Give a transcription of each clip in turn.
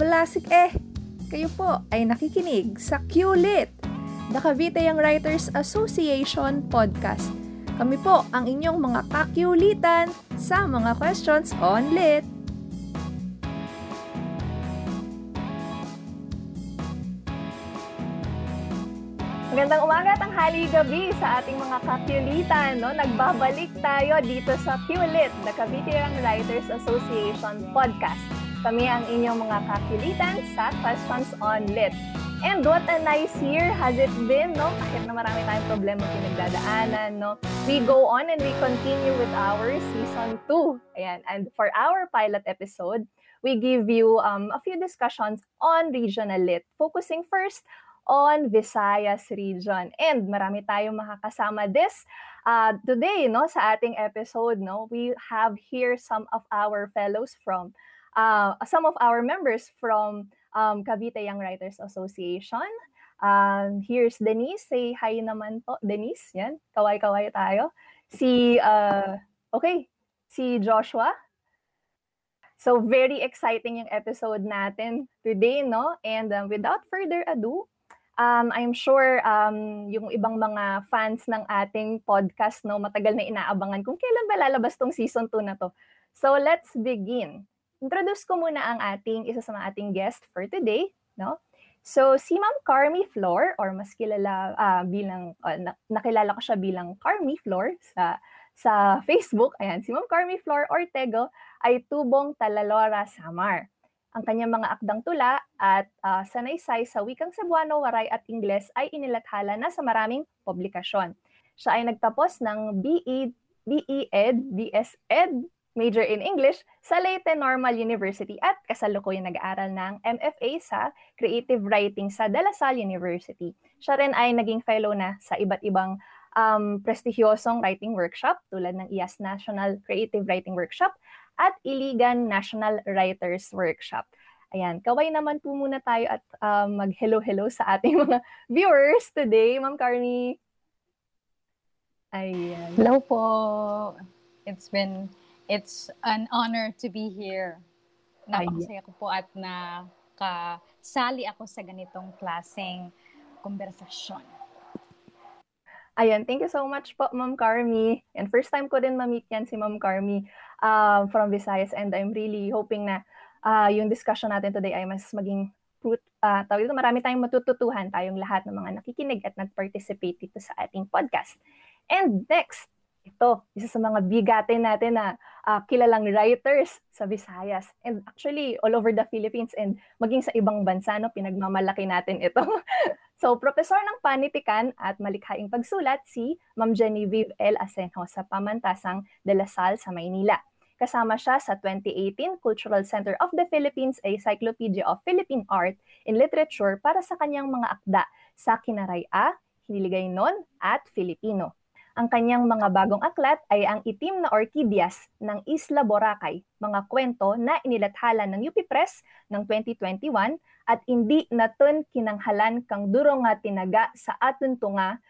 balasik eh! Kayo po ay nakikinig sa QLIT, the Cavite Young Writers Association podcast. Kami po ang inyong mga kakyulitan sa mga questions on lit. Magandang umaga at tanghali gabi sa ating mga kakyulitan. No? Nagbabalik tayo dito sa QLIT, the Cavite Young Writers Association podcast. Kami ang inyong mga kakyulitan sa Questions on Lit. And what a nice year has it been, no? Kahit na marami tayong problema pinagdadaanan, no? We go on and we continue with our season 2. Ayan. And for our pilot episode, we give you um, a few discussions on regional lit, focusing first on Visayas region. And marami tayong makakasama this uh, today no sa ating episode no. We have here some of our fellows from uh, some of our members from um, Cavite Young Writers Association. Um, here's Denise. Say hi naman po. Denise, yan. Kaway-kaway tayo. Si, uh, okay, si Joshua. So, very exciting yung episode natin today, no? And um, without further ado, um, I'm sure um, yung ibang mga fans ng ating podcast, no, matagal na inaabangan kung kailan ba lalabas tong season 2 na to. So let's begin. Introduce ko muna ang ating isa sa mga ating guest for today, no? So si Ma'am Carmi Flor or mas kilala uh, bilang uh, nakilala ko siya bilang Carmi Flor sa sa Facebook. Ayan, si Ma'am Carmi Flor Ortego ay tubong Talalora Samar. Ang kanyang mga akdang tula at uh, sanaysay sa wikang Cebuano, Waray at Ingles ay inilathala na sa maraming publikasyon. Siya ay nagtapos ng BE, BE Ed, BS Ed, major in English sa Leyte Normal University at kasalukuyang nag-aaral ng MFA sa Creative Writing sa De La Salle University. Siya rin ay naging fellow na sa iba't ibang um, prestigyosong writing workshop tulad ng IAS National Creative Writing Workshop at Iligan National Writers Workshop. Ayan, kaway naman po muna tayo at um, mag-hello-hello sa ating mga viewers today. Ma'am Carmi. Ayan. Hello po. It's been, it's an honor to be here. Napakasaya ko po at na kasali ako sa ganitong klaseng konversasyon. Ayan, thank you so much po, Ma'am Carmi. And first time ko din ma-meet yan si Ma'am Carmi uh, from Visayas and I'm really hoping na uh, yung discussion natin today ay mas maging fruit, uh, tawag dito, marami tayong matututuhan tayong lahat ng mga nakikinig at nag-participate dito sa ating podcast. And next, ito, isa sa mga bigatin natin na uh, kilalang writers sa Visayas. And actually, all over the Philippines and maging sa ibang bansa, no, pinagmamalaki natin ito. so, professor ng panitikan at malikhaing pagsulat si Ma'am Genevieve L. Asenjo sa Pamantasang de la Salle sa Maynila. Kasama siya sa 2018 Cultural Center of the Philippines Encyclopedia of Philippine Art in Literature para sa kanyang mga akda sa Kinaraya, Hiniligay Non at Filipino. Ang kanyang mga bagong aklat ay ang Itim na Orchideas ng Isla Boracay, mga kwento na inilathala ng UP Press ng 2021 at hindi natun kinanghalan kang duro nga tinaga sa atun tunga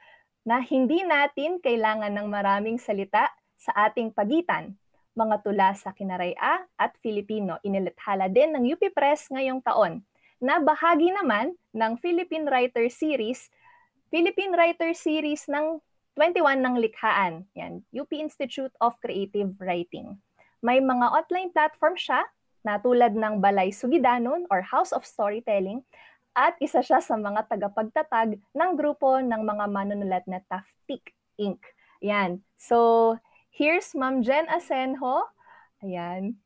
na hindi natin kailangan ng maraming salita sa ating pagitan mga tula sa Kinaraya at Filipino. Inilathala din ng UP Press ngayong taon na bahagi naman ng Philippine Writer Series, Philippine Writer Series ng 21 ng likhaan. Yan, UP Institute of Creative Writing. May mga online platform siya na tulad ng Balay Sugidanon or House of Storytelling at isa siya sa mga tagapagtatag ng grupo ng mga manunulat na Taftik Inc. Yan. So, Here's Ma'am Jen Asenjo. Ayan.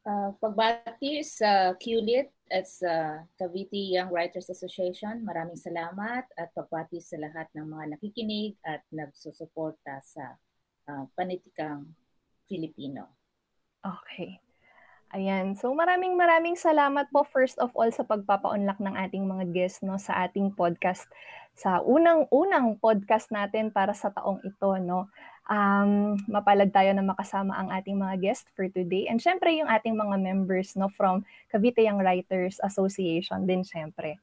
Uh, pagbati sa QLIT at sa Cavite Young Writers Association, maraming salamat at pagbati sa lahat ng mga nakikinig at nagsusuporta sa uh, panitikang Filipino. Okay. Ayan. So maraming maraming salamat po first of all sa pagpapa-unlock ng ating mga guests no sa ating podcast sa unang-unang podcast natin para sa taong ito no. Um, mapalad tayo na makasama ang ating mga guest for today and syempre yung ating mga members no from Cavite Young Writers Association din syempre.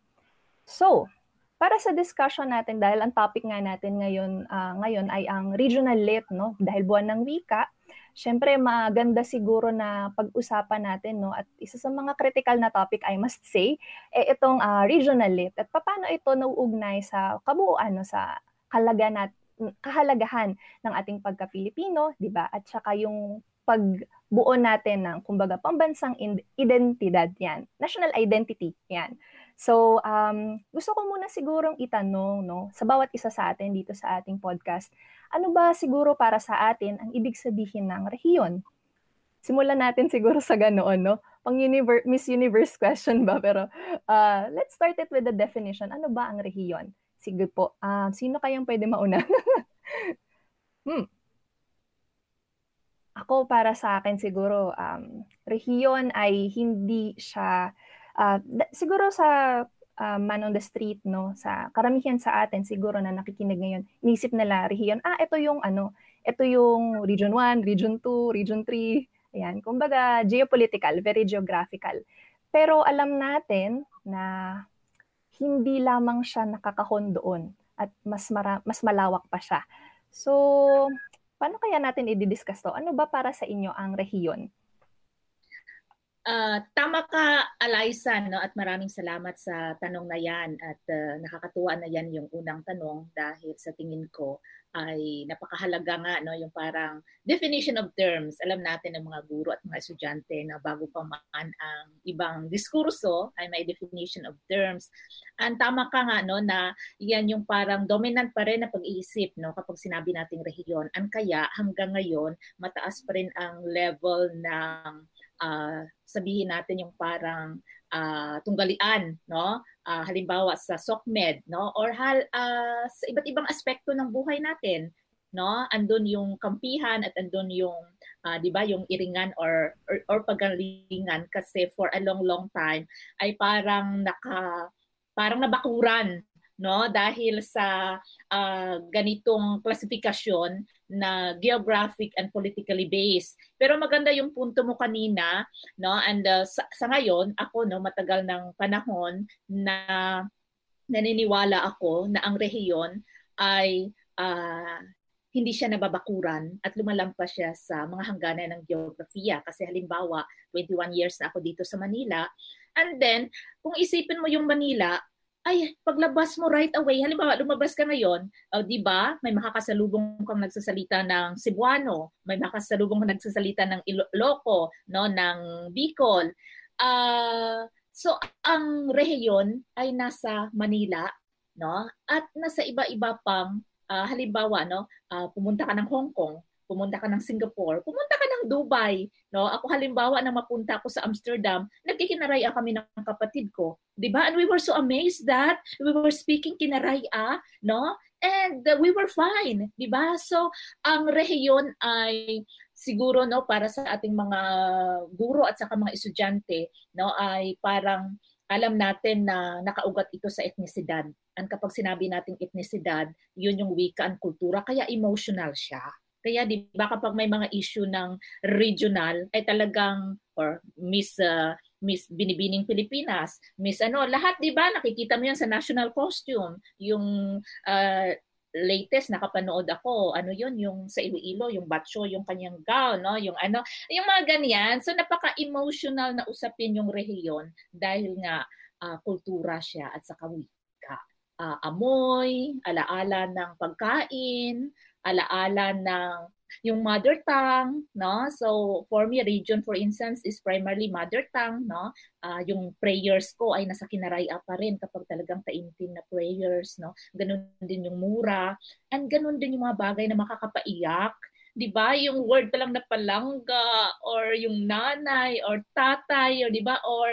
So, para sa discussion natin dahil ang topic nga natin ngayon uh, ngayon ay ang regional lit no dahil buwan ng wika syempre maganda siguro na pag-usapan natin no at isa sa mga critical na topic I must say eh itong uh, regional lit at paano ito nauugnay sa kabuuan no sa kalaga nat kahalagahan ng ating pagka-Pilipino, 'di ba? At saka yung pagbuo natin ng kumbaga pambansang identidad 'yan. National identity 'yan. So, um, gusto ko muna sigurong itanong no, sa bawat isa sa atin dito sa ating podcast, ano ba siguro para sa atin ang ibig sabihin ng rehiyon? Simulan natin siguro sa ganoon, no? Pang universe, Miss Universe question ba? Pero uh, let's start it with the definition. Ano ba ang rehiyon? Sige po. Uh, sino kayang pwede mauna? hmm. Ako para sa akin siguro um, rehiyon ay hindi siya uh, siguro sa uh, man on the street no sa karamihan sa atin siguro na nakikinig ngayon inisip nila rehiyon ah ito yung ano ito yung region 1 region 2 region 3 ayan kumbaga geopolitical very geographical pero alam natin na hindi lamang siya nakakahon doon at mas mara- mas malawak pa siya so paano kaya natin i-discuss to ano ba para sa inyo ang rehiyon Uh, tama ka, Eliza, no? at maraming salamat sa tanong na yan. At uh, nakakatuwa na yan yung unang tanong dahil sa tingin ko ay napakahalaga nga no yung parang definition of terms. Alam natin ng mga guro at mga estudyante na bago pa man ang ibang diskurso ay may definition of terms. Ang tama ka nga no na yan yung parang dominant pa rin na pag-iisip no kapag sinabi nating rehiyon. Ang kaya hanggang ngayon mataas pa rin ang level ng uh, sabihin natin yung parang uh, tunggalian, no? Uh, halimbawa sa SOCMED, no? Or hal, uh, sa iba't ibang aspekto ng buhay natin, no? Andun yung kampihan at andun yung uh, 'di ba, yung iringan or, or or pagalingan kasi for a long long time ay parang naka parang nabakuran no dahil sa uh, ganitong klasifikasyon na geographic and politically based pero maganda yung punto mo kanina no and uh, sa, sa ngayon ako no matagal ng panahon na naniniwala ako na ang rehiyon ay uh, hindi siya nababakuran at lumalampas siya sa mga hangganan ng geografiya. Kasi halimbawa, 21 years na ako dito sa Manila. And then, kung isipin mo yung Manila, ay paglabas mo right away, halimbawa lumabas ka ngayon, uh, 'di ba? May makakasalubong kang nagsasalita ng Cebuano, may makakasalubong kang nagsasalita ng Ilocos, no, ng Bicol. Uh, so ang rehiyon ay nasa Manila, no? At nasa iba-iba pang uh, halimbawa, no, uh, pumunta ka ng Hong Kong, pumunta ka ng Singapore, pumunta ka ng Dubai, no? Ako halimbawa na mapunta ako sa Amsterdam, nagkikinaraya kami ng kapatid ko, 'di ba? And we were so amazed that we were speaking kinaraya, no? And uh, we were fine, 'di ba? So ang rehiyon ay siguro no para sa ating mga guro at saka mga estudyante, no, ay parang alam natin na nakaugat ito sa etnisidad. And kapag sinabi nating etnisidad, yun yung wika and kultura, kaya emotional siya. Kaya di ba kapag may mga issue ng regional ay talagang or Miss uh, Miss Binibining Pilipinas, Miss ano, lahat 'di ba nakikita mo 'yan sa national costume, yung uh, latest nakapanood ako, ano 'yun, yung sa Iloilo, yung batcho, yung kanyang gown, no, yung ano, yung mga ganyan. So napaka-emotional na usapin yung rehiyon dahil nga uh, kultura siya at sa wika. Uh, amoy, alaala ng pagkain, alaala ng yung mother tongue, no? So, for me, region, for instance, is primarily mother tongue, no? Uh, yung prayers ko ay nasa kinaraya pa rin kapag talagang taimtim na prayers, no? Ganun din yung mura. And ganun din yung mga bagay na makakapaiyak, 'di ba? Yung word pa lang na palangga or yung nanay or tatay or 'di ba? Or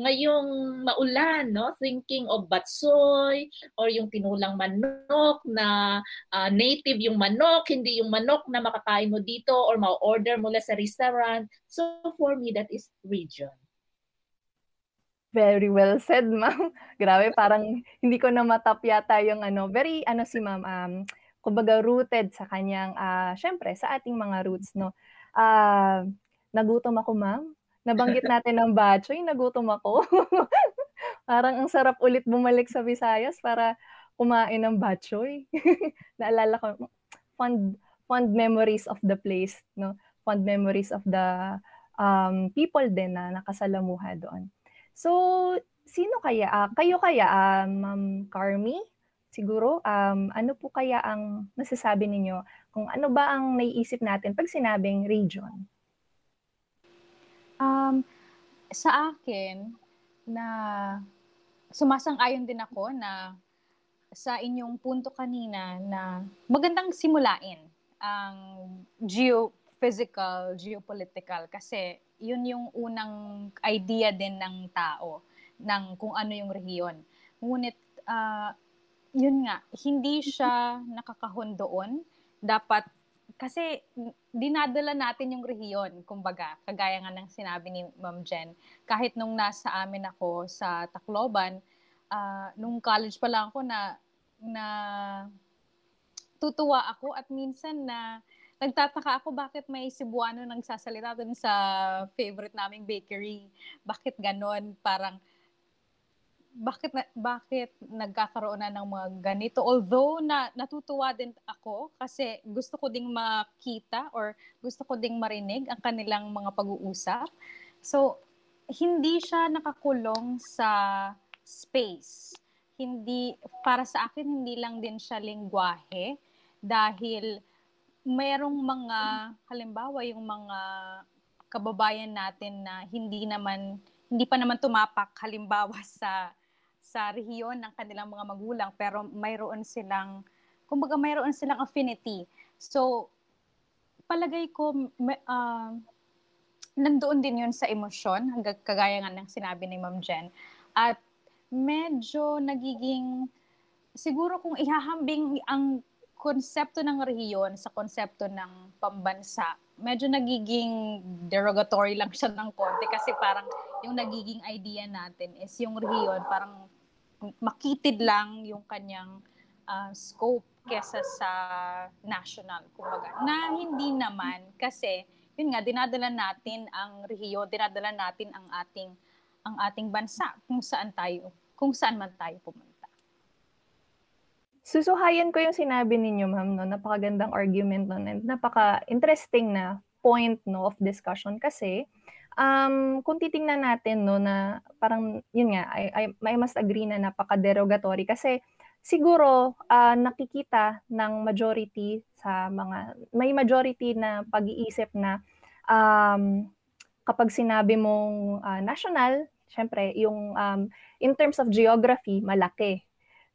ngayong maulan, no? Thinking of batsoy or yung tinulang manok na uh, native yung manok, hindi yung manok na makakain mo dito or ma-order mula sa restaurant. So for me that is region. Very well said, ma'am. Grabe, parang hindi ko na matap yata yung ano, very ano si ma'am, um, kumbaga rooted sa kanyang, uh, syempre, sa ating mga roots, no? Uh, nagutom ako, ma'am. Nabanggit natin ng batchoy, nagutom ako. Parang ang sarap ulit bumalik sa Visayas para kumain ng batchoy. Naalala ko, fond, fond memories of the place, no? fond memories of the um, people din na nakasalamuha doon. So, sino kaya? Uh, kayo kaya, um, Ma'am Carmi? Siguro, um, ano po kaya ang masasabi ninyo kung ano ba ang naiisip natin pag sinabing region? Um, sa akin, na sumasang-ayon din ako na sa inyong punto kanina na magandang simulain ang geophysical, geopolitical kasi yun yung unang idea din ng tao ng kung ano yung rehiyon. Ngunit uh, yun nga, hindi siya nakakahon doon. Dapat kasi dinadala natin yung rehiyon, kumbaga, kagaya nga ng sinabi ni Ma'am Jen. Kahit nung nasa amin ako sa Tacloban, uh, nung college pa lang ako na na tutuwa ako at minsan na nagtataka ako bakit may Cebuano nang sasalita dun sa favorite naming bakery. Bakit ganon? Parang bakit na, bakit nagkakaroon na ng mga ganito although na natutuwa din ako kasi gusto ko ding makita or gusto ko ding marinig ang kanilang mga pag-uusap so hindi siya nakakulong sa space. Hindi, para sa akin, hindi lang din siya lingwahe dahil mayroong mga, halimbawa, yung mga kababayan natin na hindi naman, hindi pa naman tumapak, halimbawa sa sa rehiyon ng kanilang mga magulang pero mayroon silang kumbaga mayroon silang affinity. So palagay ko uh, nandoon din 'yun sa emosyon hanggang kagaya nga ng sinabi ni Ma'am Jen. At medyo nagiging, siguro kung ihahambing ang konsepto ng rehiyon sa konsepto ng pambansa, medyo nagiging derogatory lang siya ng konti kasi parang yung nagiging idea natin is yung rehiyon parang makitid lang yung kanyang uh, scope kesa sa national, kumbaga. Na hindi naman kasi yun nga dinadala natin ang rehiyon, dinadala natin ang ating ang ating bansa kung saan tayo kung saan man tayo pumunta. Susuhayan ko yung sinabi ninyo, ma'am, no? napakagandang argument nun and napaka-interesting na point no, of discussion kasi um, kung titingnan natin no, na parang, yun nga, I, I, I must agree na napaka-derogatory kasi siguro uh, nakikita ng majority sa mga, may majority na pag-iisip na um, kapag sinabi mong uh, national, syempre, yung um, in terms of geography, malaki.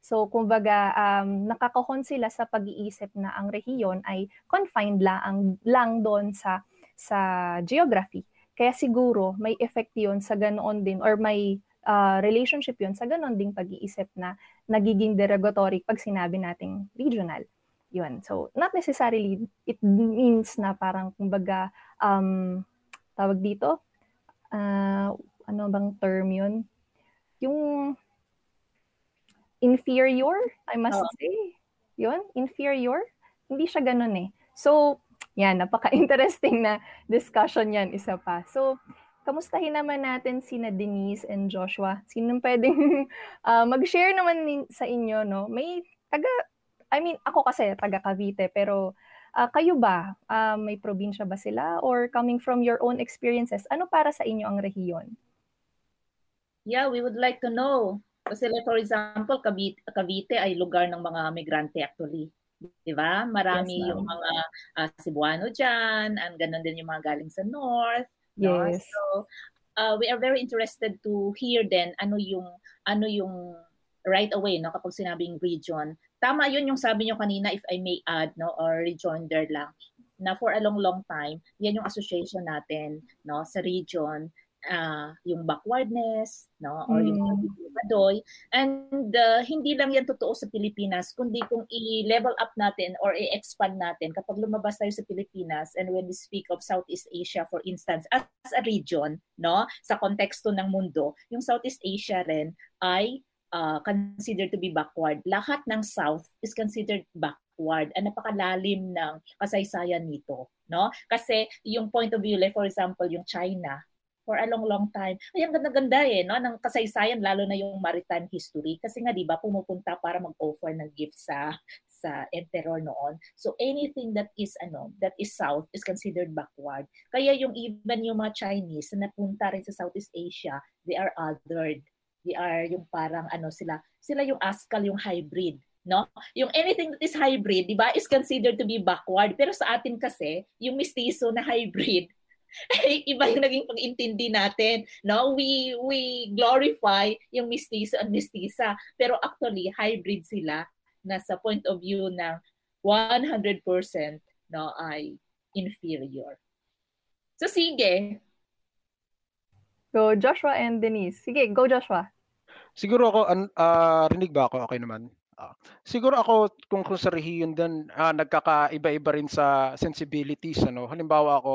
So, kumbaga, um, nakakahon sila sa pag-iisip na ang rehiyon ay confined lang, lang doon sa, sa geography. Kaya siguro, may effect yun sa ganoon din or may uh, relationship yun sa ganoon ding pag-iisip na nagiging derogatory pag sinabi nating regional. Yun. So, not necessarily it means na parang, kumbaga, um, tawag dito, uh, ano bang term yun? Yung inferior, I must oh. say. Yun, inferior. Hindi siya ganun eh. So, yan, napaka-interesting na discussion yan, isa pa. So, kamustahin naman natin sina Denise and Joshua. Sino pwedeng uh, mag-share naman sa inyo, no? May taga, I mean, ako kasi taga Cavite, pero uh, kayo ba? Uh, may probinsya ba sila? Or coming from your own experiences, ano para sa inyo ang rehiyon? Yeah, we would like to know. Kasi for example, Cavite, Cavite ay lugar ng mga migrante actually. Di ba? Marami yes, yung mga uh, Cebuano dyan, and ganun din yung mga galing sa North. Yes. No? So, uh, we are very interested to hear then ano yung ano yung right away no kapag sinabing region. Tama yun yung sabi niyo kanina if I may add no or rejoinder lang na for a long long time yan yung association natin no sa region uh, yung backwardness, no, or mm. yung badoy. And uh, hindi lang yan totoo sa Pilipinas, kundi kung i-level up natin or i-expand natin kapag lumabas tayo sa Pilipinas and when we speak of Southeast Asia for instance as a region, no, sa konteksto ng mundo, yung Southeast Asia rin ay uh, considered to be backward. Lahat ng South is considered backward. Ang napakalalim ng kasaysayan nito, no? Kasi yung point of view, like for example, yung China, for a long, long time. Ay, ang ganda-ganda eh, no? ng kasaysayan, lalo na yung maritime history. Kasi nga, di ba, pumupunta para mag-offer ng gift sa sa emperor noon. So anything that is ano, that is south is considered backward. Kaya yung even yung mga Chinese na napunta rin sa Southeast Asia, they are othered. They are yung parang ano sila, sila yung askal, yung hybrid no? Yung anything that is hybrid, 'di ba, is considered to be backward. Pero sa atin kasi, yung mestizo na hybrid, iba yung naging pag-intindi natin, no? We we glorify yung mestizo and mestiza, pero actually hybrid sila na sa point of view ng 100% no ay inferior. So sige. Go Joshua and Denise. Sige, go Joshua. Siguro ako uh, rinig ba ako? Okay naman. Uh, siguro ako kung kung sa rehiyon din uh, nagkakaiba-iba rin sa sensibilities ano. Halimbawa ako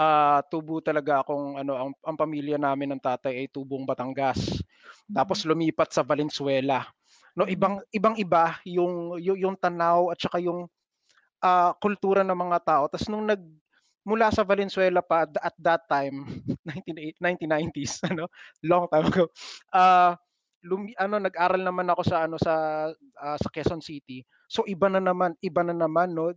uh, tubo talaga akong ano ang, ang pamilya namin ng tatay ay tubong Batangas. Tapos mm-hmm. lumipat sa Valenzuela. No ibang ibang iba yung yung, yung tanaw at saka yung uh, kultura ng mga tao. Tapos nung nag mula sa Valenzuela pa at that time 1990s ano long time ago uh, lumi, ano nag-aral naman ako sa ano sa uh, sa Quezon City. So iba na naman iba na naman no?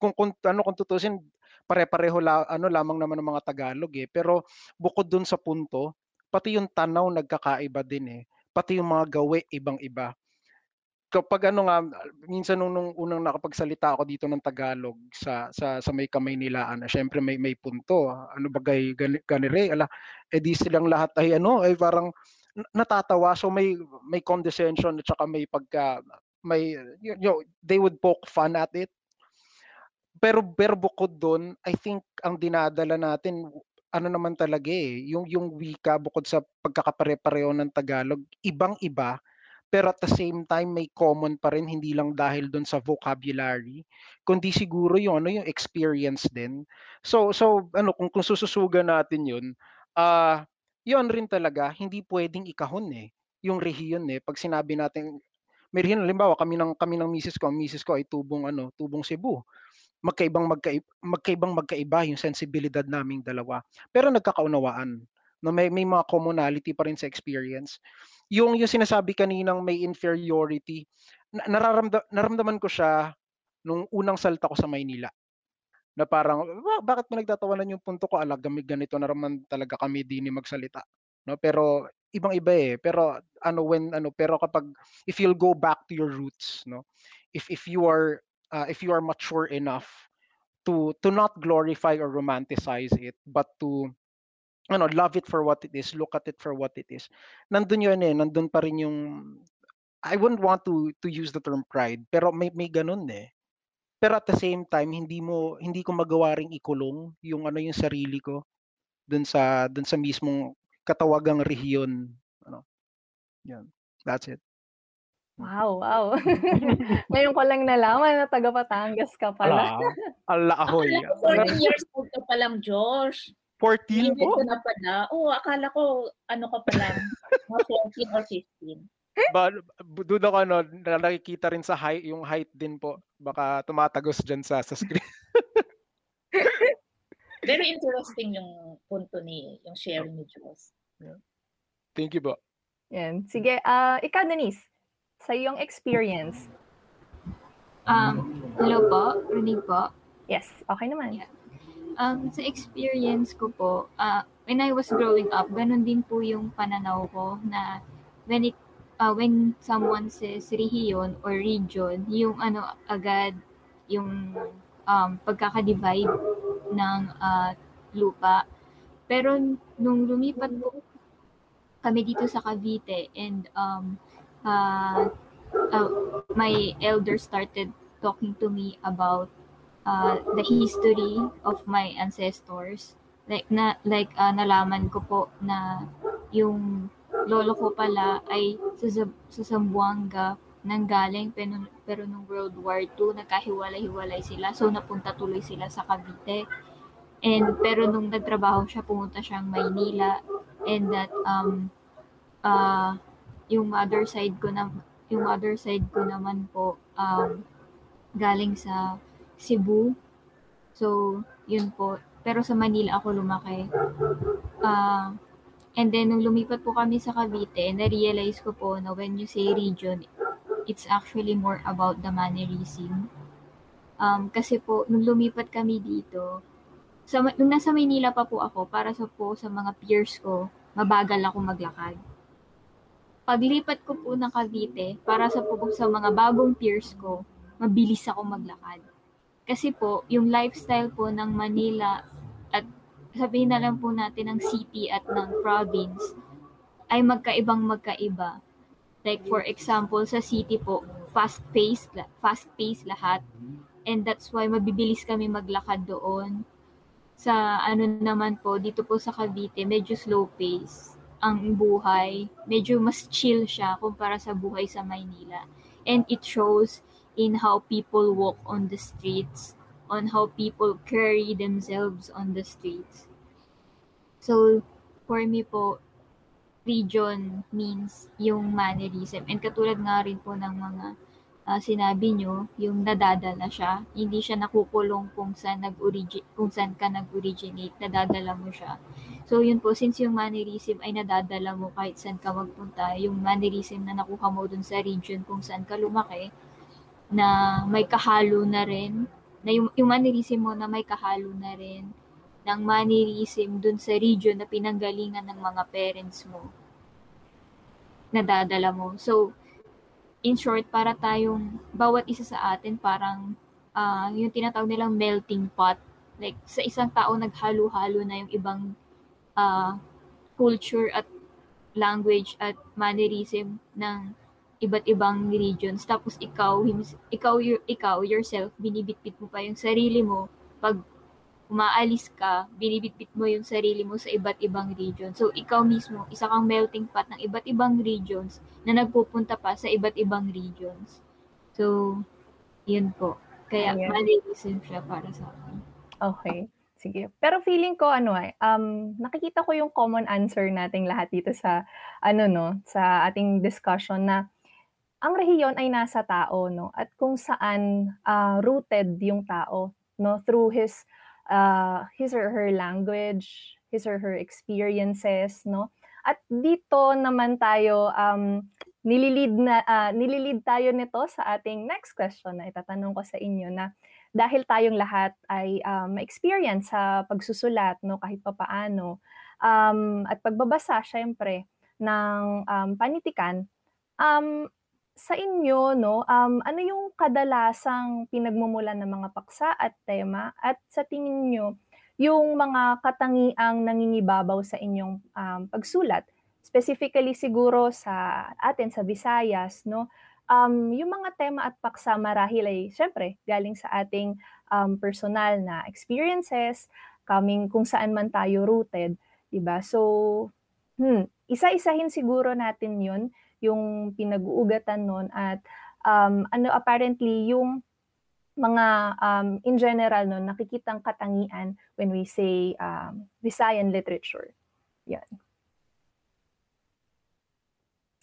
Kung, kung ano kung tutusin pare-pareho la, ano lamang naman ng mga Tagalog eh pero bukod dun sa punto pati yung tanaw nagkakaiba din eh pati yung mga gawe ibang-iba. Kapag ano nga, minsan nung, nung unang nakapagsalita ako dito ng Tagalog sa sa sa may kamay nila, ano, syempre may may punto. Ano bagay gani, ganire, ala, eh di silang lahat ay ano, ay parang natatawa so may may condescension at saka may pagka may you know, they would poke fun at it pero pero bukod doon I think ang dinadala natin ano naman talaga eh, yung yung wika bukod sa pagkakapare-pareho ng Tagalog, ibang-iba. Pero at the same time may common pa rin hindi lang dahil doon sa vocabulary kundi siguro yung ano yung experience din. So so ano kung kung sususugan natin yun ah uh, yun rin talaga hindi pwedeng ikahon eh yung rehiyon eh. Pag sinabi natin may rehiyon halimbawa kami ng kami ng misis ko ang misis ko ay tubong ano tubong Cebu magkaibang magkaiba, magkaibang magkaiba yung sensibilidad naming dalawa. Pero nagkakaunawaan. No, may, may mga commonality pa rin sa experience. Yung, yung sinasabi kaninang may inferiority, nararamda, naramdaman ko siya nung unang salta ko sa Maynila. Na parang, bakit mo nagtatawanan yung punto ko? Ala, gamig ganito na talaga kami din magsalita. No, pero ibang-iba eh. Pero ano when ano pero kapag if you'll go back to your roots, no. If if you are uh, if you are mature enough to to not glorify or romanticize it but to ano love it for what it is look at it for what it is nandun yun eh nandun pa rin yung I wouldn't want to to use the term pride pero may may ganun eh. Pero at the same time hindi mo hindi ko magawa ring ikulong yung ano yung sarili ko dun sa dun sa mismong katawagang rehiyon ano. Yan that's it Wow, wow. Ngayon ko lang nalaman na taga Batangas ka pala. Ala, ala ahoy. Akala 14 years old ka pa lang, Josh. 14 po? na pala. Oo, akala ko ano ka pa lang, 14 or 15. Ba, doon ako ano, nakikita rin sa height, yung height din po. Baka tumatagos dyan sa, sa screen. Very interesting yung punto ni, yung sharing ni. Yeah. Thank you po. Yan. Sige, uh, ikaw Denise, sa iyong experience? Um, hello po, rinig po. Yes, okay naman. Yeah. Um, sa experience ko po, uh, when I was growing up, ganun din po yung pananaw ko na when it uh, when someone says region or region, yung ano agad yung um, pagkaka-divide ng uh, lupa. Pero nung lumipat po kami dito sa Cavite and um, uh, uh, my elder started talking to me about uh, the history of my ancestors. Like na like uh, nalaman ko po na yung lolo ko pala ay sa, sa Zamboanga nanggaling pero, pero nung World War II nagkahiwalay-hiwalay sila so napunta tuloy sila sa Cavite. And pero nung nagtrabaho siya pumunta siyang Maynila and that um uh yung mother side ko na yung mother side ko naman po um, galing sa Cebu. So, yun po. Pero sa Manila ako lumaki. Uh, and then, nung lumipat po kami sa Cavite, na-realize ko po na when you say region, it's actually more about the mannerism. Um, kasi po, nung lumipat kami dito, sa, nung nasa Maynila pa po ako, para sa po sa mga peers ko, mabagal ako maglakad. Paglipat ko po ng Cavite, para sa po sa mga bagong peers ko, mabilis ako maglakad. Kasi po, yung lifestyle po ng Manila at sabihin na lang po natin ng city at ng province ay magkaibang magkaiba. Like for example, sa city po, fast-paced, fast-paced lahat. And that's why mabibilis kami maglakad doon. Sa ano naman po, dito po sa Cavite, medyo slow pace ang buhay. Medyo mas chill siya kumpara sa buhay sa Maynila. And it shows in how people walk on the streets, on how people carry themselves on the streets. So, for me po, region means yung mannerism. And katulad nga rin po ng mga uh, sinabi nyo, yung nadadala siya. Hindi siya nakukulong kung saan, nag kung saan ka nag-originate, nadadala mo siya. So yun po, since yung mannerism ay nadadala mo kahit saan ka magpunta, yung mannerism na nakuha mo dun sa region kung saan ka lumaki, na may kahalo na rin, na yung, yung mannerism mo na may kahalo na rin, ng mannerism dun sa region na pinanggalingan ng mga parents mo nadadala mo. So, in short, para tayong, bawat isa sa atin parang uh, yung tinatawag nilang melting pot. Like, sa isang tao naghalo-halo na yung ibang uh, culture at language at mannerism ng iba't ibang regions. Tapos ikaw, ikaw, ikaw yourself, binibitbit mo pa yung sarili mo pag umaalis ka, binibitbit mo yung sarili mo sa iba't ibang region. So, ikaw mismo, isa kang melting pot ng iba't ibang regions na nagpupunta pa sa iba't ibang regions. So, yun po. Kaya, yeah. malilism siya para sa akin. Okay. Sige. Pero feeling ko ano ay eh, um nakikita ko yung common answer nating lahat dito sa ano no, sa ating discussion na ang rehiyon ay nasa tao no at kung saan uh, rooted yung tao no through his uh, his or her language, his or her experiences, no? At dito naman tayo um, nililid na uh, nililid tayo nito sa ating next question na itatanong ko sa inyo na dahil tayong lahat ay um, ma-experience sa pagsusulat no kahit papaano um, at pagbabasa syempre ng um, panitikan um, sa inyo, no, um, ano yung kadalasang pinagmumulan ng mga paksa at tema? At sa tingin nyo, yung mga katangiang nangingibabaw sa inyong um, pagsulat, specifically siguro sa atin sa Visayas, no, um, yung mga tema at paksa marahil ay syempre galing sa ating um, personal na experiences, coming kung saan man tayo rooted, 'di ba? So, hmm, isa-isahin siguro natin 'yun yung pinag-uugatan nun at um, ano apparently yung mga um, in general no nakikitang katangian when we say um, Visayan literature. Yan.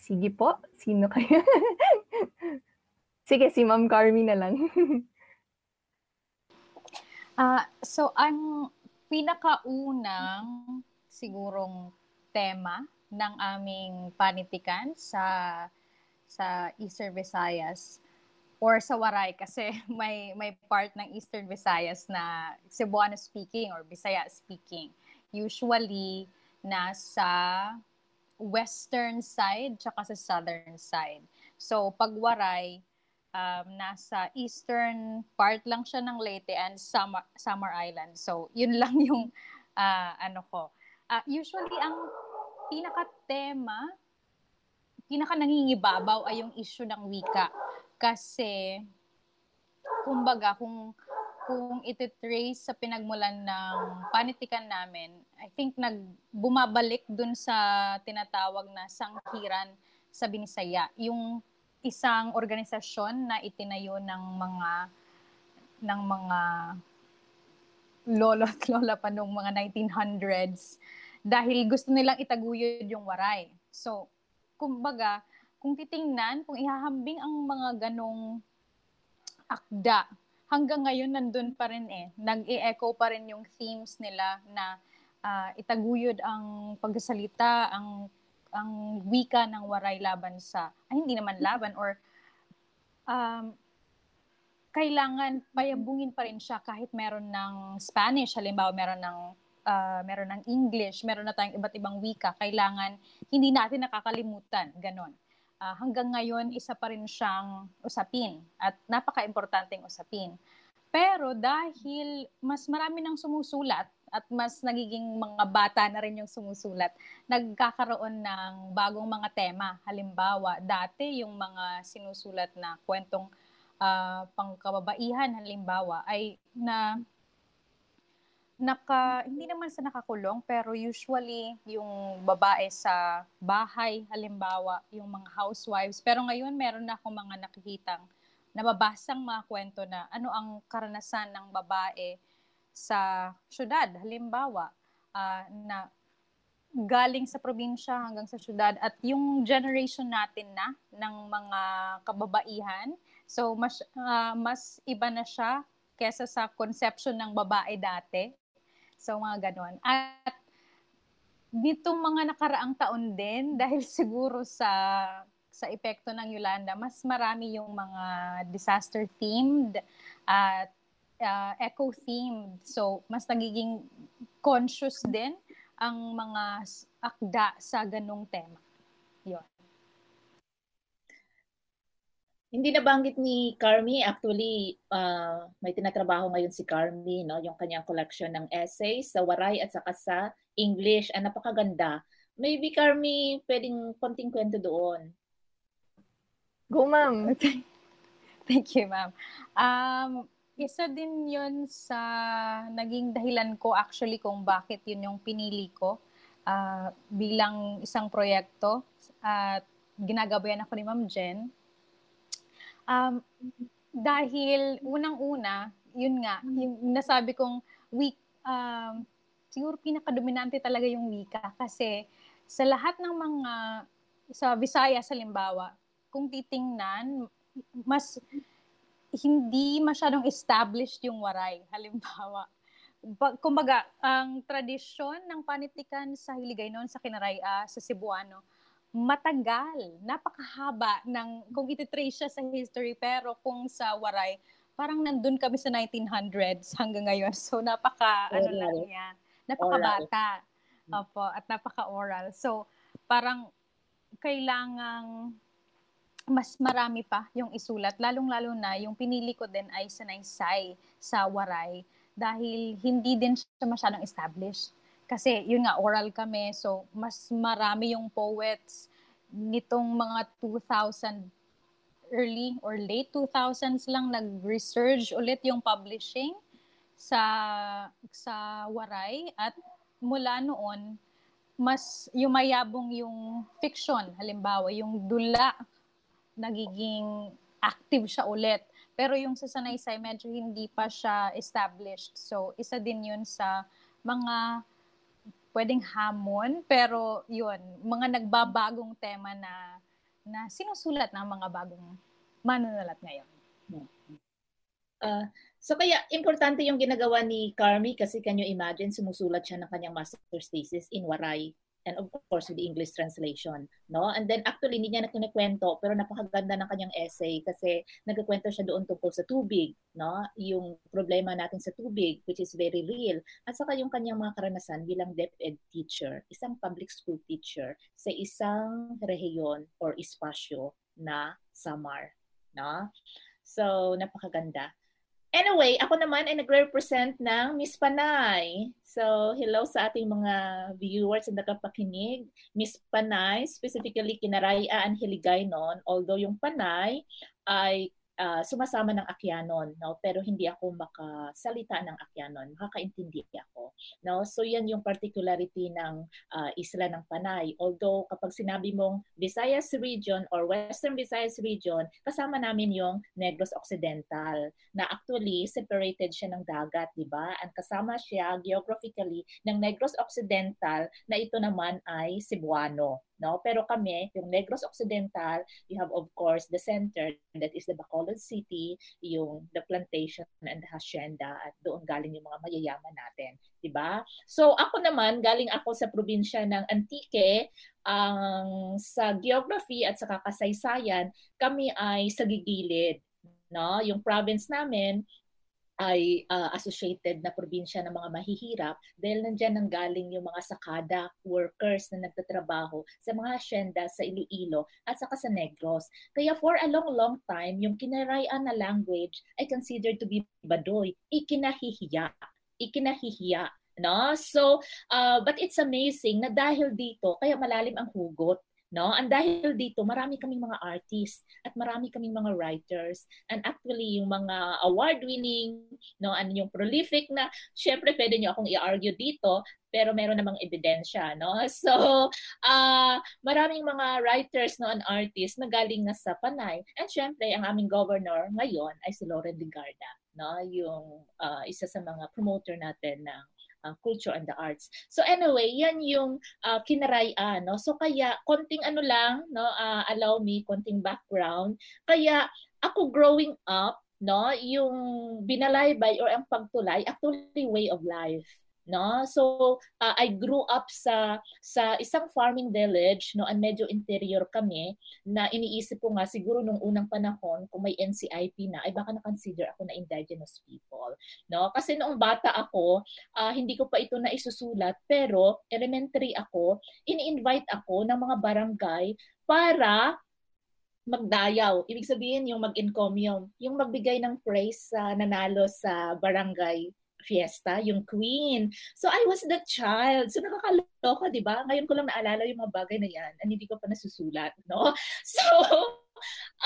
Sige po, sino kayo? Sige, si Ma'am Carmi na lang. uh, so, ang pinakaunang sigurong tema ng aming panitikan sa sa Eastern Visayas or sa Waray kasi may may part ng Eastern Visayas na Cebuano speaking or Bisaya speaking. Usually nasa western side tsaka sa southern side. So pag Waray um, nasa eastern part lang siya ng Leyte and Samar, Samar Island. So yun lang yung uh, ano ko. Uh, usually ang pinaka-tema, pinaka-nangingibabaw ay yung issue ng wika. Kasi, kumbaga, kung kung ititrace sa pinagmulan ng panitikan namin, I think nag bumabalik dun sa tinatawag na sangkiran sa Binisaya. Yung isang organisasyon na itinayo ng mga ng mga lolo at lola pa nung mga 1900s dahil gusto nilang itaguyod yung waray. So, kumbaga, kung titingnan, kung ihahambing ang mga ganong akda, hanggang ngayon nandun pa rin eh. Nag-e-echo pa rin yung themes nila na uh, itaguyod ang pagsasalita, ang ang wika ng waray laban sa, ay hindi naman laban or um, kailangan payabungin pa rin siya kahit meron ng Spanish, halimbawa meron ng uh, meron ng English, meron na tayong iba't ibang wika, kailangan hindi natin nakakalimutan, ganon. Uh, hanggang ngayon, isa pa rin siyang usapin at napaka-importanteng usapin. Pero dahil mas marami nang sumusulat at mas nagiging mga bata na rin yung sumusulat, nagkakaroon ng bagong mga tema. Halimbawa, dati yung mga sinusulat na kwentong uh, pangkababaihan halimbawa ay na naka hindi naman sa nakakulong pero usually yung babae sa bahay halimbawa yung mga housewives. Pero ngayon meron na akong mga nakikitang nababasang mga kwento na ano ang karanasan ng babae sa syudad. Halimbawa uh, na galing sa probinsya hanggang sa syudad at yung generation natin na ng mga kababaihan. So mas uh, mas iba na siya kesa sa conception ng babae dati. So mga ganon. At nitong mga nakaraang taon din dahil siguro sa sa epekto ng Yolanda, mas marami yung mga disaster themed at uh, eco themed. So mas nagiging conscious din ang mga akda sa ganong tema. Yun. Hindi nabanggit ni Carmi, actually, uh, may tinatrabaho ngayon si Carmi, no? yung kanyang collection ng essays sa Waray at saka sa English. Ang ah, napakaganda. Maybe, Carmi, pwedeng konting kwento doon. Go, ma'am. Okay. Thank you, ma'am. Um, isa din yon sa naging dahilan ko actually kung bakit yun yung pinili ko uh, bilang isang proyekto at uh, ginagabayan ako ni Ma'am Jen Um, dahil unang-una, yun nga, yung nasabi kong week, um, siguro pinakadominante talaga yung wika. Kasi sa lahat ng mga sa Visayas halimbawa, kung titingnan, mas hindi masyadong established yung waray. Halimbawa, kumbaga, ang tradisyon ng panitikan sa Hiligay noon sa Kinaraya, sa Cebuano, matagal, napakahaba ng kung ititrace siya sa history pero kung sa Waray, parang nandun kami sa 1900s hanggang ngayon. So napaka oral. ano lang niya, napakabata. Opo, at napaka-oral. So parang kailangang mas marami pa yung isulat, lalong-lalo na yung pinili ko din ay sanaysay sa Waray dahil hindi din siya masyadong established kasi yun nga, oral kami. So, mas marami yung poets nitong mga 2000 early or late 2000s lang nag-resurge ulit yung publishing sa sa Waray. At mula noon mas yumayabong yung fiction. Halimbawa yung dula nagiging active siya ulit. Pero yung sa Sanaysay medyo hindi pa siya established. So isa din yun sa mga pwedeng hamon, pero yun, mga nagbabagong tema na na sinusulat ng mga bagong manunulat ngayon. Uh, so kaya importante yung ginagawa ni Carmi kasi can you imagine sumusulat siya ng kanyang master's thesis in Waray and of course with the English translation, no? And then actually hindi niya na kinikwento pero napakaganda ng kanyang essay kasi nagkukwento siya doon tungkol sa tubig, no? Yung problema natin sa tubig which is very real at saka yung kanyang mga karanasan bilang DepEd teacher, isang public school teacher sa isang rehiyon or espasyo na Samar, no? So napakaganda. Anyway, ako naman ay nagre-represent ng Miss Panay. So, hello sa ating mga viewers na nakapakinig. Miss Panay, specifically Kinaraya and Hiligay noon. Although yung Panay ay uh, sumasama ng Akyanon, no? pero hindi ako makasalita ng Akyanon, makakaintindi ako. No? So yan yung particularity ng uh, isla ng Panay. Although kapag sinabi mong Visayas region or Western Visayas region, kasama namin yung Negros Occidental na actually separated siya ng dagat, di ba? Ang kasama siya geographically ng Negros Occidental na ito naman ay Cebuano no? Pero kami, yung Negros Occidental, you have of course the center that is the Bacolod City, yung the plantation and the hacienda at doon galing yung mga mayayaman natin, 'di ba? So ako naman galing ako sa probinsya ng Antique, ang sa geography at sa kasaysayan, kami ay sa gigilid, no? Yung province namin ay uh, associated na probinsya ng mga mahihirap dahil nandiyan nang galing yung mga sakada workers na nagtatrabaho sa mga hacienda sa Iloilo at saka sa Negros. Kaya for a long, long time, yung kinarayan na language ay considered to be badoy, ikinahihiya. Ikinahihiya. No? So, uh, but it's amazing na dahil dito, kaya malalim ang hugot No? And dahil dito, marami kaming mga artists at marami kaming mga writers. And actually, yung mga award-winning, no, ano yung prolific na, syempre pwede niyo akong i-argue dito, pero meron namang ebidensya, no? So, uh, maraming mga writers no and artists na galing na sa Panay. And syempre, ang aming governor ngayon ay si Lauren Ligarda, no? Yung uh, isa sa mga promoter natin ng uh, culture and the arts. So anyway, yan yung uh, kinaraya, no? So kaya konting ano lang, no, uh, allow me konting background. Kaya ako growing up, no, yung binalaybay or ang pagtulay actually way of life no? So uh, I grew up sa sa isang farming village no? And medyo interior kami na iniisip ko nga siguro nung unang panahon kung may NCIP na ay baka na-consider ako na indigenous people no? Kasi noong bata ako uh, hindi ko pa ito na isusulat pero elementary ako ini-invite ako ng mga barangay para magdayaw. Ibig sabihin yung mag-encomium, yung magbigay ng praise sa nanalo sa barangay fiesta, yung queen. So I was the child. So nakakaloka, di ba? Ngayon ko lang naalala yung mga bagay na yan and hindi ko pa nasusulat, no? So,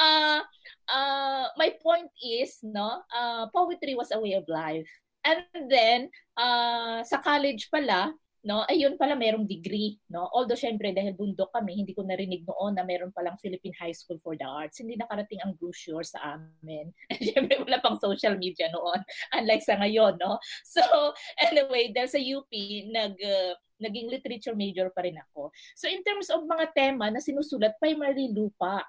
uh, uh, my point is, no, uh, poetry was a way of life. And then, uh, sa college pala, no? Ayun pala merong degree no? Although syempre dahil bundok kami hindi ko narinig noon na meron palang Philippine High School for the Arts. Hindi nakarating ang brochure sa amin. Syempre wala pang social media noon unlike sa ngayon no? So anyway dahil sa UP nag uh, naging literature major pa rin ako. So in terms of mga tema na sinusulat primarily lupa.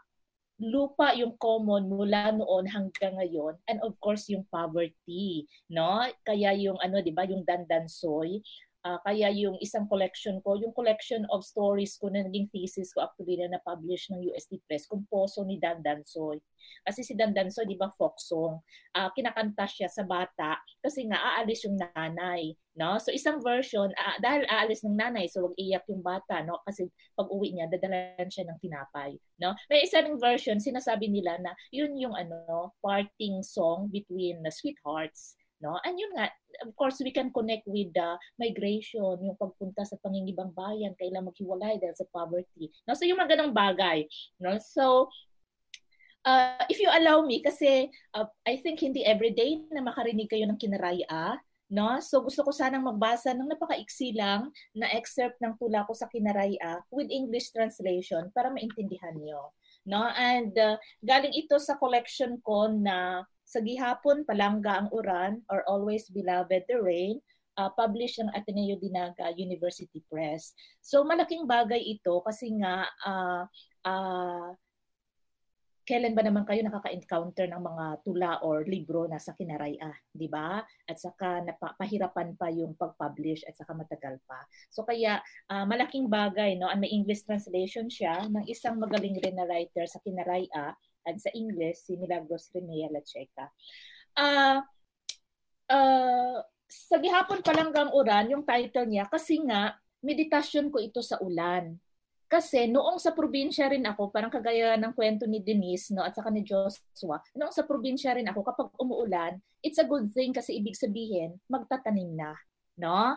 Lupa yung common mula noon hanggang ngayon and of course yung poverty no? Kaya yung ano 'di ba yung dandansoy Uh, kaya yung isang collection ko, yung collection of stories ko na naging thesis ko actually na na-publish ng UST Press, Kumposo ni Dan Dansoy. Kasi si Dan Dansoy, di ba, folk song. Uh, kinakanta siya sa bata kasi nga aalis yung nanay. No? So isang version, uh, dahil aalis ng nanay, so wag iyak yung bata. No? Kasi pag uwi niya, dadalan siya ng tinapay. No? May isang version, sinasabi nila na yun yung ano, parting song between the sweethearts no? And yun nga of course we can connect with the migration yung pagpunta sa pangingibang bayan kailan maghiwalay dahil sa poverty no? So yung mga ganong bagay no? So uh, if you allow me kasi uh, I think hindi everyday na makarinig kayo ng kinaraya no? So gusto ko sanang magbasa ng napakaiksi lang na excerpt ng tula ko sa kinaraya with English translation para maintindihan niyo no? And uh, galing ito sa collection ko na sa gihapon, Palangga ang Uran or Always Beloved the Rain, uh, published ng Ateneo Dinaga University Press. So malaking bagay ito kasi nga uh, uh, kailan ba naman kayo nakaka-encounter ng mga tula or libro na sa kinaraya, di ba? At saka napahirapan pa yung pag-publish at saka matagal pa. So kaya uh, malaking bagay, no? And may English translation siya ng isang magaling rin na writer sa kinaraya at sa English, si Milagros Renea Lacheca. Uh, uh, sa gihapon palanggang uran, yung title niya, kasi nga, meditasyon ko ito sa ulan. Kasi noong sa probinsya rin ako, parang kagaya ng kwento ni Denise no, at saka ni Joshua, noong sa probinsya rin ako, kapag umuulan, it's a good thing kasi ibig sabihin, magtatanim na. No?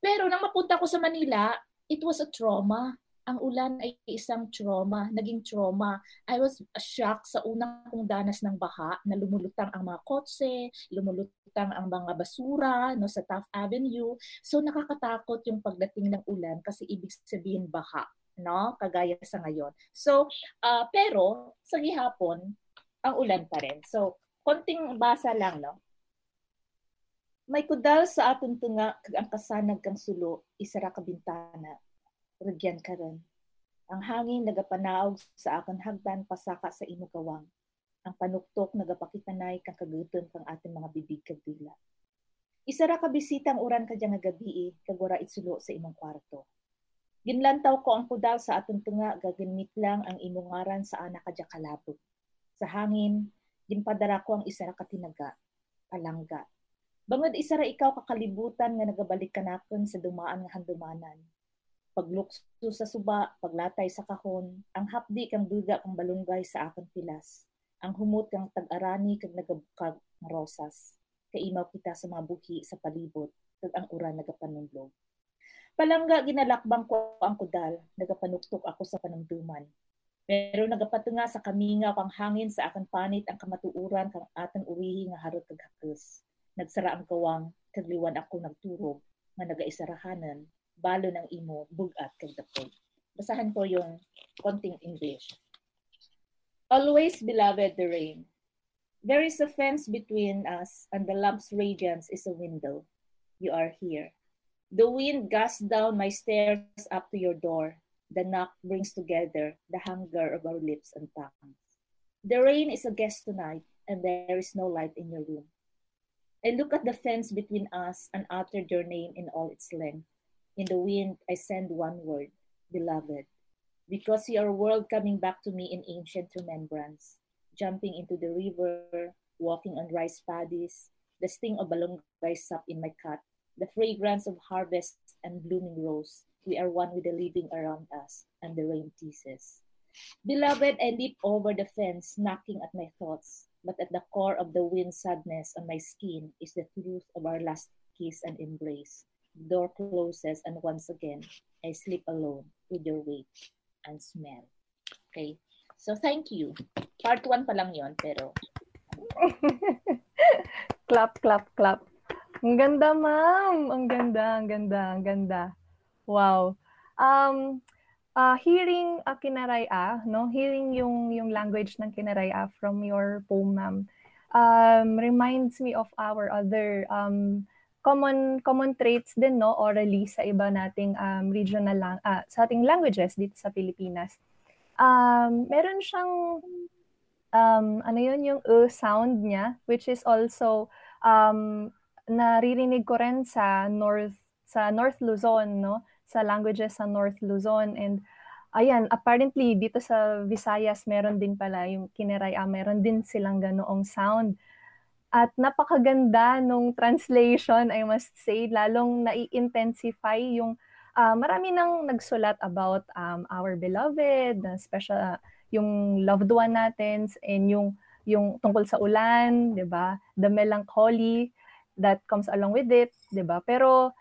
Pero nang mapunta ko sa Manila, it was a trauma ang ulan ay isang trauma, naging trauma. I was shocked sa unang kong danas ng baha na lumulutang ang mga kotse, lumulutang ang mga basura no, sa Taft Avenue. So nakakatakot yung pagdating ng ulan kasi ibig sabihin baha, no? kagaya sa ngayon. So, uh, pero sa gihapon, ang ulan pa rin. So, konting basa lang, no? May kudal sa aton tunga kag ang kasanag kang sulo, isara ka bintana, ragyan ka ron. Ang hangin nagapanaog sa akon hagdan pasaka sa imugawang. Ang panuktok nagapakitanay kang kaguton kang ating mga bibig kag dila. Isa ra ka bisitang uran ka nga gabi kag wara itsulo sa imong kwarto. Ginlantaw ko ang kudal sa atong tunga gagamit lang ang imong ngaran sa anak kadya kalabog. Sa hangin, ginpadara ko ang isa ka tinaga, palangga. Bangod isa ra ikaw kakalibutan nga nagabalik kanakon sa dumaan nga handumanan paglukso sa suba, paglatay sa kahon, ang hapdi kang duga kang balunggay sa akong pilas, ang humot kang tag-arani kag nagabukag nga rosas, kaimaw kita sa mga buhi sa palibot, kag ang uran nagapanunlog. Palangga ginalakbang ko ang kudal, nagapanuktok ako sa panamduman. Pero nagapatunga sa kaminga kang hangin sa akong panit ang kamatuuran kang atang urihi nga harot kag hakos. Nagsara ang kawang, kagliwan ako nagturog, nga nagaisarahanan, balo ng imo, bugat kag dapog. Basahan ko yung konting English. Always, beloved, the rain. There is a fence between us, and the lamp's radiance is a window. You are here. The wind gusts down my stairs up to your door. The knock brings together the hunger of our lips and tongues. The rain is a guest tonight, and there is no light in your room. I look at the fence between us and utter your name in all its length. In the wind, I send one word, beloved, because your world coming back to me in ancient remembrance, jumping into the river, walking on rice paddies, the sting of balonggay sap in my cut, the fragrance of harvest and blooming rose. We are one with the living around us, and the rain teases. Beloved, I leap over the fence, knocking at my thoughts, but at the core of the wind sadness on my skin is the truth of our last kiss and embrace. Door closes, and once again, I sleep alone with your weight and smell. Okay? So, thank you. Part 1 pa lang yon pero... clap, clap, clap. Ang ganda, ma'am. Ang ganda, ang ganda, ang ganda. Wow. Um, uh, hearing uh, Kinaraya, no? Hearing yung yung language ng Kinaraya from your poem, ma'am, um, reminds me of our other um, common common traits din no orally sa iba nating um, regional lang uh, sa ating languages dito sa Pilipinas. Um, meron siyang um, ano yun yung uh sound niya which is also um, naririnig ko rin sa North sa North Luzon no sa languages sa North Luzon and ayan apparently dito sa Visayas meron din pala yung Kineray ah, meron din silang ganoong sound at napakaganda nung translation, I must say, lalong nai-intensify yung uh, marami nang nagsulat about um, our beloved, special uh, yung loved one natin and yung yung tungkol sa ulan, 'di ba? The melancholy that comes along with it, 'di ba? Pero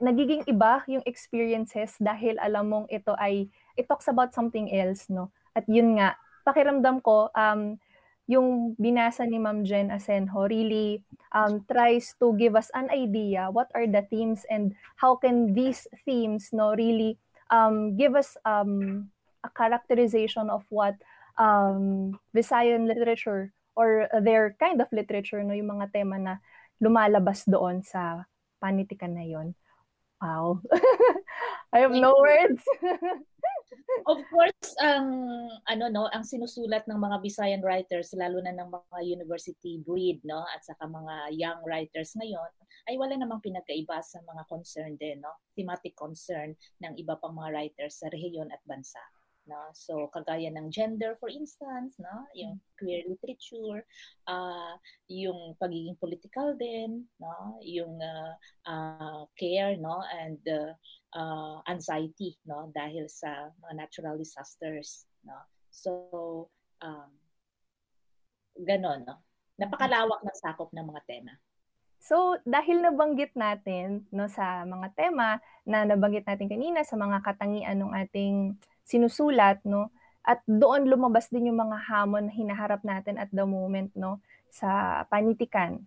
nagiging iba yung experiences dahil alam mong ito ay it talks about something else, no? At yun nga, pakiramdam ko um yung binasa ni Ma'am Jen Asenjo really um, tries to give us an idea what are the themes and how can these themes no really um, give us um, a characterization of what um, Visayan literature or their kind of literature no yung mga tema na lumalabas doon sa panitikan na yon. Wow. I have no words. of course, ang ano no, ang sinusulat ng mga Visayan writers lalo na ng mga university breed no at saka mga young writers ngayon ay wala namang pinagkaiba sa mga concern din no, thematic concern ng iba pang mga writers sa rehiyon at bansa no. So kagaya ng gender for instance no yung queer literature uh, yung pagiging political din no yung uh, uh, care no and uh, uh, anxiety no dahil sa mga natural disasters no. So um ganon no. Napakalawak ng sakop ng mga tema. So, dahil nabanggit natin no sa mga tema na nabanggit natin kanina sa mga katangian ng ating sinusulat no at doon lumabas din yung mga hamon na hinaharap natin at the moment no sa panitikan.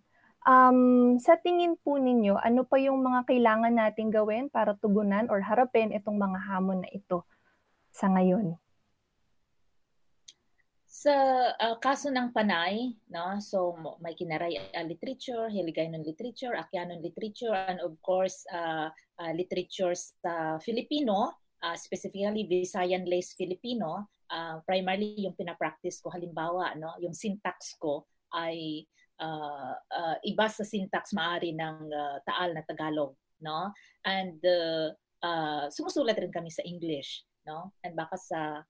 Um, sa tingin po ninyo, ano pa yung mga kailangan nating gawin para tugunan or harapin itong mga hamon na ito sa ngayon? Sa uh, kaso ng Panay, no, so may kinaray uh, literature, Hiligaynon literature, Akyanon literature, and of course, uh, uh, literature sa Filipino, uh, specifically Visayan Lace Filipino, uh, primarily yung pinapractice ko halimbawa no yung syntax ko ay uh, uh, iba sa syntax maari ng uh, Taal na Tagalog no and uh, uh, sumusulat rin kami sa English no and baka sa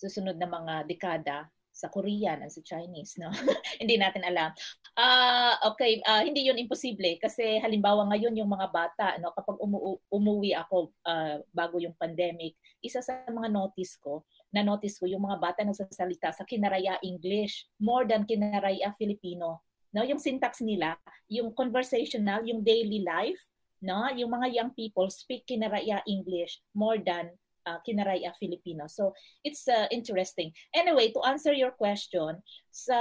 susunod na mga dekada sa Korean at sa Chinese, no? hindi natin alam. Uh, okay, uh, hindi yun imposible kasi halimbawa ngayon yung mga bata, no, kapag umu- umuwi ako uh, bago yung pandemic, isa sa mga notice ko, na notice ko yung mga bata nagsasalita sa Kinaraya English more than Kinaraya Filipino. No, yung syntax nila, yung conversational, yung daily life, no, yung mga young people speak Kinaraya English more than uh, Kinaraya Filipino. So it's uh, interesting. Anyway, to answer your question, sa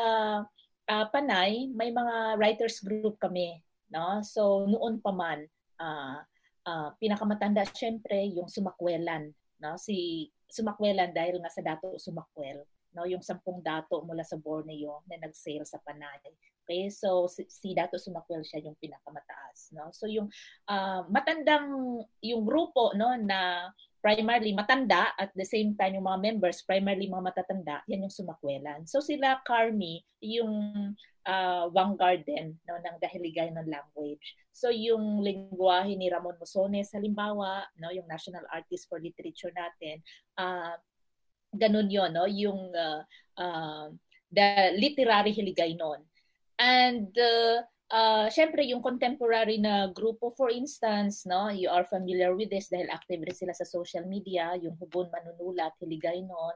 uh, Panay, may mga writers group kami. No? So noon pa man, uh, uh, pinakamatanda syempre yung Sumakwelan. No? Si Sumakwelan dahil nga sa dato Sumakwel. No? Yung sampung dato mula sa Borneo na nag-sail sa Panay. Okay, so si, si Dato Sumakwel siya yung pinakamataas, no? So yung uh, matandang yung grupo no na primarily matanda at the same time yung mga members primarily mga matatanda yan yung sumakwelan. So sila Carmi yung uh, vanguard din no ng dahiligay ng language. So yung lingwahe ni Ramon Musones halimbawa no yung national artist for literature natin uh, ganun yon no yung uh, uh, the literary hiligay noon and uh, uh, syempre yung contemporary na grupo for instance no you are familiar with this dahil active rin sila sa social media yung Hubon Manunulat Hiligay noon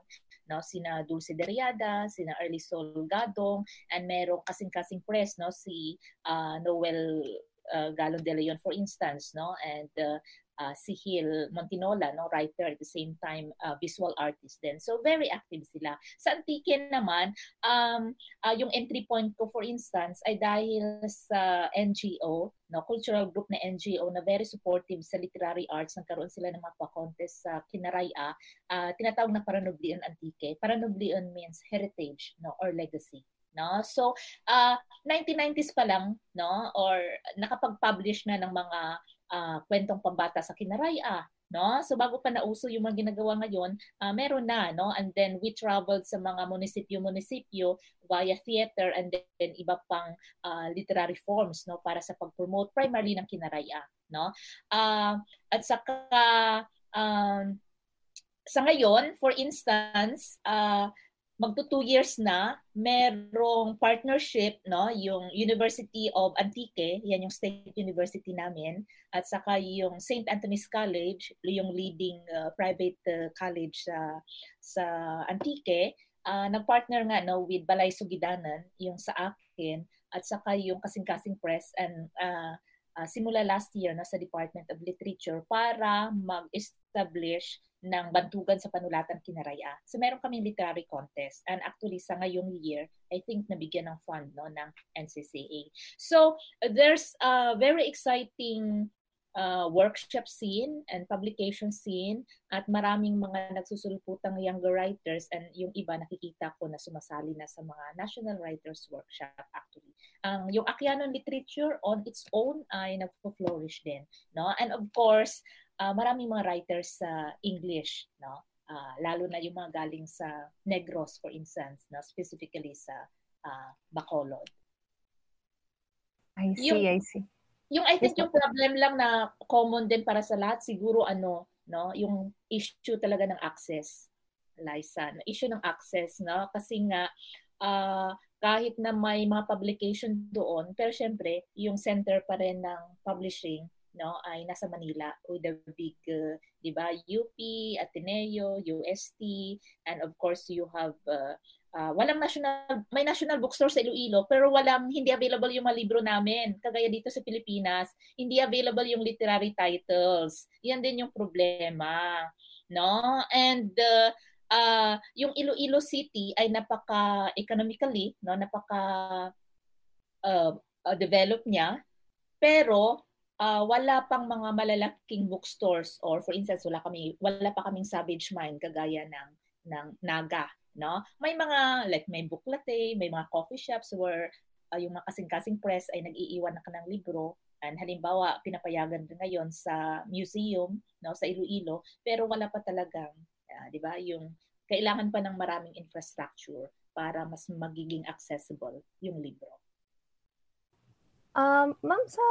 no sina Dulce Deriada sina Early Sol Gadong and merong kasing-kasing press no si uh, Noel uh, Galon de Leon for instance no and uh, uh, si Hil Montinola, no, writer at the same time uh, visual artist din. So very active sila. Sa Antiken naman, um, uh, yung entry point ko for instance ay dahil sa NGO, no, cultural group na NGO na very supportive sa literary arts. Nagkaroon sila ng mga pa-contest sa Kinaraya, uh, tinatawag na Paranublian Antike. Paranublian means heritage no, or legacy no so uh, 1990s pa lang no or nakapag-publish na ng mga uh, kwentong pambata sa Kinaraya, no? So bago pa nauso yung mga ginagawa ngayon, uh, meron na, no? And then we traveled sa mga munisipyo-munisipyo via theater and then iba pang uh, literary forms, no? Para sa pag-promote primarily ng Kinaraya, no? Uh, at saka um, sa ngayon, for instance, uh, magto two years na, merong partnership, no, yung University of Antique, yan yung state university namin, at saka yung St. Anthony's College, yung leading uh, private uh, college sa sa Antique, uh, nagpartner nga no with Balay Sugidanan, yung sa akin, at saka yung Kasing-Kasing Press and uh, uh, simula last year na sa Department of Literature para mag-establish ng bantugan sa panulatan kinaraya. So meron kaming literary contest and actually sa ngayong year, I think nabigyan ng fund no ng NCCA. So there's a very exciting uh, workshop scene and publication scene at maraming mga nagsusulputang younger writers and yung iba nakikita ko na sumasali na sa mga National Writers Workshop actually. Ang um, yung Akianon literature on its own ay nagpo-flourish din, no? And of course, uh, maraming mga writers sa English, no? Uh, lalo na yung mga galing sa Negros, for instance, no? specifically sa uh, Bacolod. I see, yung, I see. Yung I think yung problem lang na common din para sa lahat, siguro ano, no? Yung issue talaga ng access, Liza. No? Issue ng access, no? Kasi nga, uh, kahit na may mga publication doon, pero syempre, yung center pa rin ng publishing no ay nasa Manila with the big uh, 'di ba UP, Ateneo, UST and of course you have uh, uh, walang national may national bookstore sa Iloilo pero walang hindi available yung mga libro namin. Kagaya dito sa Pilipinas hindi available yung literary titles. Yan din yung problema no? And uh, uh, yung Iloilo City ay napaka economically no? Napaka uh, uh, develop niya. Pero uh, wala pang mga malalaking bookstores or for instance wala kami wala pa kaming Savage Mind kagaya ng ng Naga no may mga like may book latte may mga coffee shops where uh, yung mga kasing-kasing press ay nag-iiwan na ka ng libro and halimbawa pinapayagan din ngayon sa museum no sa Iloilo pero wala pa talagang uh, 'di ba yung kailangan pa ng maraming infrastructure para mas magiging accessible yung libro. Um, ma'am, sa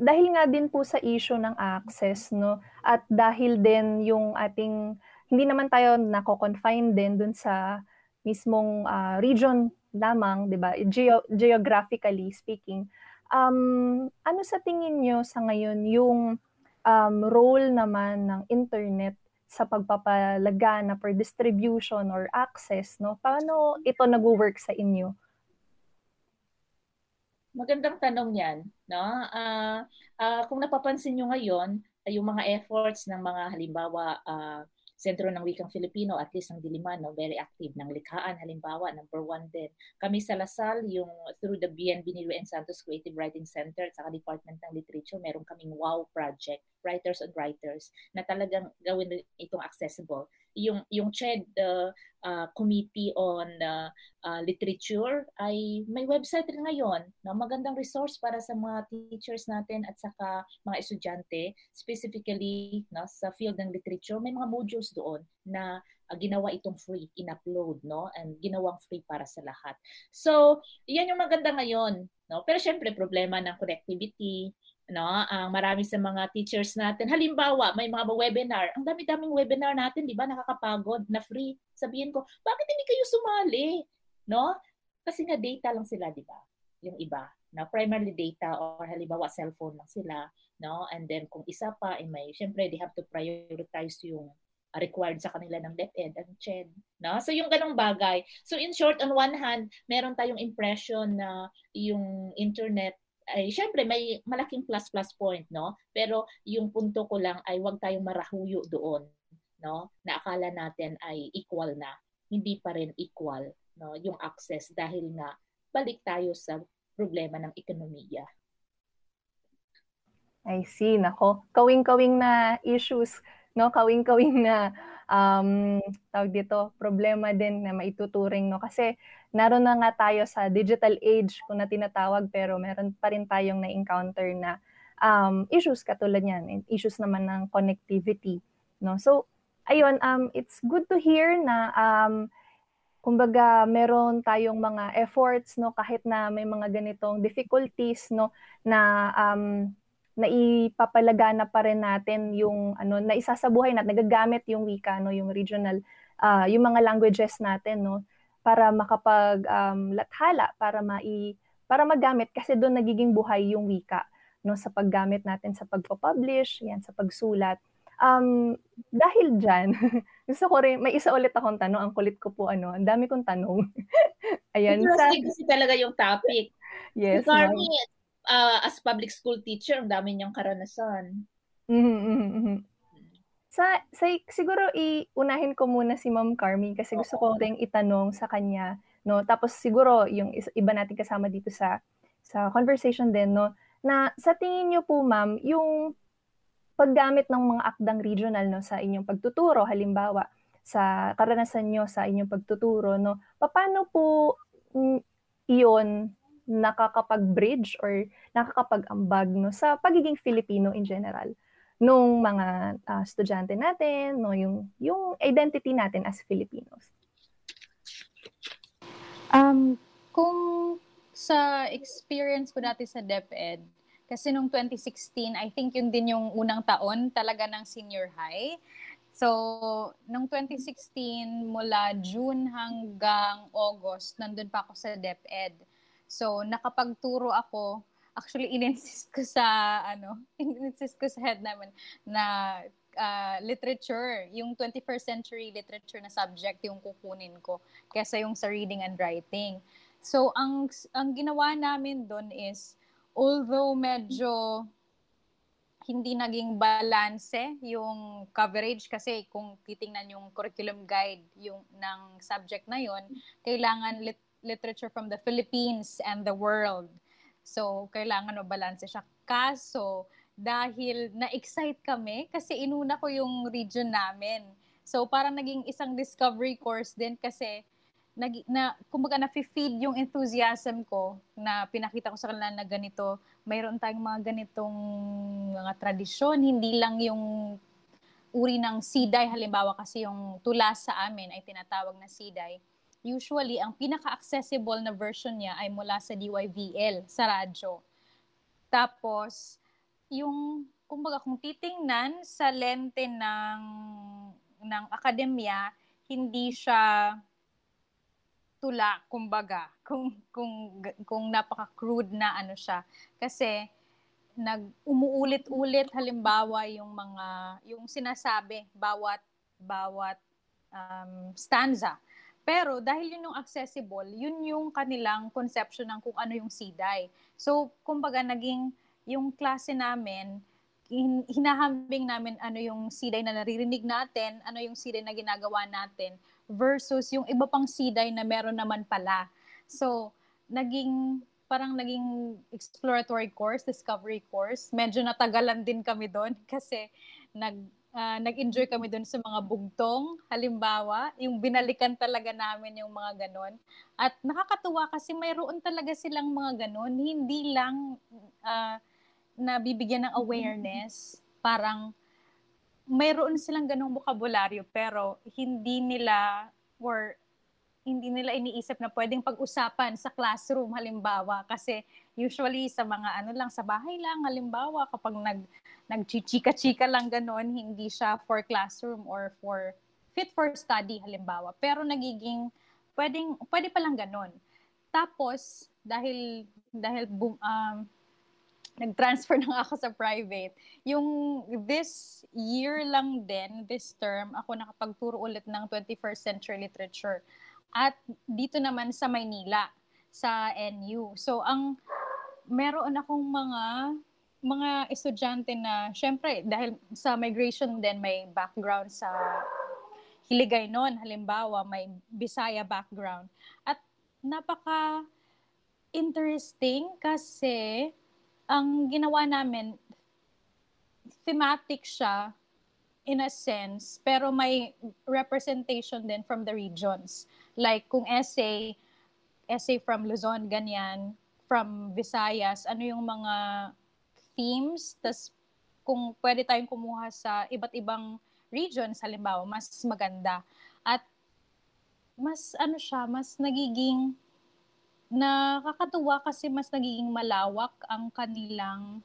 dahil nga din po sa issue ng access, no, at dahil din yung ating, hindi naman tayo nako-confine din dun sa mismong uh, region lamang, di ba, Geo- geographically speaking, um, ano sa tingin nyo sa ngayon yung um, role naman ng internet sa pagpapalagana for distribution or access, no? Paano ito nag-work sa inyo? Magandang tanong 'yan, no? Uh, uh, kung napapansin niyo ngayon, ay yung mga efforts ng mga halimbawa uh, Sentro ng Wikang Filipino, at least ng Diliman, no, very active ng likhaan, halimbawa, number one din. Kami sa Lasal, yung through the BNB ni Ruen Santos Creative Writing Center saka Department ng Literature, meron kaming WOW project, Writers on Writers, na talagang gawin itong accessible yung yung CHED uh, uh, Committee on uh, uh, Literature ay may website rin ngayon na magandang resource para sa mga teachers natin at saka mga estudyante specifically no, sa field ng literature may mga modules doon na uh, ginawa itong free in-upload no and ginawang free para sa lahat. So, yan yung maganda ngayon no. Pero syempre problema ng connectivity, no? Ang uh, marami sa mga teachers natin. Halimbawa, may mga webinar. Ang dami-daming webinar natin, 'di ba? Nakakapagod, na free. Sabihin ko, bakit hindi kayo sumali? No? Kasi nga data lang sila, 'di ba? Yung iba, na primarily data or halimbawa cellphone lang sila, no? And then kung isa pa eh, may syempre they have to prioritize yung required sa kanila ng DepEd and CHED. No? So yung ganong bagay. So in short, on one hand, meron tayong impression na yung internet ay syempre may malaking plus plus point no? Pero yung punto ko lang ay wag tayong marahuyo doon no? Na akala natin ay equal na. Hindi pa rin equal no? Yung access dahil nga balik tayo sa problema ng ekonomiya. I see. Nako kawing-kawing na issues no? Kawing-kawing na um, tawag dito, problema din na maituturing, no? Kasi naroon na nga tayo sa digital age kung na tinatawag, pero meron pa rin tayong na-encounter na um, issues katulad niyan, issues naman ng connectivity, no? So, ayun, um, it's good to hear na um, kumbaga meron tayong mga efforts no kahit na may mga ganitong difficulties no na um, na ipapalagana pa rin natin yung ano na isasabuhay natin nagagamit yung wika no yung regional uh, yung mga languages natin no para makapag um, lathala para mai para magamit kasi doon nagiging buhay yung wika no sa paggamit natin sa pagpo-publish yan sa pagsulat. Um dahil diyan gusto ko rin may isa ulit akong tanong ang kulit ko po ano ang dami kong tanong. Ayan Interesting sa, kasi talaga yung topic. Yes Carmi, uh, as public school teacher, ang dami niyang karanasan. Mm-hmm. Sa, sa siguro iunahin ko muna si Ma'am Carmi kasi gusto ko ring itanong sa kanya no? Tapos siguro yung iba nating kasama dito sa sa conversation din no? Na sa tingin niyo po ma'am yung paggamit ng mga akdang regional no? Sa inyong pagtuturo halimbawa sa karanasan niyo sa inyong pagtuturo no? Paano po mm, iyon nakakapag-bridge or nakakapag-ambag no, sa pagiging Filipino in general nung mga uh, estudyante natin, no, yung, yung identity natin as Filipinos. Um, kung sa experience ko dati sa DepEd, kasi nung 2016, I think yun din yung unang taon talaga ng senior high. So, nung 2016, mula June hanggang August, nandun pa ako sa DepEd. So, nakapagturo ako, actually ininsist ko sa ano, ininsist ko sa head namin na uh, literature, yung 21st century literature na subject yung kukunin ko kaysa yung sa reading and writing. So, ang ang ginawa namin doon is although medyo hindi naging balance yung coverage kasi kung titingnan yung curriculum guide yung ng subject na yon kailangan lit- literature from the Philippines and the world. So, kailangan no balance siya. Kaso, dahil na-excite kami, kasi inuna ko yung region namin. So, parang naging isang discovery course din kasi nag, na, kumbaga na-feed yung enthusiasm ko na pinakita ko sa kanila na ganito, mayroon tayong mga ganitong mga tradisyon, hindi lang yung uri ng siday, halimbawa kasi yung tula sa amin ay tinatawag na siday. Usually, ang pinaka-accessible na version niya ay mula sa DYVL, sa radyo. Tapos, yung, kumbaga, kung titingnan sa lente ng, ng akademya, hindi siya tula, kumbaga, kung, kung, kung napaka-crude na ano siya. Kasi, nag umuulit-ulit halimbawa yung mga yung sinasabi bawat bawat um, stanza pero dahil yun yung accessible yun yung kanilang conception ng kung ano yung siday so kumbaga naging yung klase namin hinahambing namin ano yung siday na naririnig natin ano yung siday na ginagawa natin versus yung iba pang siday na meron naman pala. So, naging parang naging exploratory course, discovery course. Medyo natagalan din kami doon kasi nag uh, nag-enjoy kami doon sa mga bugtong, halimbawa, yung binalikan talaga namin yung mga ganon. At nakakatuwa kasi mayroon talaga silang mga ganon, hindi lang uh, nabibigyan ng awareness, parang mayroon silang ganong bokabularyo pero hindi nila or hindi nila iniisip na pwedeng pag-usapan sa classroom halimbawa. Kasi usually sa mga ano lang sa bahay lang halimbawa kapag nag nagchichika-chika lang ganon hindi siya for classroom or for fit for study halimbawa pero nagiging pwedeng pwede pa lang ganon tapos dahil dahil um, nag-transfer na ako sa private. Yung this year lang din, this term, ako nakapagturo ulit ng 21st century literature. At dito naman sa Maynila, sa NU. So, ang meron akong mga mga estudyante na, syempre, dahil sa migration din, may background sa Hiligay noon, halimbawa, may Bisaya background. At napaka interesting kasi ang ginawa namin, thematic siya in a sense, pero may representation din from the regions. Like kung essay, essay from Luzon, ganyan, from Visayas, ano yung mga themes, tas kung pwede tayong kumuha sa iba't ibang regions, halimbawa, mas maganda. At mas ano siya, mas nagiging nakakatuwa kasi mas nagiging malawak ang kanilang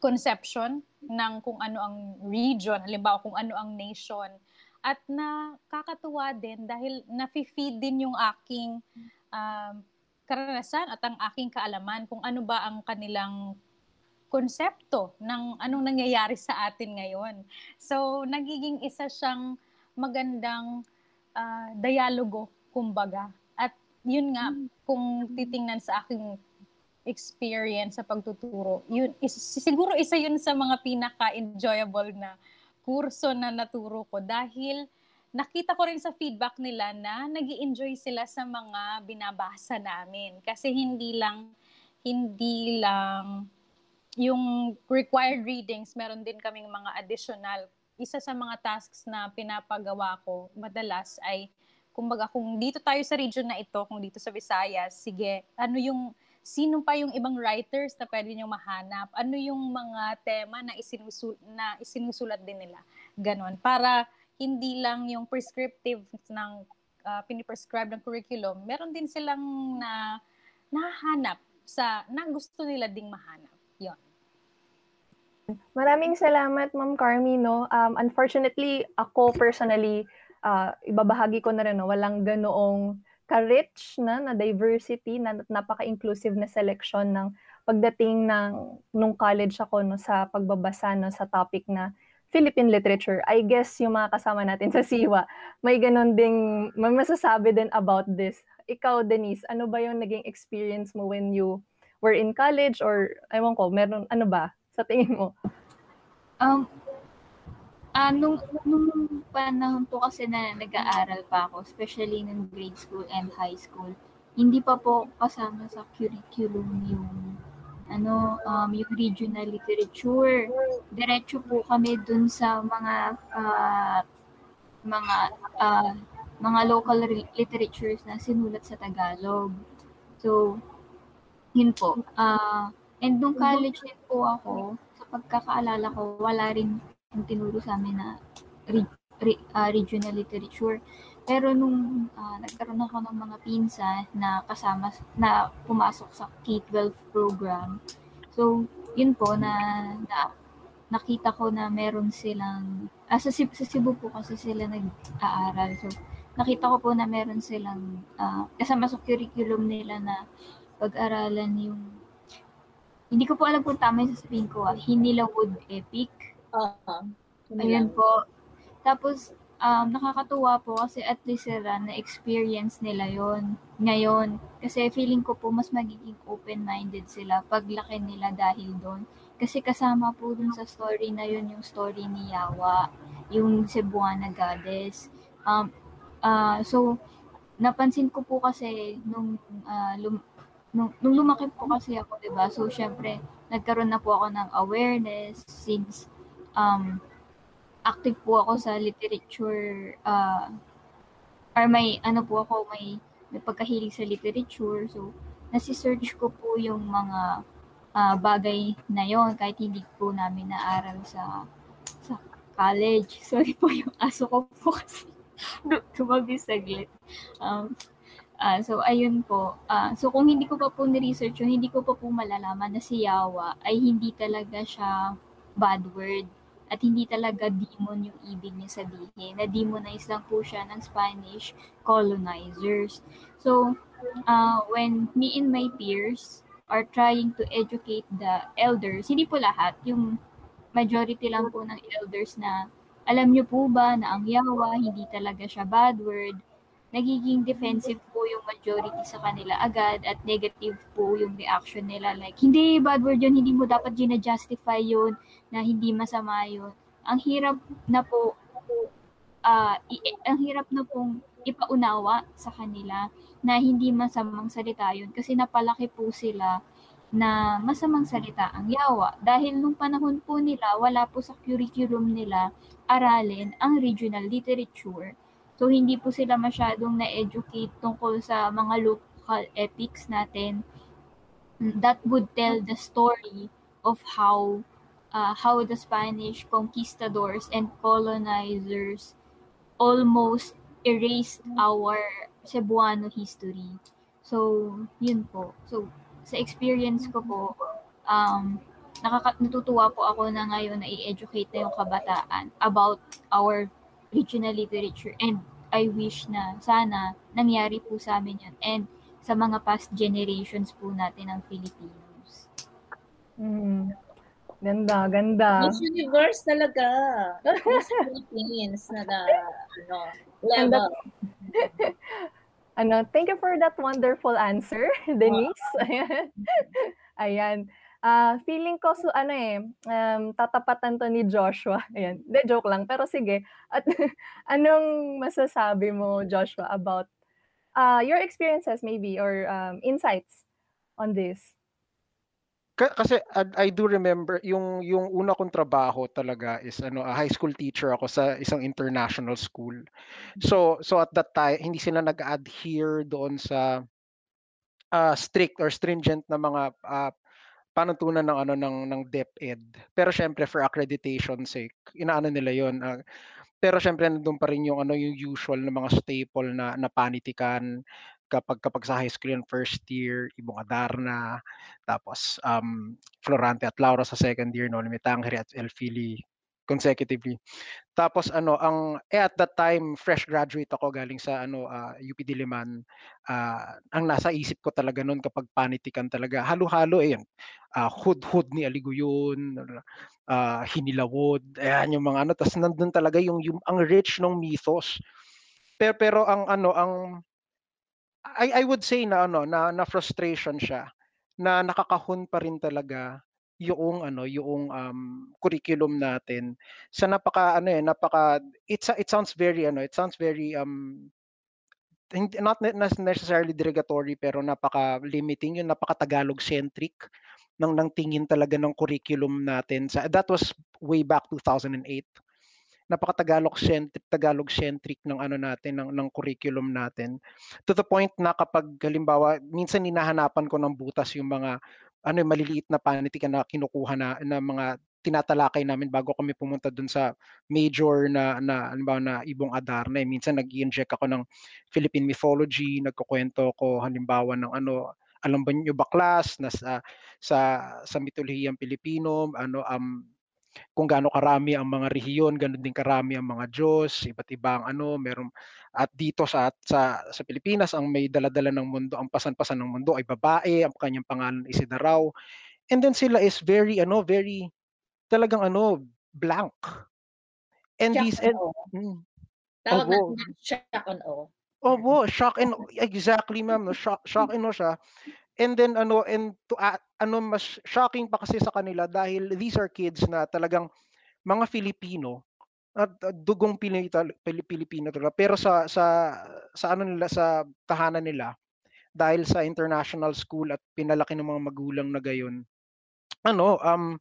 conception ng kung ano ang region, halimbawa kung ano ang nation. At nakakatuwa din dahil nafi-feed din yung aking um, karanasan at ang aking kaalaman kung ano ba ang kanilang konsepto ng anong nangyayari sa atin ngayon. So, nagiging isa siyang magandang uh, dialogo, kumbaga, yun nga, hmm. kung titingnan sa aking experience sa pagtuturo, yun, is, siguro isa yun sa mga pinaka-enjoyable na kurso na naturo ko dahil nakita ko rin sa feedback nila na nag enjoy sila sa mga binabasa namin. Kasi hindi lang, hindi lang yung required readings, meron din kaming mga additional. Isa sa mga tasks na pinapagawa ko madalas ay kumbaga kung dito tayo sa region na ito, kung dito sa Visayas, sige, ano yung sino pa yung ibang writers na pwede niyo mahanap? Ano yung mga tema na isinusul na isinusulat din nila? Ganon. Para hindi lang yung prescriptive ng uh, piniprescribe ng curriculum, meron din silang na nahanap sa na gusto nila ding mahanap. Yon. Maraming salamat, Ma'am Carmino. Um, unfortunately, ako personally, uh, ibabahagi ko na rin, no, walang ganoong ka-rich na, na diversity, na napaka-inclusive na selection ng pagdating ng nung college ako no, sa pagbabasa no, sa topic na Philippine literature. I guess yung mga kasama natin sa SIWA, may ganun ding, may masasabi din about this. Ikaw, Denise, ano ba yung naging experience mo when you were in college or, ewan ko, meron, ano ba, sa tingin mo? Um, Ah, nung, nung panahon po kasi na nag-aaral pa ako, especially nung grade school and high school, hindi pa po kasama sa curriculum yung ano, um, yung regional literature. Diretso po kami dun sa mga uh, mga uh, mga local literatures na sinulat sa Tagalog. So, yun po. Uh, and nung college din po ako, sa pagkakaalala ko, wala rin yung tinuro sa amin na re, re, uh, regional literature. Pero nung uh, nagkaroon ako ng mga pinsa na kasama, na pumasok sa K-12 program, so yun po na, na nakita ko na meron silang, ah, sa, sa Cebu po kasi sila nag-aaral. So, nakita ko po na meron silang, uh, kasama sa curriculum nila na pag-aralan yung, hindi ko po alam kung tama yung sasabihin ko, ah, Hinila Wood Epic. Uh-huh. Ayun po. Tapos, um, nakakatuwa po kasi at least sila na-experience nila yon ngayon. Kasi feeling ko po mas magiging open-minded sila paglaki nila dahil doon. Kasi kasama po dun sa story na yun yung story ni Yawa, yung Cebuana goddess. Um, uh, so, napansin ko po kasi nung, uh, lum- nung, nung lumaki po kasi ako, 'di ba? So syempre, nagkaroon na po ako ng awareness since um active po ako sa literature uh, or may ano po ako may may pagkahilig sa literature. So nasi-search ko po yung mga uh, bagay na yon kahit hindi po namin naaral sa sa college. Sorry po yung aso ko po kasi tumabi saglit. Um, Uh, so, ayun po. Uh, so, kung hindi ko pa po ni-research yun, hindi ko pa po malalaman na si Yawa ay hindi talaga siya bad word at hindi talaga demon yung ibig niya sabihin. Na-demonize lang po siya ng Spanish colonizers. So, uh, when me and my peers are trying to educate the elders, hindi po lahat, yung majority lang po ng elders na alam niyo po ba na ang yawa, hindi talaga siya bad word, nagiging defensive po yung majority sa kanila agad at negative po yung reaction nila. Like, hindi, bad word yun, hindi mo dapat gina-justify yun, na hindi masama yun. Ang hirap na po, uh, i- ang hirap na pong ipaunawa sa kanila na hindi masamang salita yun kasi napalaki po sila na masamang salita ang yawa. Dahil nung panahon po nila, wala po sa curriculum nila aralin ang regional literature So, hindi po sila masyadong na-educate tungkol sa mga local epics natin that would tell the story of how uh, how the Spanish conquistadors and colonizers almost erased our Cebuano history. So, yun po. So, sa experience ko po, um, nakaka- natutuwa po ako na ngayon na i-educate na yung kabataan about our regional literature and I wish na sana nangyari po sa amin yun and sa mga past generations po natin ng Filipinos. Mm. Ganda, ganda. Miss Universe talaga. Miss Philippines na na, ano, level. ano, thank you for that wonderful answer, Denise. Ayan. Ayan. Ah, feeling ko so ano, eh, um, tatapatan 'to ni Joshua, ayan. Hindi, joke lang. Pero sige, at anong masasabi mo, Joshua, about, uh, your experiences maybe or, um, insights on this? Ka kasi I do remember yung yung una kong trabaho talaga is ano, a high school teacher ako sa isang international school. So so at that time, hindi sila nag-adhere doon sa, ah, strict or stringent na mga, ah panuntunan ng ano ng ng DepEd. Pero syempre for accreditation sake, inaano nila 'yon. Uh, pero syempre nandoon pa rin yung ano yung usual na mga staple na na panitikan kapag kapag sa high school yung first year, Ibong Adarna, tapos um, Florante at Laura sa second year, no, Limitangri at Elfili consecutively. Tapos ano, ang eh, at that time fresh graduate ako galing sa ano uh, ah, UP Diliman. Uh, ang nasa isip ko talaga noon kapag panitikan talaga, halo-halo eh. Uh, hood-hood ni Aliguyon, uh, Hinilawod, ayan yung mga ano, tapos nandun talaga yung, yung ang rich ng mythos. Pero pero ang ano, ang I I would say na ano, na na frustration siya na nakakahon pa rin talaga yung ano, yung um, curriculum natin sa napaka ano eh, napaka it's it sounds very ano, it sounds very um not necessarily derogatory pero napaka limiting yung napaka Tagalog centric ng ng tingin talaga ng curriculum natin sa that was way back 2008 napaka-Tagalog centric Tagalog centric ng ano natin ng ng curriculum natin. To the point na kapag halimbawa minsan ninahanapan ko ng butas yung mga ano maliliit na panitikan na kinukuha na, na mga tinatalakay namin bago kami pumunta dun sa major na na halimbawa na Ibong Adarna eh. minsan nag-inject ako ng Philippine mythology nagkukwento ko halimbawa ng ano alam ba niyo ba class na sa sa, sa mitolohiyang Pilipino ano um kung gaano karami ang mga rehiyon, ganun din karami ang mga Diyos, iba't ibang ano, meron at dito sa sa sa Pilipinas ang may daladala ng mundo, ang pasan-pasan ng mundo ay babae, ang kanyang pangalan ay Isidaraw. And then sila is very ano, very talagang ano, blank. And shock these and mm, Tawag oh, shock on o. Opo, shock and exactly ma'am, no, shock shock and no siya. And then ano and to uh, ano mas shocking pa kasi sa kanila dahil these are kids na talagang mga Filipino at uh, dugong Pilipino talaga pero sa sa sa ano nila sa tahanan nila dahil sa international school at pinalaki ng mga magulang na gayon ano um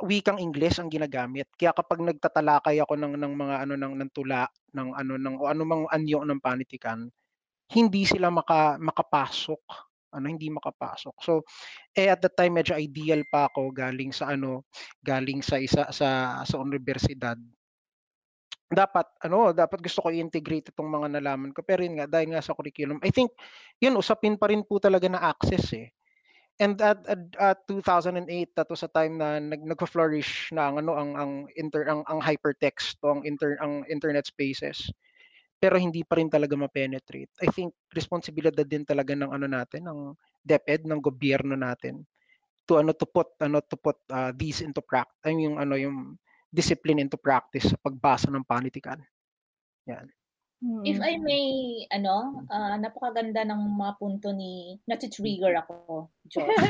wikang Ingles ang ginagamit. Kaya kapag nagtatalakay ako ng ng mga ano ng ng tula ng ano ng o anumang anyo ng panitikan, hindi sila maka, makapasok ano hindi makapasok. So eh at that time medyo ideal pa ako galing sa ano galing sa isa sa sa universidad. Dapat ano dapat gusto ko i-integrate itong mga nalaman ko pero yun nga dahil nga sa curriculum I think yun usapin pa rin po talaga na access eh. And at, at, at 2008 that was a time na nag nagfo-flourish na ang ano ang ang inter ang, ang hypertext o ang inter ang internet spaces pero hindi pa rin talaga ma-penetrate. I think responsibilidad din talaga ng ano natin, ng DepEd, ng gobyerno natin to ano to put ano to put uh, these into practice, I mean, yung ano yung discipline into practice sa pagbasa ng panitikan. Yan. If I may, ano, uh, napakaganda ng mga punto ni, nati-trigger ako, George.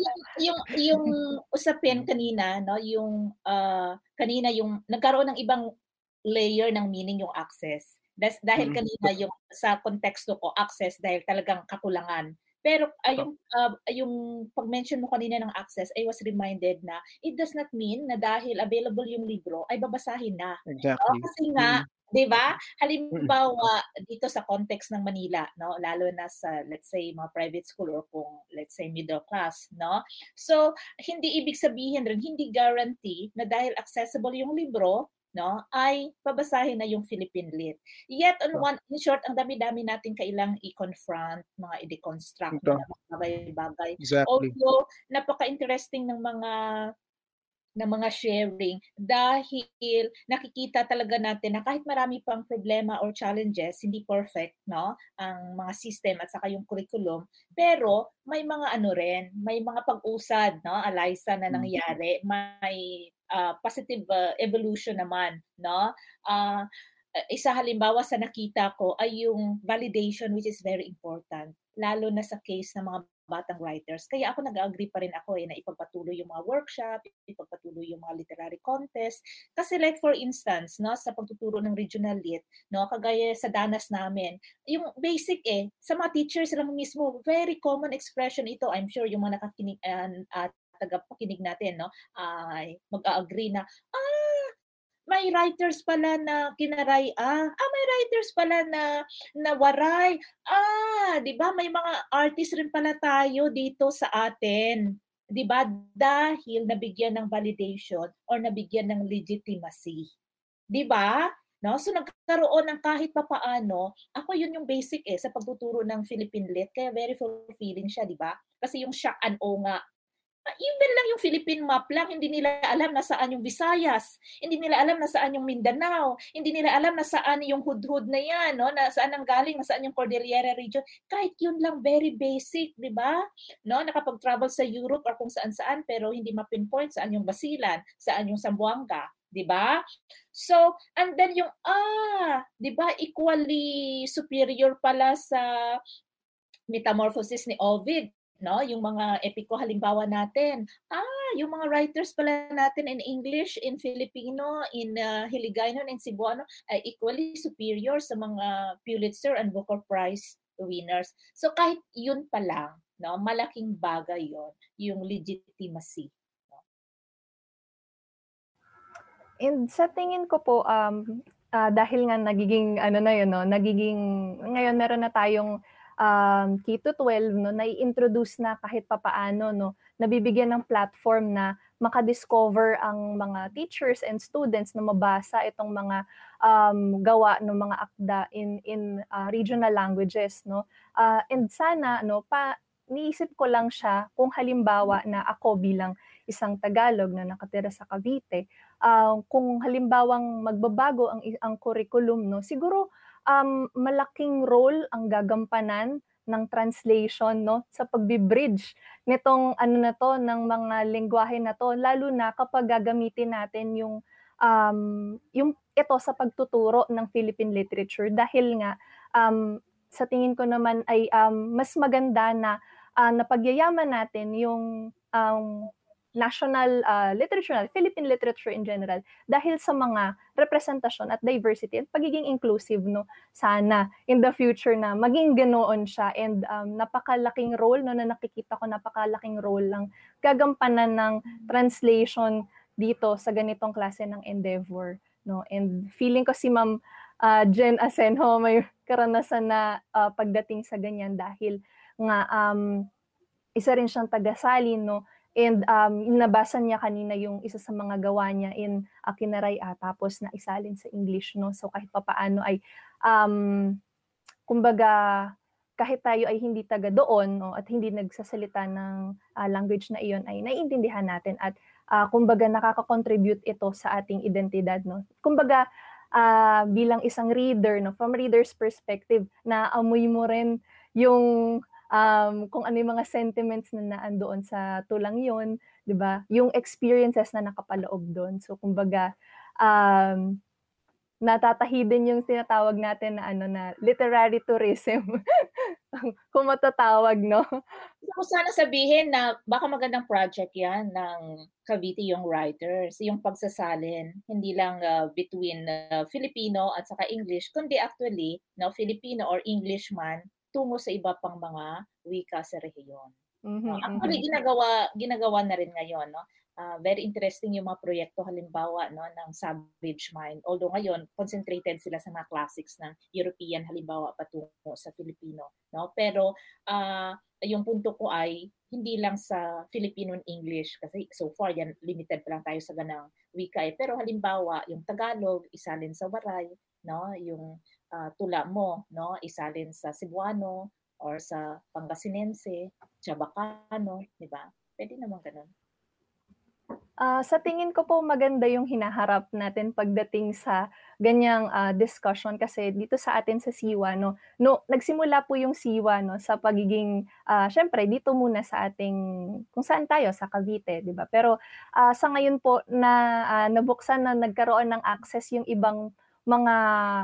Yung, yung, yung usapin kanina, no, yung, uh, kanina yung, nagkaroon ng ibang layer ng meaning yung access. Das, dahil mm. kanina yung sa konteksto ko access dahil talagang kakulangan. Pero uh, yung uh, yung pag-mention mo kanina ng access, I was reminded na it does not mean na dahil available yung libro ay babasahin na. Exactly. No? Kasi nga, mm. 'di ba? Halimbawa dito sa context ng Manila, no, lalo na sa let's say mga private school or kung let's say middle class, no. So, hindi ibig sabihin rin hindi guarantee na dahil accessible yung libro, no, ay babasahin na yung Philippine Lit. Yet on one in short, ang dami-dami natin kailang i-confront, mga i-deconstruct na bagay-bagay. Exactly. Although napaka-interesting ng mga ng mga sharing dahil nakikita talaga natin na kahit marami pang problema or challenges, hindi perfect, no? Ang mga system at saka yung curriculum, pero may mga ano rin, may mga pag-usad, no? Alisa na mm. nangyari, may uh, positive uh, evolution naman, no? Uh, isa halimbawa sa nakita ko ay yung validation which is very important lalo na sa case ng mga batang writers. Kaya ako nag-agree pa rin ako eh, na ipagpatuloy yung mga workshop, ipagpatuloy yung mga literary contest. Kasi like for instance, no, sa pagtuturo ng regional lit, no, kagaya sa danas namin, yung basic eh, sa mga teachers lang mismo, very common expression ito. I'm sure yung mga nakakinig uh, at tagapakinig natin, no, ay mag-agree na, ah, may writers pala na kinaray ah ah may writers pala na na waray. Ah 'di ba? May mga artist rin pala tayo dito sa atin. 'di ba? Dahil nabigyan ng validation or nabigyan ng legitimacy. 'di ba? No? So nagkaroon ng kahit papaano ako yun yung basic eh sa pagtuturo ng Philippine Lit. Kaya very fulfilling siya 'di ba? Kasi yung shock and o nga even lang yung Philippine map lang, hindi nila alam na saan yung Visayas, hindi nila alam na saan yung Mindanao, hindi nila alam na saan yung hudhud na yan, no? na saan ang galing, na saan yung Cordillera region. Kahit yun lang, very basic, di ba? No? Nakapag-travel sa Europe or kung saan-saan, pero hindi ma-pinpoint saan yung Basilan, saan yung Zamboanga, di ba? So, and then yung, ah, di ba, equally superior pala sa metamorphosis ni Ovid no? Yung mga epiko halimbawa natin. Ah, yung mga writers pala natin in English, in Filipino, in uh, Hiligaynon, in Cebuano ay equally superior sa mga Pulitzer and Booker Prize winners. So kahit yun pa lang, no, malaking bagay yon, yung legitimacy. No? and sa tingin ko po, um, uh, dahil nga nagiging, ano na yun, no, nagiging, ngayon meron na tayong um, K-12, no, na-introduce na kahit papaano, no, nabibigyan ng platform na makadiscover ang mga teachers and students na mabasa itong mga um, gawa ng mga akda in in uh, regional languages no. Uh, and sana no pa niisip ko lang siya kung halimbawa na ako bilang isang Tagalog na nakatira sa Cavite, uh, kung halimbawang magbabago ang ang curriculum no, siguro um, malaking role ang gagampanan ng translation no sa pagbi-bridge nitong ano na to ng mga lengguwahe na to lalo na kapag gagamitin natin yung um, yung ito sa pagtuturo ng Philippine literature. Dahil nga um, sa tingin ko naman ay um, mas maganda na uh, napagyayaman natin yung um, national uh, literature, Philippine literature in general, dahil sa mga representasyon at diversity at pagiging inclusive, no, sana in the future na maging ganoon siya. And um, napakalaking role, no, na nakikita ko napakalaking role lang gagampanan ng translation dito sa ganitong klase ng endeavor, no, and feeling ko si Ma'am uh, Jen Asenho may karanasan na uh, pagdating sa ganyan dahil nga um, isa rin siyang tagasali, no, And um, nabasa niya kanina yung isa sa mga gawa niya in uh, tapos na isalin sa English. No? So kahit papaano ay, um, kumbaga, kahit tayo ay hindi taga doon no, at hindi nagsasalita ng uh, language na iyon ay naiintindihan natin at uh, kumbaga nakaka-contribute ito sa ating identidad. No? Kumbaga, uh, bilang isang reader, no, from reader's perspective, na amoy mo rin yung um, kung ano yung mga sentiments na naandoon sa tulang yon, 'di ba? Yung experiences na nakapaloob doon. So kumbaga um, natatahi din yung tinatawag natin na ano na literary tourism. kung matatawag, no? Gusto ko sana sabihin na baka magandang project yan ng Cavite Young Writers, yung pagsasalin, hindi lang uh, between uh, Filipino at saka English, kundi actually, no, Filipino or English man tungo sa iba pang mga wika sa rehiyon. Mm-hmm, uh, actually, mm-hmm. ginagawa, ginagawa na rin ngayon. No? Uh, very interesting yung mga proyekto halimbawa no ng Savage Mind. Although ngayon concentrated sila sa mga classics ng European halimbawa patungo sa Filipino, no? Pero uh, yung punto ko ay hindi lang sa Filipino and English kasi so far yan limited pa lang tayo sa ganang wika eh. Pero halimbawa yung Tagalog isalin sa Waray, no? Yung uh, tula mo, no? Isalin sa Cebuano or sa Pangasinense, Chabacano, di ba? Pwede naman ganun. Uh, sa tingin ko po maganda yung hinaharap natin pagdating sa ganyang uh, discussion kasi dito sa atin sa Siwa no no nagsimula po yung Siwa no sa pagiging uh, syempre dito muna sa ating kung saan tayo sa Cavite di ba pero uh, sa ngayon po na uh, nabuksan na nagkaroon ng access yung ibang mga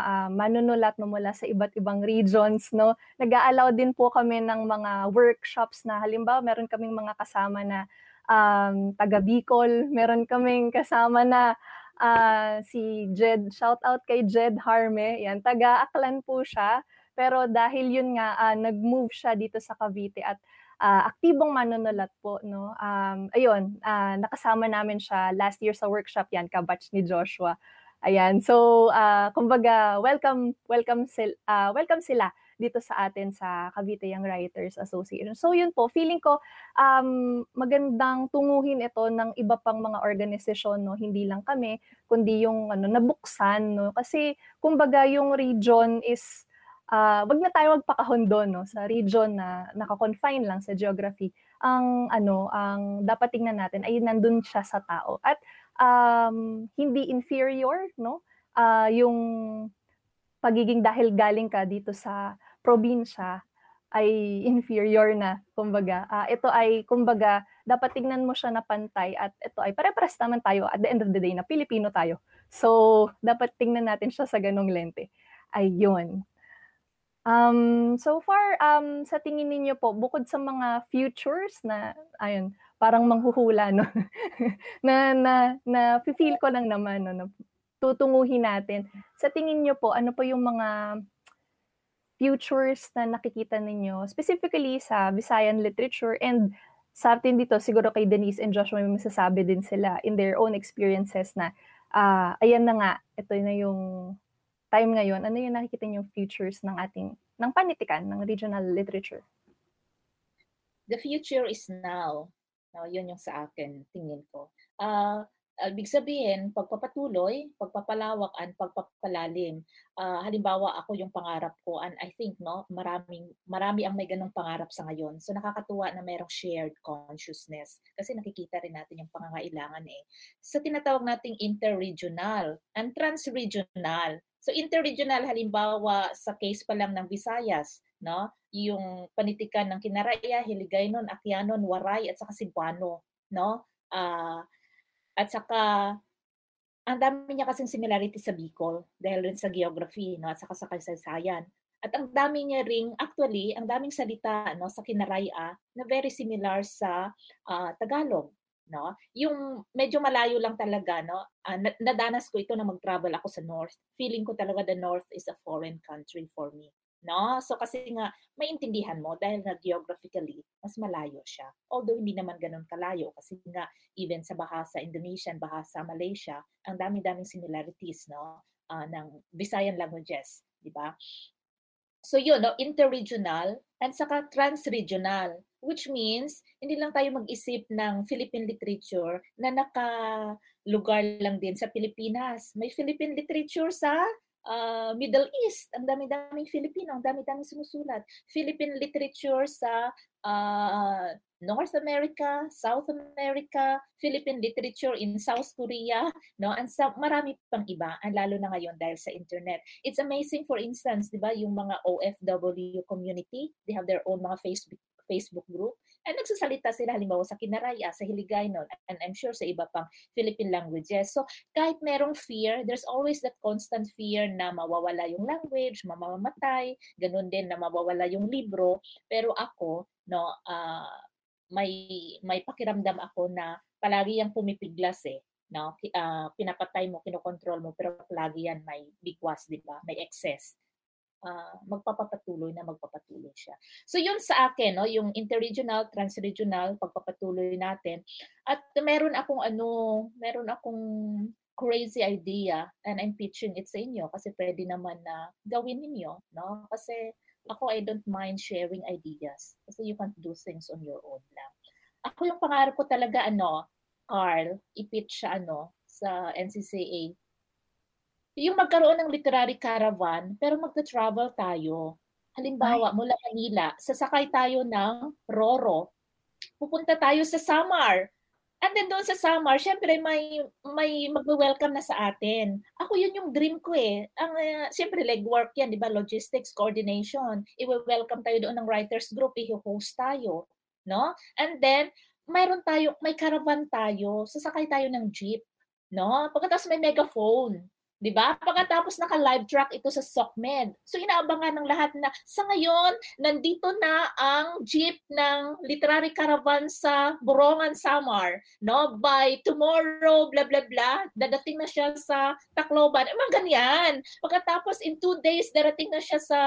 uh, manunulat no mula sa iba't ibang regions no? Nag-aallow din po kami ng mga workshops na halimbawa meron kaming mga kasama na um, taga Bicol meron kaming kasama na uh, si Jed shout out kay Jed Harme. Yan taga Aklan po siya. Pero dahil yun nga uh, nag-move siya dito sa Cavite at uh, aktibong manunulat po no? Um ayun uh, nakasama namin siya last year sa workshop. Yan kabatch ni Joshua Ayan. So, uh, kumbaga, welcome welcome sil uh, welcome sila dito sa atin sa Cavite Young Writers Association. So yun po, feeling ko um, magandang tunguhin ito ng iba pang mga organisasyon, no? hindi lang kami, kundi yung ano, nabuksan. No? Kasi kumbaga yung region is, uh, wag na tayo magpakahon doon no? sa region na naka-confine lang sa geography. Ang ano, ang dapat tingnan natin ay nandun siya sa tao. At um, hindi inferior, no? Uh, yung pagiging dahil galing ka dito sa probinsya ay inferior na, kumbaga. Uh, ito ay, kumbaga, dapat tingnan mo siya na pantay at ito ay pare-pares naman tayo at the end of the day na Pilipino tayo. So, dapat tingnan natin siya sa ganong lente. Ayun. Um, so far, um, sa tingin ninyo po, bukod sa mga futures na, ayun, parang manghuhula, no? na, na, na feel ko lang naman, no, na tutunguhin natin. Sa tingin nyo po, ano po yung mga futures na nakikita ninyo, specifically sa Visayan literature and sa atin dito, siguro kay Denise and Joshua may masasabi din sila in their own experiences na uh, ayan na nga, ito na yung time ngayon. Ano yung nakikita yung futures ng ating, ng panitikan, ng regional literature? The future is now. No, yun yung sa akin, tingin ko. Uh, ibig sabihin, pagpapatuloy, pagpapalawak, and pagpapalalim. Uh, halimbawa, ako yung pangarap ko, and I think, no, maraming, marami ang may ganong pangarap sa ngayon. So, nakakatuwa na mayroong shared consciousness. Kasi nakikita rin natin yung pangangailangan eh. Sa tinatawag nating interregional and transregional. So, interregional, halimbawa, sa case pa lang ng Visayas, no, yung panitikan ng Kinaraya, Hiligaynon, Akyanon, Waray, at saka Cebuano, no? Uh, at saka, ang dami niya kasing similarity sa Bicol dahil rin sa geography no, at saka sa kasaysayan. At ang dami niya ring, actually, ang daming salita no, sa Kinaraya na very similar sa uh, Tagalog. No? Yung medyo malayo lang talaga, no? Uh, nadanas ko ito na mag-travel ako sa North. Feeling ko talaga the North is a foreign country for me no? So kasi nga maintindihan mo dahil na geographically mas malayo siya. Although hindi naman ganoon kalayo kasi nga even sa bahasa Indonesian, bahasa Malaysia, ang dami-daming similarities, no? Uh, ng Visayan languages, di ba? So yun, no, interregional and saka transregional, which means hindi lang tayo mag-isip ng Philippine literature na naka-lugar lang din sa Pilipinas. May Philippine literature sa uh, Middle East. Ang dami-daming Filipino, ang dami-daming sumusulat. Philippine literature sa uh, North America, South America, Philippine literature in South Korea, no? And sa marami pang iba, and lalo na ngayon dahil sa internet. It's amazing for instance, 'di ba, yung mga OFW community, they have their own mga Facebook Facebook group. And nagsasalita sila halimbawa sa Kinaraya, sa Hiligaynon, and I'm sure sa iba pang Philippine languages. So kahit merong fear, there's always that constant fear na mawawala yung language, mamamatay, ganun din na mawawala yung libro. Pero ako, no, uh, may may pakiramdam ako na palagi yang pumipiglas eh no uh, pinapatay mo kinokontrol mo pero palagi yan may bigwas di ba may excess uh, magpapatuloy na magpapatuloy siya. So yun sa akin, no, yung interregional, transregional, pagpapatuloy natin. At meron akong ano, meron akong crazy idea and I'm pitching it sa inyo kasi pwede naman na gawin ninyo, no? Kasi ako, I don't mind sharing ideas kasi you can't do things on your own lang. Ako yung pangarap ko talaga, ano, Carl, ipitch siya, ano, sa NCCA yung magkaroon ng literary caravan, pero magta-travel tayo. Halimbawa, Ay. mula Manila, sasakay tayo ng Roro. Pupunta tayo sa Samar. And then doon sa Samar, syempre may may magwe-welcome na sa atin. Ako yun yung dream ko eh. Ang uh, syempre legwork yan, 'di ba? Logistics, coordination. I-welcome tayo doon ng writers group, i-host tayo, no? And then mayroon tayo, may caravan tayo, sasakay tayo ng jeep, no? Pagkatapos may megaphone. 'Di ba? Pagkatapos naka-live track ito sa SOCMED. So inaabangan ng lahat na sa ngayon nandito na ang jeep ng literary caravan sa Borongan Samar, no? By tomorrow blah blah blah, dadating na siya sa Tacloban. Mga ganyan. Pagkatapos in two days darating na siya sa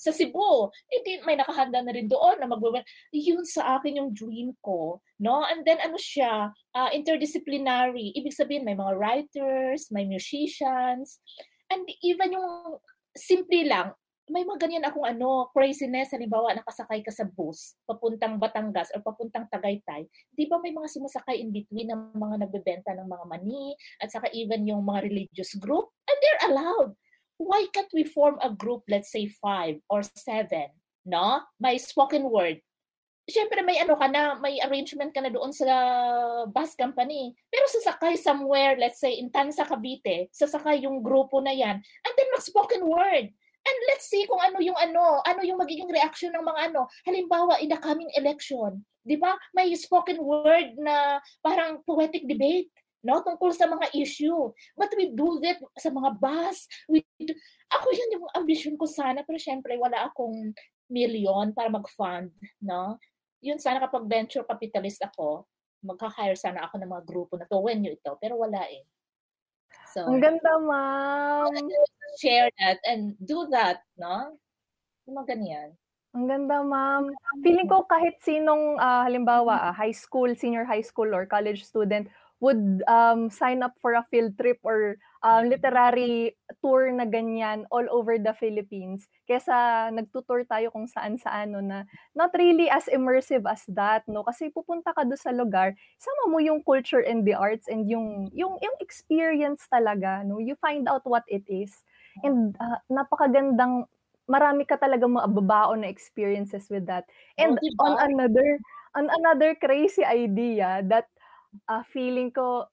sa Cebu. Eh, may nakahanda na rin doon na magwe Yun sa akin yung dream ko, no? And then ano siya, uh, interdisciplinary. Ibig sabihin, may mga writers, may musicians, and even yung simple lang, may mga ganyan akong ano, craziness, halimbawa nakasakay ka sa bus, papuntang Batangas or papuntang Tagaytay, di ba may mga sumasakay in between ng mga nagbebenta ng mga mani, at saka even yung mga religious group, and they're allowed. Why can't we form a group, let's say five or seven, no? May spoken word, syempre may ano ka na, may arrangement ka na doon sa bus company. Pero sasakay somewhere, let's say in Tansa, Cavite, sasakay yung grupo na yan, and then mag-spoken word. And let's see kung ano yung ano, ano yung magiging reaction ng mga ano. Halimbawa, in the coming election, di ba? May spoken word na parang poetic debate no tungkol sa mga issue but we do that sa mga bus we do, ako yun yung ambition ko sana pero syempre wala akong million para mag-fund no yun sana kapag venture capitalist ako, magka-hire sana ako ng mga grupo na to when you ito. Pero wala eh. So, Ang ganda, ma'am. Share that and do that, no? Yung mga ganyan. Ang ganda, ma'am. Feeling ko kahit sinong, uh, halimbawa, uh, high school, senior high school or college student, would um, sign up for a field trip or um, literary tour na ganyan all over the Philippines. Kesa nagtutour tayo kung saan-saan no, na not really as immersive as that no kasi pupunta ka do sa lugar, sama mo yung culture and the arts and yung yung yung experience talaga no. You find out what it is. And uh, napakagandang marami ka talaga mababaon na experiences with that. And oh, diba? on another on another crazy idea that uh, feeling ko,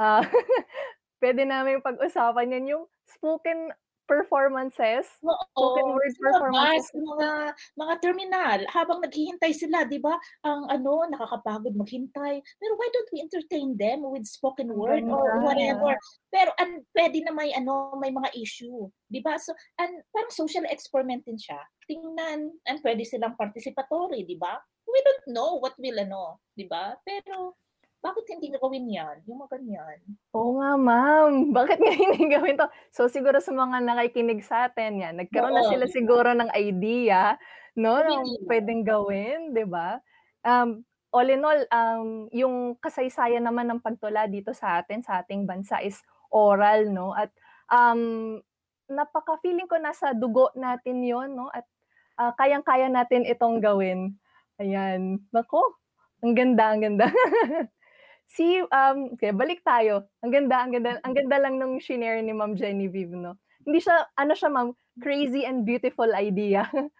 uh, pwede namin pag-usapan yan yung spoken performances, Oo, spoken word performances. mga mga terminal habang naghihintay sila, 'di ba? Ang ano, nakakapagod maghintay. Pero why don't we entertain them with spoken word oh, or whatever? Pero an pwede na may ano, may mga issue, 'di ba? So, and parang social experiment din siya. Tingnan, and pwede silang participatory, 'di ba? We don't know what will ano, 'di ba? Pero bakit hindi gawin yan? Yung mga ganyan. Oo nga, ma'am. Bakit nga hindi gawin to? So, siguro sa mga nakikinig sa atin, yan, nagkaroon Oo. na sila siguro ng idea, no, ng pwedeng gawin, di ba? Um, all in all, um, yung kasaysayan naman ng pagtula dito sa atin, sa ating bansa is oral, no? At um, napaka-feeling ko nasa dugo natin yon no? At uh, kayang-kaya natin itong gawin. Ayan. Nako, ang ganda, ang ganda. Si, um, okay, balik tayo. Ang ganda, ang ganda, ang ganda lang nung shinare ni Ma'am Genevieve, no? Hindi siya, ano siya, Ma'am, crazy and beautiful idea.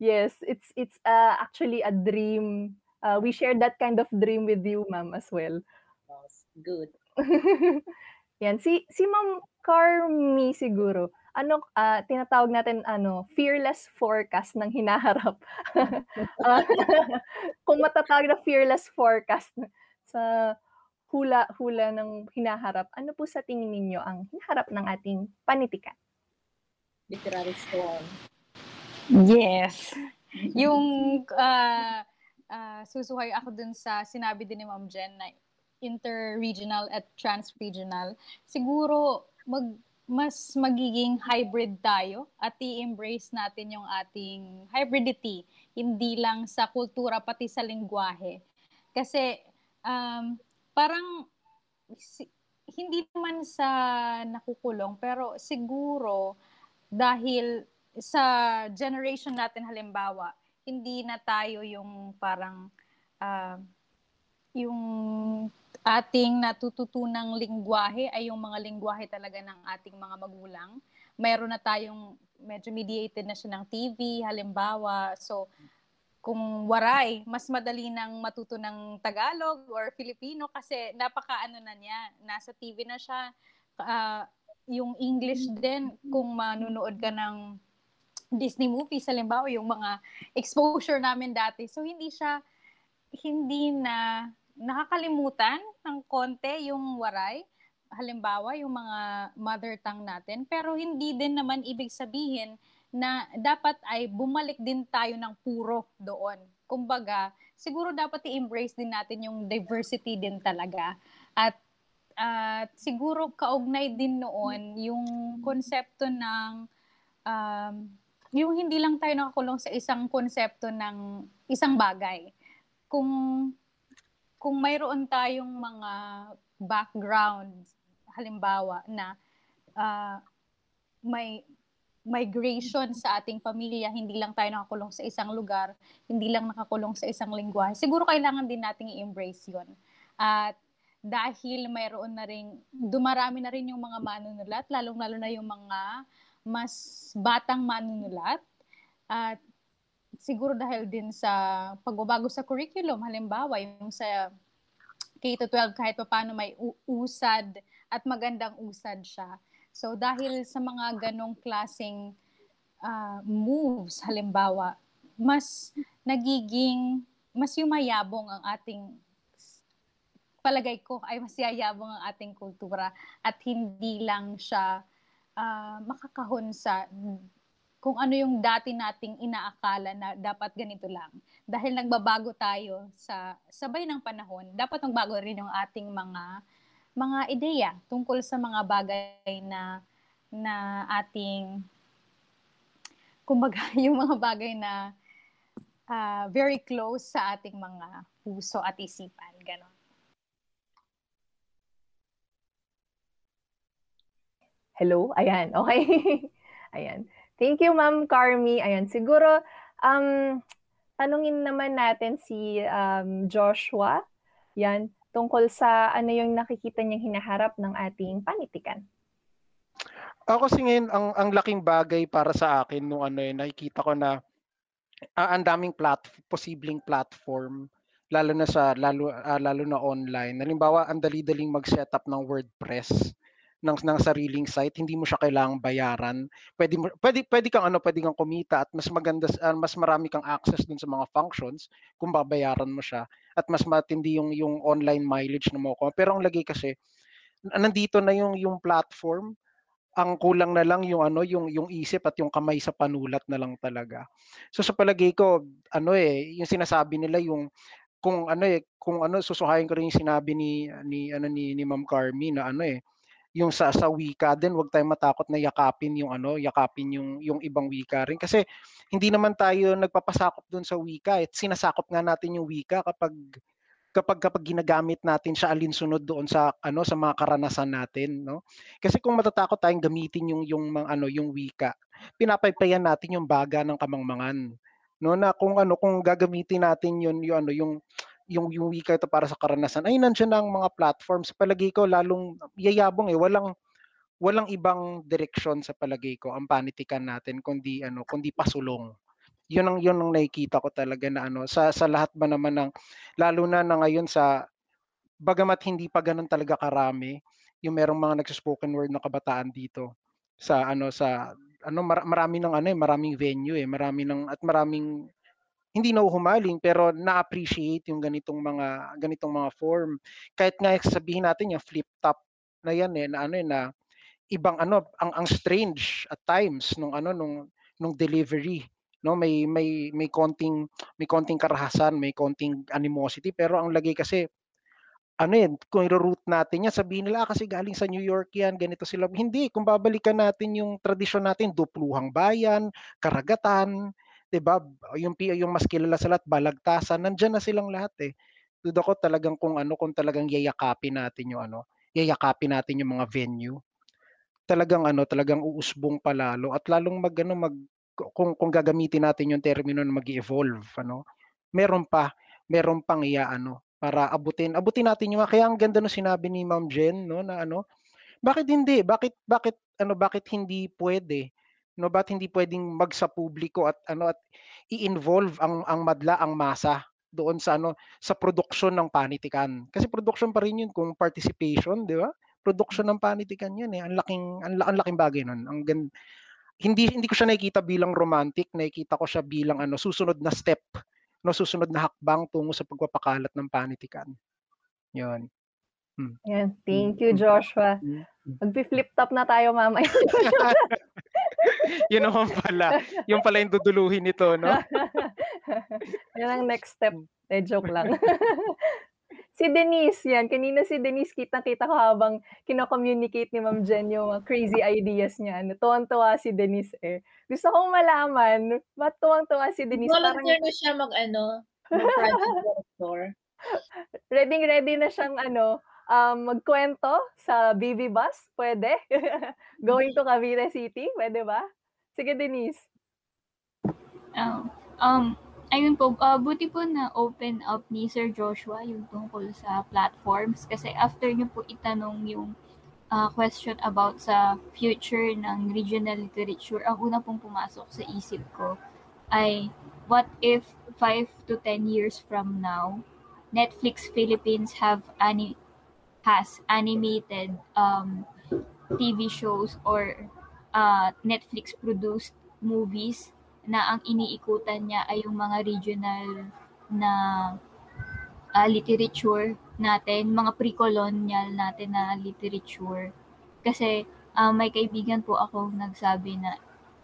yes, it's it's uh, actually a dream. Uh, we share that kind of dream with you, Ma'am, as well. good. Yan, si si Ma'am Carmi siguro. Ano uh, tinatawag natin ano, fearless forecast ng hinaharap. uh, kung matatawag na fearless forecast, sa hula-hula ng hinaharap, ano po sa tingin ninyo ang hinaharap ng ating panitikan? Literary storm. Yes. Yung uh, uh, susuhay ako dun sa sinabi din ni Ma'am Jen na interregional at transregional, siguro mag mas magiging hybrid tayo at i-embrace natin yung ating hybridity, hindi lang sa kultura pati sa lingwahe. Kasi um, parang si, hindi naman sa nakukulong pero siguro dahil sa generation natin halimbawa hindi na tayo yung parang uh, yung ating natututunang lingwahe ay yung mga lingwahe talaga ng ating mga magulang. Meron na tayong medyo mediated na siya ng TV, halimbawa. So, kung waray, mas madali nang matuto ng Tagalog or Filipino kasi napaka-ano na niya, nasa TV na siya. Uh, yung English din, kung manunood ka ng Disney movies, halimbawa, yung mga exposure namin dati. So, hindi siya, hindi na nakakalimutan ng konti yung waray. Halimbawa, yung mga mother tongue natin. Pero hindi din naman ibig sabihin na dapat ay bumalik din tayo ng puro doon. Kumbaga, siguro dapat i-embrace din natin yung diversity din talaga. At at uh, siguro kaugnay din noon yung konsepto ng um, yung hindi lang tayo nakakulong sa isang konsepto ng isang bagay. Kung kung mayroon tayong mga background halimbawa na uh, may migration sa ating pamilya, hindi lang tayo nakakulong sa isang lugar, hindi lang nakakulong sa isang lingwahe. Siguro kailangan din nating i-embrace yon. At dahil mayroon na rin, dumarami na rin yung mga manunulat, lalong-lalo na yung mga mas batang manunulat. At siguro dahil din sa pagbabago sa curriculum, halimbawa yung sa K-12 kahit pa paano may usad at magandang usad siya So dahil sa mga ganong klaseng uh, moves, halimbawa, mas nagiging, mas yumayabong ang ating palagay ko ay mas yayabong ang ating kultura at hindi lang siya uh, makakahon sa kung ano yung dati nating inaakala na dapat ganito lang. Dahil nagbabago tayo sa sabay ng panahon, dapat magbago rin yung ating mga mga ideya tungkol sa mga bagay na na ating kumbaga yung mga bagay na uh, very close sa ating mga puso at isipan ganon Hello? Ayan, okay. Ayan. Thank you, Ma'am Carmi. Ayan, siguro, um, tanungin naman natin si um, Joshua. Yan tungkol sa ano yung nakikita niyang hinaharap ng ating panitikan. Ako kasi ngayon, ang, ang laking bagay para sa akin nung ano yun, nakikita ko na uh, ang daming plat posibleng platform lalo na sa lalo uh, lalo na online. Halimbawa, ang dali-daling mag-setup ng WordPress ng ng sariling site, hindi mo siya kailangang bayaran. Pwede mo pwede pwede kang ano, pwede kang kumita at mas maganda uh, mas marami kang access dun sa mga functions kung babayaran mo siya at mas matindi yung yung online mileage na mo ko. Pero ang lagi kasi nandito na yung yung platform ang kulang na lang yung ano yung yung isip at yung kamay sa panulat na lang talaga. So sa palagay ko ano eh yung sinasabi nila yung kung ano eh kung ano susuhayin ko rin yung sinabi ni ni ano ni, ni Ma'am Carmi na ano eh yung sa sa wika din wag tayong matakot na yakapin yung ano yakapin yung yung ibang wika rin. Kasi hindi naman tayo nagpapasakop doon sa wika eh. Sinasakop nga natin yung wika kapag kapag kapag ginagamit natin siya alinsunod doon sa ano sa mga karanasan natin no? Kasi kung matatakot tayong gamitin yung yung mga ano yung wika pinapaypayan natin yung baga ng kamangmangan no? Na kung ano kung gagamitin natin yun yung ano yung yung yung wika ito para sa karanasan ay nandiyan ang mga platforms palagi ko lalong yayabong eh. Walang walang ibang direksyon sa palagay ko ang panitikan natin kundi ano kundi pasulong. Yun ang yun ang nakikita ko talaga na ano sa sa lahat ba naman ng lalo na na ngayon sa bagamat hindi pa ganun talaga karami yung merong mga nagspoken word na kabataan dito sa ano sa ano mar- marami ng ano eh maraming venue eh marami ng at maraming hindi na humaling pero na-appreciate yung ganitong mga ganitong mga form. Kahit nga sabihin natin yung flip top na yan eh na ano eh na ibang ano ang ang strange at times nung ano nung nung delivery no may may may konting may konting karahasan may konting animosity pero ang lagi kasi ano yan, kung i-root natin yan, sabihin nila, ah, kasi galing sa New York yan, ganito sila. Hindi, kung babalikan natin yung tradisyon natin, dupluhang bayan, karagatan, 'di ba? Yung yung mas kilala sa lahat, balagtasan, nandiyan na silang lahat eh. Duda ko talagang kung ano, kung talagang yayakapin natin yung ano, yayakapin natin yung mga venue. Talagang ano, talagang uusbong palalo at lalong mag ano, mag kung kung gagamitin natin yung termino na mag-evolve, ano. Meron pa, meron pang iya ano para abutin abutin natin yung kaya ang ganda no sinabi ni Ma'am Jen no na ano bakit hindi bakit bakit ano bakit hindi pwede no ba't hindi pwedeng magsa publiko at ano at i-involve ang ang madla ang masa doon sa ano sa production ng panitikan kasi production pa rin yun kung participation di ba production ng panitikan yun eh ang laking ang, ang laking bagay nun ang gan, hindi hindi ko siya nakikita bilang romantic nakikita ko siya bilang ano susunod na step no susunod na hakbang tungo sa pagpapakalat ng panitikan yun Hmm. Yan. Thank you, hmm. Joshua. Hmm. Magpi-flip top na tayo mamaya. yun naman pala. Yung pala yung duduluhin nito, no? yan ang next step. Eh, joke lang. si Denise, yan. Kanina si Denise, kitang-kita ko habang kino-communicate ni Ma'am Jen yung crazy ideas niya. Ano, tuwang-tuwa si Denise eh. Gusto kong malaman, ba't tuwang-tuwa si Denise? Volunteer na siya mag, ano, mag-project director. ready ready na siyang ano um, magkwento sa BB Bus? Pwede? Going to Cavite City? Pwede ba? Sige, Denise. Oh, um, ayun po, uh, buti po na open up ni Sir Joshua yung tungkol sa platforms kasi after niyo po itanong yung uh, question about sa future ng regional literature, ang una pong pumasok sa isip ko ay what if 5 to 10 years from now, Netflix Philippines have any has animated um, TV shows or uh, Netflix produced movies na ang iniikutan niya ay yung mga regional na uh, literature natin, mga pre-colonial natin na literature. Kasi uh, may kaibigan po ako nagsabi na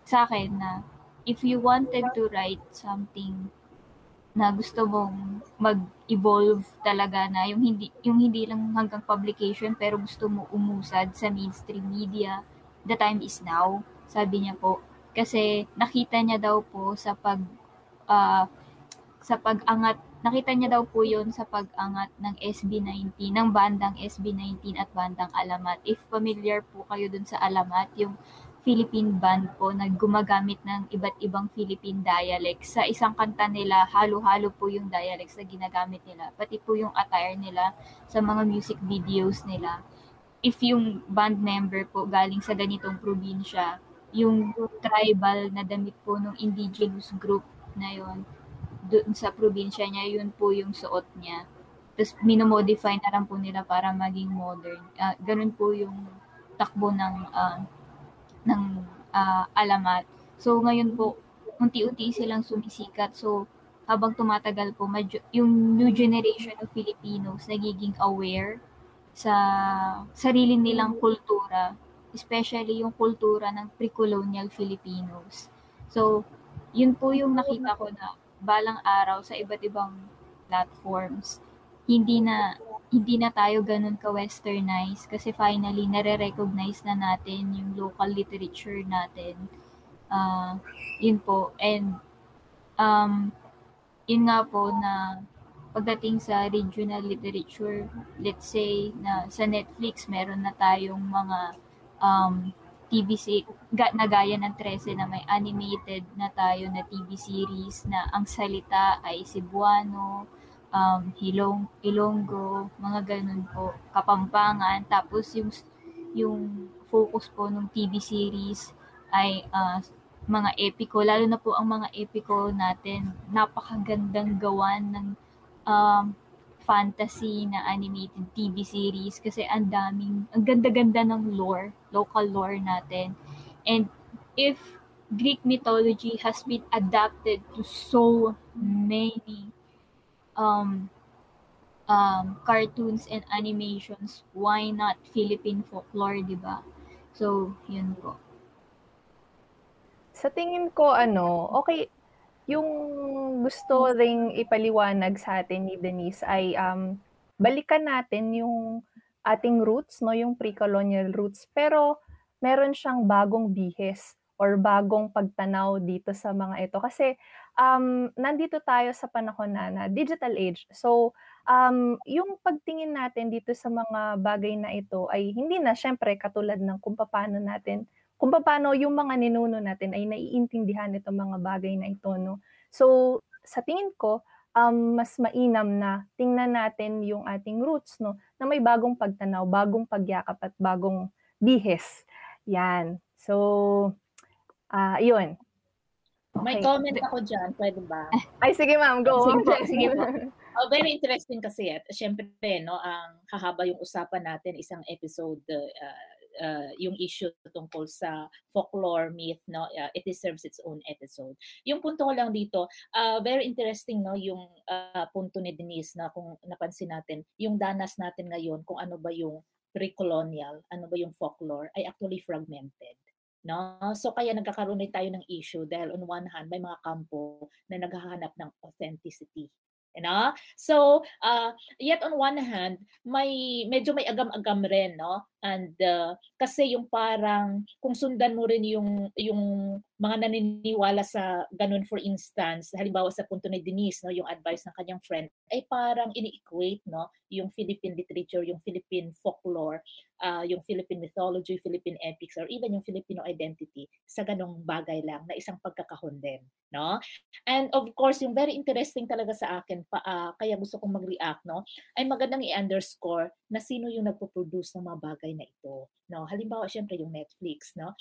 sa akin na if you wanted to write something na gusto mong mag-evolve talaga na yung hindi yung hindi lang hanggang publication pero gusto mo umusad sa mainstream media the time is now sabi niya po kasi nakita niya daw po sa pag uh, sa pag-angat, nakita niya daw po yun sa pag-angat ng SB19, ng bandang SB19 at bandang Alamat. If familiar po kayo dun sa Alamat, yung Philippine band po na gumagamit ng iba't ibang Philippine dialects. Sa isang kanta nila, halo-halo po yung dialects na ginagamit nila. Pati po yung attire nila sa mga music videos nila. If yung band member po galing sa ganitong probinsya, yung tribal na damit po ng indigenous group na yon doon sa probinsya niya, yun po yung suot niya. Tapos minomodify na lang po nila para maging modern. Uh, ganun po yung takbo ng uh, ng uh, alamat. So ngayon po, unti-unti silang sumisikat. So habang tumatagal po, medyo, yung new generation of Filipinos nagiging aware sa sarili nilang kultura, especially yung kultura ng pre-colonial Filipinos. So, yun po yung nakita ko na balang araw sa iba't ibang platforms, hindi na hindi na tayo ganun ka-westernized kasi finally nare-recognize na natin yung local literature natin. Uh, yun po. And um, yun nga po na pagdating sa regional literature, let's say na sa Netflix meron na tayong mga um, TV series, na gaya ng 13 na may animated na tayo na TV series na ang salita ay Cebuano, um, Hilong, Ilonggo, mga ganun po, Kapampangan. Tapos yung, yung focus po ng TV series ay uh, mga epiko, lalo na po ang mga epiko natin, napakagandang gawan ng um, fantasy na animated TV series kasi ang daming, ang ganda-ganda ng lore, local lore natin. And if Greek mythology has been adapted to so many um, um, cartoons and animations, why not Philippine folklore, di ba? So, yun po. Sa tingin ko, ano, okay, yung gusto ring ipaliwanag sa atin ni Denise ay um, balikan natin yung ating roots, no, yung pre-colonial roots, pero meron siyang bagong bihes or bagong pagtanaw dito sa mga ito. Kasi um, nandito tayo sa panahon na, na digital age. So, um, yung pagtingin natin dito sa mga bagay na ito ay hindi na syempre katulad ng kung paano natin, kung paano yung mga ninuno natin ay naiintindihan itong mga bagay na ito. No? So, sa tingin ko, um, mas mainam na tingnan natin yung ating roots, no, na may bagong pagtanaw, bagong pagyakap at bagong bihes. Yan. So, uh, yun. Okay. May comment ako dyan, pwede ba? Ay, sige ma'am, go. Sige po, sige po. Oh, very interesting kasi at syempre no ang hahaba yung usapan natin isang episode uh, uh, yung issue tungkol sa folklore myth no uh, it deserves its own episode yung punto ko lang dito uh, very interesting no yung uh, punto ni Denise na kung napansin natin yung danas natin ngayon kung ano ba yung pre-colonial ano ba yung folklore ay actually fragmented No? So kaya nagkakaroon tayo ng issue dahil on one hand may mga kampo na naghahanap ng authenticity You know? So, uh, yet on one hand, may medyo may agam-agam rin, no? And uh, kasi yung parang kung sundan mo rin yung yung mga naniniwala sa ganun for instance, halimbawa sa punto ni Denise, no, yung advice ng kanyang friend, ay parang ini-equate, no, yung Philippine literature, yung Philippine folklore, uh, yung Philippine mythology, Philippine epics, or even yung Filipino identity sa ganong bagay lang na isang pagkakahon din, no? And of course, yung very interesting talaga sa akin, pa, uh, kaya gusto kong mag-react, no, ay magandang i-underscore na sino yung nagpo-produce ng mga bagay na ito, no? Halimbawa, syempre yung Netflix, no?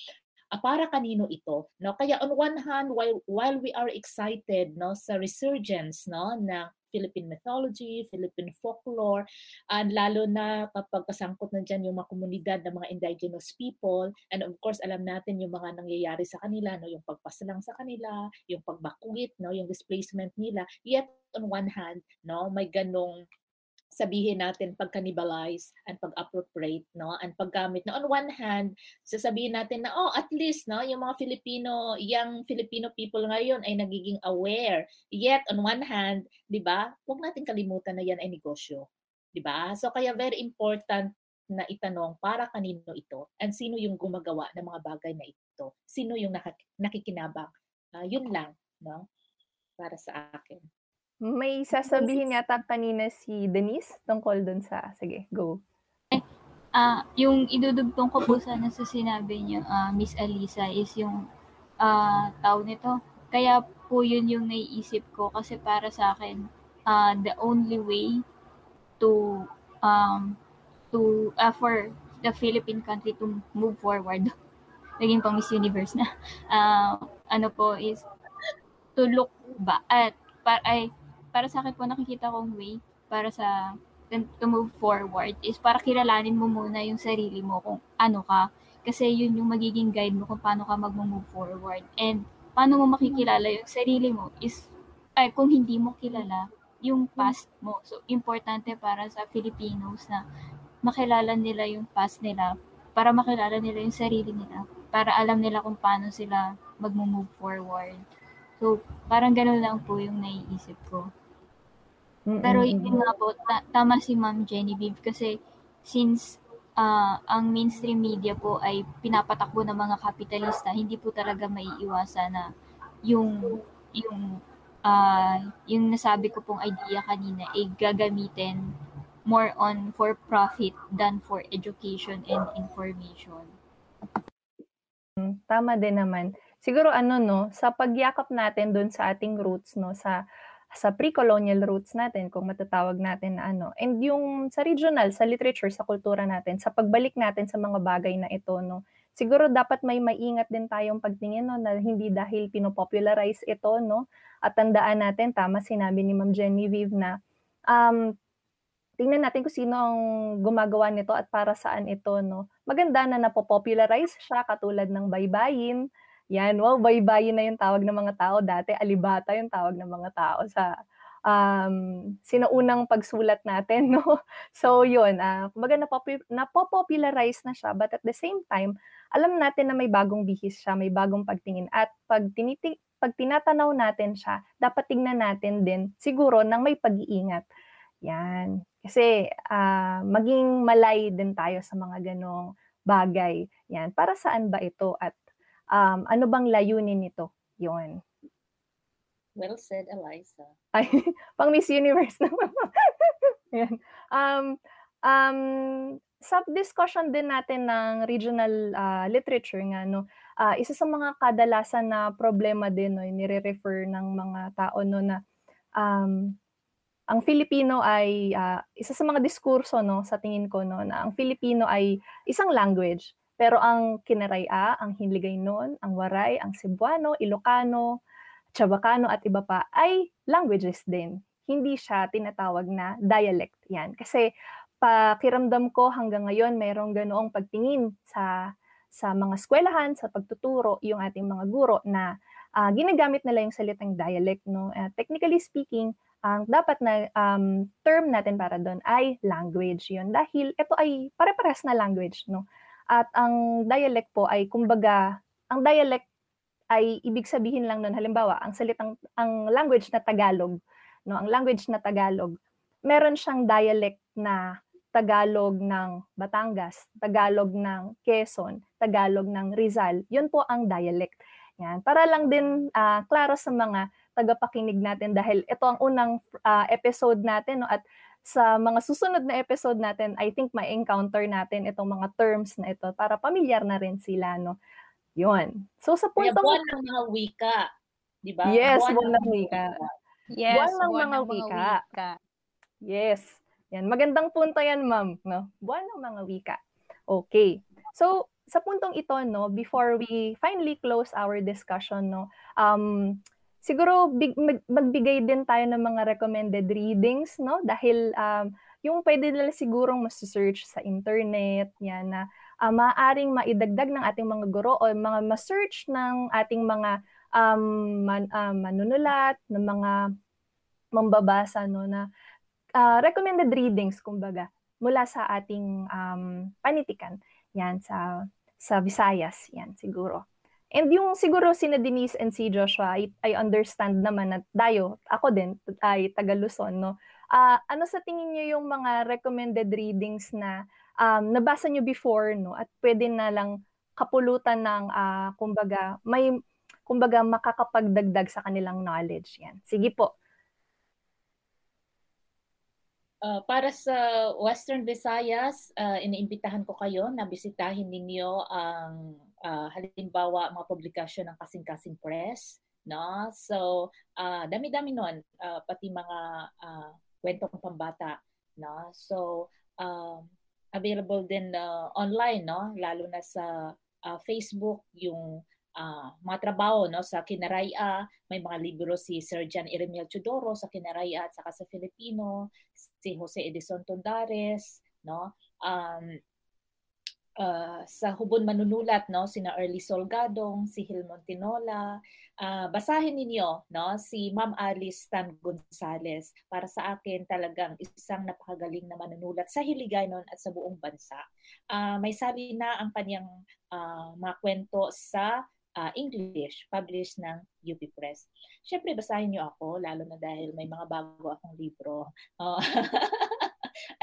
Uh, para kanino ito no? Kaya on one hand while while we are excited no sa resurgence no na Philippine mythology, Philippine folklore, and lalo na kapag kasangkot na dyan yung mga komunidad ng mga indigenous people, and of course, alam natin yung mga nangyayari sa kanila, no, yung pagpasalang sa kanila, yung pagbakwit, no, yung displacement nila, yet on one hand, no, may ganong sabihin natin pag-cannibalize and pag-appropriate, no? And paggamit. No? On one hand, sasabihin natin na, oh, at least, no, yung mga Filipino, young Filipino people ngayon ay nagiging aware. Yet, on one hand, di ba, huwag natin kalimutan na yan ay negosyo. Di ba? So, kaya very important na itanong para kanino ito and sino yung gumagawa ng mga bagay na ito. Sino yung nakikinabang. Uh, yun lang, no? Para sa akin. May sasabihin yata kanina si Denise tungkol dun sa, sige, go. Eh, uh, yung idudugtong ko po sana sa sinabi niyo, uh, Miss Alisa, is yung uh, tao nito. Kaya po yun yung naiisip ko kasi para sa akin, uh, the only way to um to uh, for the Philippine country to move forward naging pang Miss Universe na uh, ano po is to look ba at para ay para sa akin po nakikita kong way para sa to move forward is para kilalanin mo muna yung sarili mo kung ano ka kasi yun yung magiging guide mo kung paano ka mag-move forward and paano mo makikilala yung sarili mo is ay kung hindi mo kilala yung past mo. So, importante para sa Filipinos na makilala nila yung past nila para makilala nila yung sarili nila para alam nila kung paano sila mag-move forward. So, parang gano'n lang po yung naiisip ko. Pero yun nga po, ta- tama si Ma'am Genevieve kasi since uh, ang mainstream media po ay pinapatakbo ng mga kapitalista, hindi po talaga maiiwasan na yung yung uh, yung nasabi ko pong idea kanina ay gagamitin more on for profit than for education and information. Hmm, tama din naman. Siguro ano no, sa pagyakap natin doon sa ating roots no, sa sa pre-colonial roots natin kung matatawag natin na ano. And yung sa regional, sa literature, sa kultura natin, sa pagbalik natin sa mga bagay na ito no. Siguro dapat may maingat din tayong pagtingin no na hindi dahil pinopopularize ito no. At tandaan natin tama sinabi ni Ma'am Genevieve na um, tingnan natin kung sino ang gumagawa nito at para saan ito, no? Maganda na napopopularize siya katulad ng baybayin. Yan, wow, baybayin na yung tawag ng mga tao. Dati, alibata yung tawag ng mga tao sa um, sinaunang pagsulat natin, no? So, yun, uh, kumbaga napop- napopopularize na siya, but at the same time, alam natin na may bagong bihis siya, may bagong pagtingin. At pag, tiniti- pag tinatanaw natin siya, dapat tingnan natin din siguro ng may pag-iingat. Yan. Kasi uh, maging malay din tayo sa mga ganong bagay. Yan. Para saan ba ito at um, ano bang layunin nito? Yon. Well said, Eliza. Ay, pang Miss Universe naman. Yan. Um, um, sa discussion din natin ng regional uh, literature nga, no, uh, isa sa mga kadalasan na problema din, no, nire-refer ng mga tao, no, na um, ang Filipino ay uh, isa sa mga diskurso no sa tingin ko no na ang Filipino ay isang language pero ang Kinaraya, ang Hinligaynon, ang Waray, ang Cebuano, Ilocano, Chabacano at iba pa ay languages din. Hindi siya tinatawag na dialect yan. Kasi pakiramdam ko hanggang ngayon mayroong ganoong pagtingin sa sa mga eskwelahan, sa pagtuturo, yung ating mga guro na uh, ginagamit nila yung salitang dialect. No? Uh, technically speaking, ang dapat na um, term natin para doon ay language yun dahil ito ay pare-pares na language no at ang dialect po ay kumbaga ang dialect ay ibig sabihin lang noon halimbawa ang salitang ang language na Tagalog no ang language na Tagalog meron siyang dialect na Tagalog ng Batangas, Tagalog ng Quezon, Tagalog ng Rizal. Yun po ang dialect. Yan. Para lang din uh, klaro sa mga tagapakinig natin dahil ito ang unang uh, episode natin no at sa mga susunod na episode natin, I think may encounter natin itong mga terms na ito para pamilyar na rin sila no. 'Yon. So sa Kaya buwan ng mga wika, 'di ba? Yes, buwan, buwan ng wika. Yes, buwan ng mga, mga wika. wika. Yes. Yan, magandang punto yan, ma'am, no? Buwan ng mga wika. Okay. So, sa puntong ito, no, before we finally close our discussion, no, um, siguro big, mag, magbigay din tayo ng mga recommended readings, no? Dahil um, yung pwede nila sigurong mas-search sa internet, yan na uh, maaaring maidagdag ng ating mga guro o mga ma-search ng ating mga um, man, uh, manunulat, ng mga mambabasa, no? Na uh, recommended readings, kumbaga, mula sa ating um, panitikan. Yan, sa, sa Visayas, yan, siguro. And yung siguro si Denise and si Joshua, I, I understand naman at dayo, ako din, ay taga Luzon, no? Uh, ano sa tingin niyo yung mga recommended readings na um, nabasa niyo before, no? At pwede na lang kapulutan ng, uh, kumbaga, may, kumbaga, makakapagdagdag sa kanilang knowledge. Yan. Sige po. Uh, para sa Western Visayas, uh, iniimbitahan ko kayo na bisitahin ninyo ang uh, halimbawa mga publikasyon ng Kasing-Kasing Press. No? So, uh, dami-dami nun, uh, pati mga uh, kwentong pambata. No? So, uh, available din uh, online, no? lalo na sa uh, Facebook, yung uh, mga trabaho no sa Kinaraya, may mga libro si Sir John Iremel Chudoro sa Kinaraya at saka sa Filipino, si Jose Edison Tondares, no? Um, uh, sa Hubon Manunulat, no, sina Early Solgadong, si Hilmon Tinola. Uh, basahin ninyo, no, si Ma'am Alice Stan Gonzales. Para sa akin talagang isang napakagaling na manunulat sa Hiligaynon at sa buong bansa. Uh, may sabi na ang kanyang uh, mga kwento sa uh, English published ng UP Press. Siyempre, basahin niyo ako, lalo na dahil may mga bago akong libro. Uh,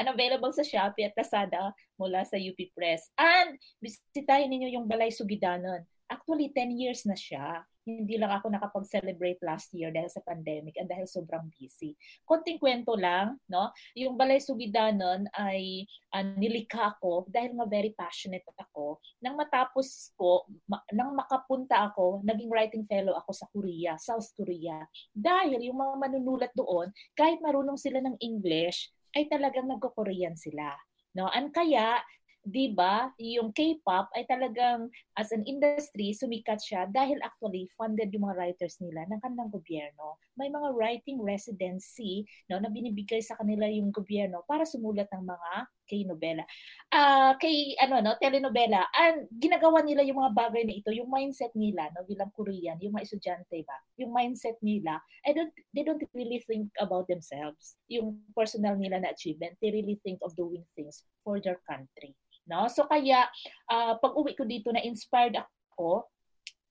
and available sa Shopee at Lazada mula sa UP Press. And bisitahin ninyo yung Balay Sugidanon. Actually, 10 years na siya hindi lang ako nakapag-celebrate last year dahil sa pandemic and dahil sobrang busy. Konting kwento lang, no? Yung Balay Sugidanon ay uh, nilikha ko dahil nga very passionate ako. Nang matapos ko, ma- nang makapunta ako, naging writing fellow ako sa Korea, South Korea. Dahil yung mga manunulat doon, kahit marunong sila ng English, ay talagang nagko-Korean sila. No? And kaya 'di ba, yung K-pop ay talagang as an industry sumikat siya dahil actually funded yung mga writers nila ng kanilang gobyerno. May mga writing residency no na binibigay sa kanila yung gobyerno para sumulat ng mga K-nobela. Uh, kay ano no, telenovela. And ginagawa nila yung mga bagay na ito, yung mindset nila no bilang Korean, yung mga estudyante ba, yung mindset nila, I don't they don't really think about themselves. Yung personal nila na achievement, they really think of doing things for their country. No? So kaya uh, pag uwi ko dito na inspired ako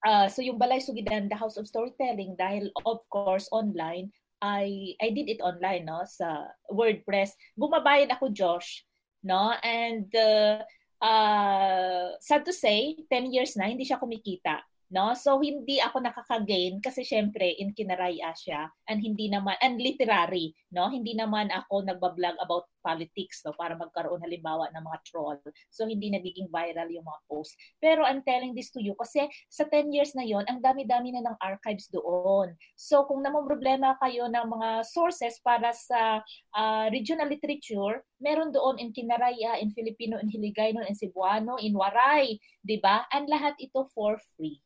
uh, so yung Balay Sugidan, the House of Storytelling dahil of course online I I did it online no sa WordPress. Bumabayad ako Josh no? And uh, uh, sad to say 10 years na hindi siya kumikita no? So hindi ako nakaka-gain kasi syempre in kinaraya siya and hindi naman and literary no? Hindi naman ako nagba-vlog about politics no para magkaroon halimbawa ng mga troll. So hindi nagiging viral yung mga posts. Pero I'm telling this to you kasi sa 10 years na yon ang dami-dami na ng archives doon. So kung namang problema kayo ng mga sources para sa uh, regional literature meron doon in Kinaraya in Filipino in Hiligaynon in Cebuano in Waray 'di ba? And lahat ito for free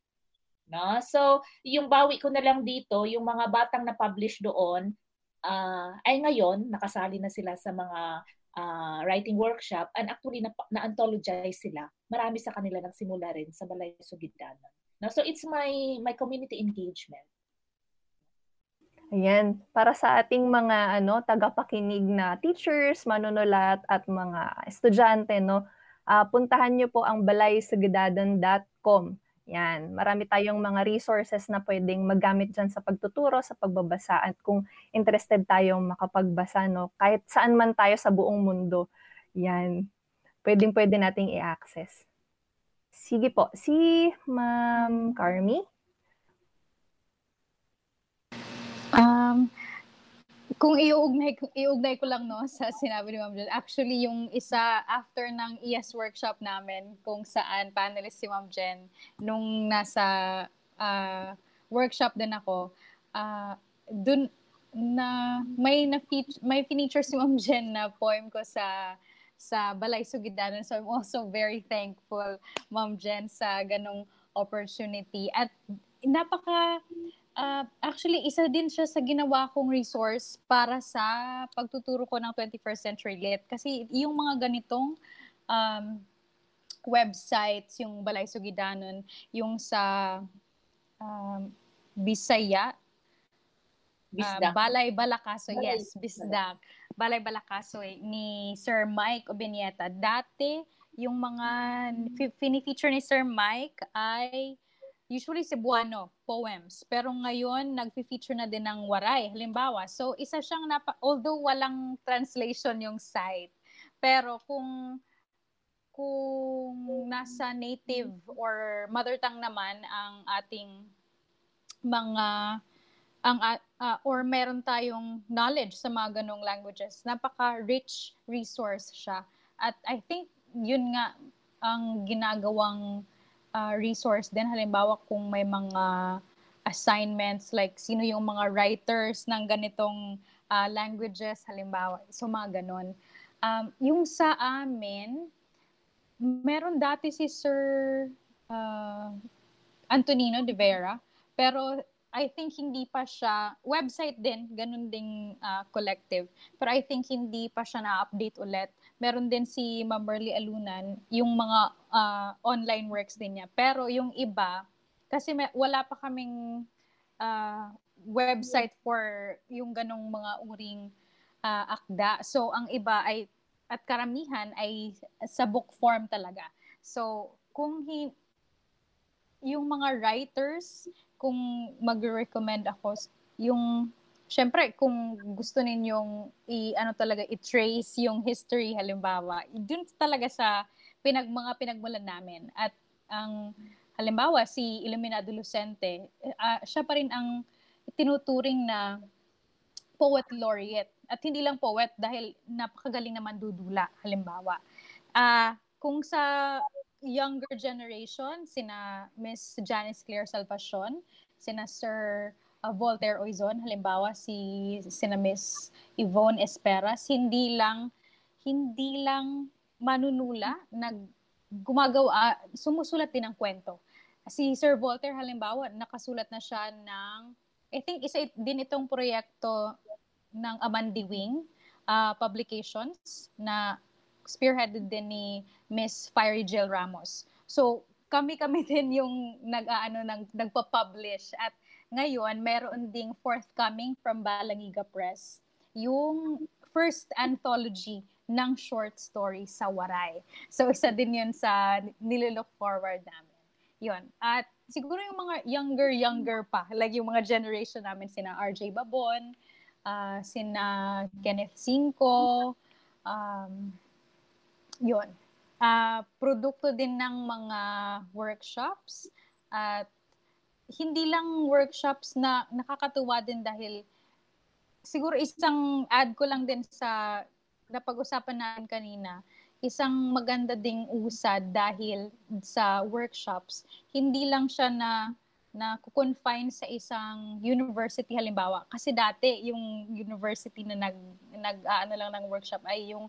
No? So, yung bawi ko na lang dito, yung mga batang na-publish doon, uh, ay ngayon, nakasali na sila sa mga uh, writing workshop and actually na, na-anthologize sila. Marami sa kanila nagsimula rin sa Balay Sugiddanan. No? So, it's my, my community engagement. Ayan, para sa ating mga ano tagapakinig na teachers, manunulat at mga estudyante no, uh, puntahan niyo po ang balaysugdadan.com yan, marami tayong mga resources na pwedeng magamit dyan sa pagtuturo, sa pagbabasa at kung interested tayong makapagbasa, no, kahit saan man tayo sa buong mundo, yan, pwedeng pwede nating i-access. Sige po, si Ma'am Carmi. Um, kung iuugnay, iuugnay ko lang no sa sinabi ni Ma'am Jen, actually yung isa after ng ES workshop namin kung saan panelist si Ma'am Jen nung nasa uh, workshop din ako, uh, dun na may na may feature si Ma'am Jen na poem ko sa sa Balay Sugidanan. So I'm also very thankful Ma'am Jen sa ganong opportunity at napaka Uh, actually, isa din siya sa ginawa kong resource para sa pagtuturo ko ng 21st Century Lit. Kasi yung mga ganitong um, websites, yung Balay Sugidanon, yung sa um, Bisaya, Uh, Balay Balakaso, Balay, yes, Bisdak. Balay Balakaso eh, ni Sir Mike Obenieta. Dati, yung mga fini-feature ni Sir Mike ay usually Cebuano poems. Pero ngayon, nag-feature na din ng Waray, halimbawa. So, isa siyang, napa- although walang translation yung site, pero kung kung nasa native or mother tongue naman ang ating mga ang uh, or meron tayong knowledge sa mga ganong languages. Napaka-rich resource siya. At I think yun nga ang ginagawang uh, resource din. Halimbawa kung may mga assignments like sino yung mga writers ng ganitong uh, languages halimbawa. So mga ganon. Um, yung sa amin, meron dati si Sir uh, Antonino de Vera, pero I think hindi pa siya, website din, ganun ding uh, collective. Pero I think hindi pa siya na-update ulit. Meron din si Mamerly Alunan, yung mga uh, online works din niya. Pero yung iba, kasi may, wala pa kaming uh, website for yung ganong mga uring uh, akda. So ang iba ay, at karamihan ay sa book form talaga. So kung hi, yung mga writers, kung mag-recommend ako, yung, syempre, kung gusto ninyong i, ano talaga, i-trace yung history, halimbawa, dun talaga sa pinag, mga pinagmulan namin. At ang, halimbawa, si Iluminado Lucente, uh, siya pa rin ang tinuturing na poet laureate. At hindi lang poet dahil napakagaling naman dudula, halimbawa. Uh, kung sa younger generation, sina Miss Janice Claire Salvacion, sina Sir uh, Voltaire Oizon, halimbawa si sina Miss Yvonne Esperas, hindi lang hindi lang manunula, nag gumagawa, sumusulat din ng kwento. Si Sir Voltaire halimbawa, nakasulat na siya ng I think isa din itong proyekto ng Amandi Wing uh, Publications na spearheaded din ni Miss Fiery Jill Ramos. So, kami-kami din yung nag-aano nag nagpa-publish at ngayon meron ding forthcoming from Balangiga Press yung first anthology ng short story sa Waray. So isa din yun sa nililook forward namin. Yun. At siguro yung mga younger, younger pa, like yung mga generation namin, sina RJ Babon, uh, sina Kenneth Cinco, um, yun. Uh, produkto din ng mga workshops at hindi lang workshops na nakakatuwa din dahil siguro isang add ko lang din sa napag-usapan natin kanina, isang maganda ding usad dahil sa workshops, hindi lang siya na na confine sa isang university halimbawa kasi dati yung university na nag nag uh, ano lang ng workshop ay yung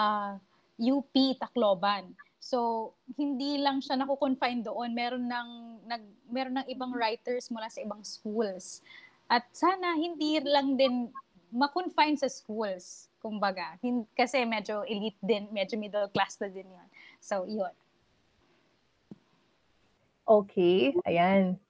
uh, UP Tacloban. So, hindi lang siya nako-confine doon. Meron ng nag meron ng ibang writers mula sa ibang schools. At sana hindi lang din ma-confine sa schools, kumbaga. Hin- kasi medyo elite din, medyo middle class na din 'yon. So, 'yun. Okay, ayan.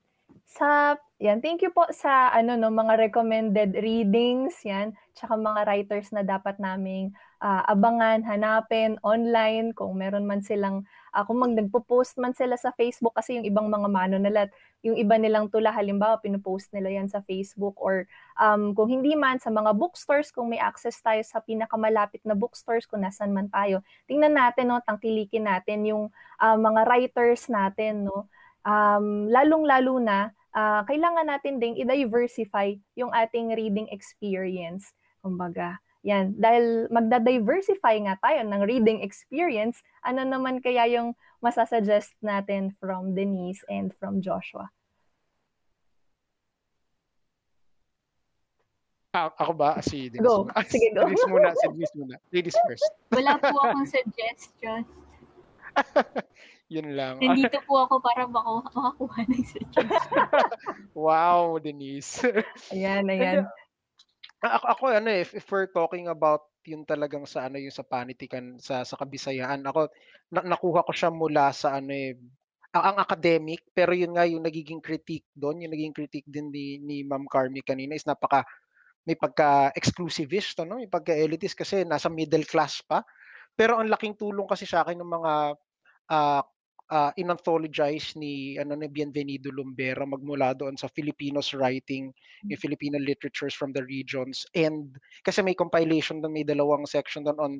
Sa yan, thank you po sa ano no mga recommended readings yan, tsaka mga writers na dapat naming uh, abangan, hanapin online kung meron man silang uh, kung mag nagpo-post man sila sa Facebook kasi yung ibang mga manunulat, yung iba nilang tula halimbawa pino-post nila yan sa Facebook or um, kung hindi man sa mga bookstores kung may access tayo sa pinakamalapit na bookstores kung nasan man tayo. Tingnan natin no, tangkilikin natin yung uh, mga writers natin no. Um, lalong-lalo na uh, kailangan natin ding i-diversify yung ating reading experience. Kumbaga, yan. Dahil magda-diversify nga tayo ng reading experience, ano naman kaya yung masasuggest natin from Denise and from Joshua? Ah, ako ba? Si Denise go. muna. Sige, go. Denise muna. Si Denise muna. Ladies first. Wala po akong suggestion. Yun lang. Nandito po ako para makakuha ng suggestion. wow, Denise. ayan, ayan. Ako, ako ano eh, if, if we're talking about yun talagang sa ano yung sa panitikan sa sa kabisayaan ako na, nakuha ko siya mula sa ano eh ang, ang academic pero yun nga yung nagiging critique doon yung naging critique din ni ni Ma'am Carmi kanina is napaka may pagka exclusivist ano may pagka elitist kasi nasa middle class pa. Pero ang laking tulong kasi sa akin ng mga uh, uh, inanthologize ni ano ni Bienvenido Lumbera magmula doon sa Filipinos writing, yung Filipino literatures from the regions and kasi may compilation doon may dalawang section doon on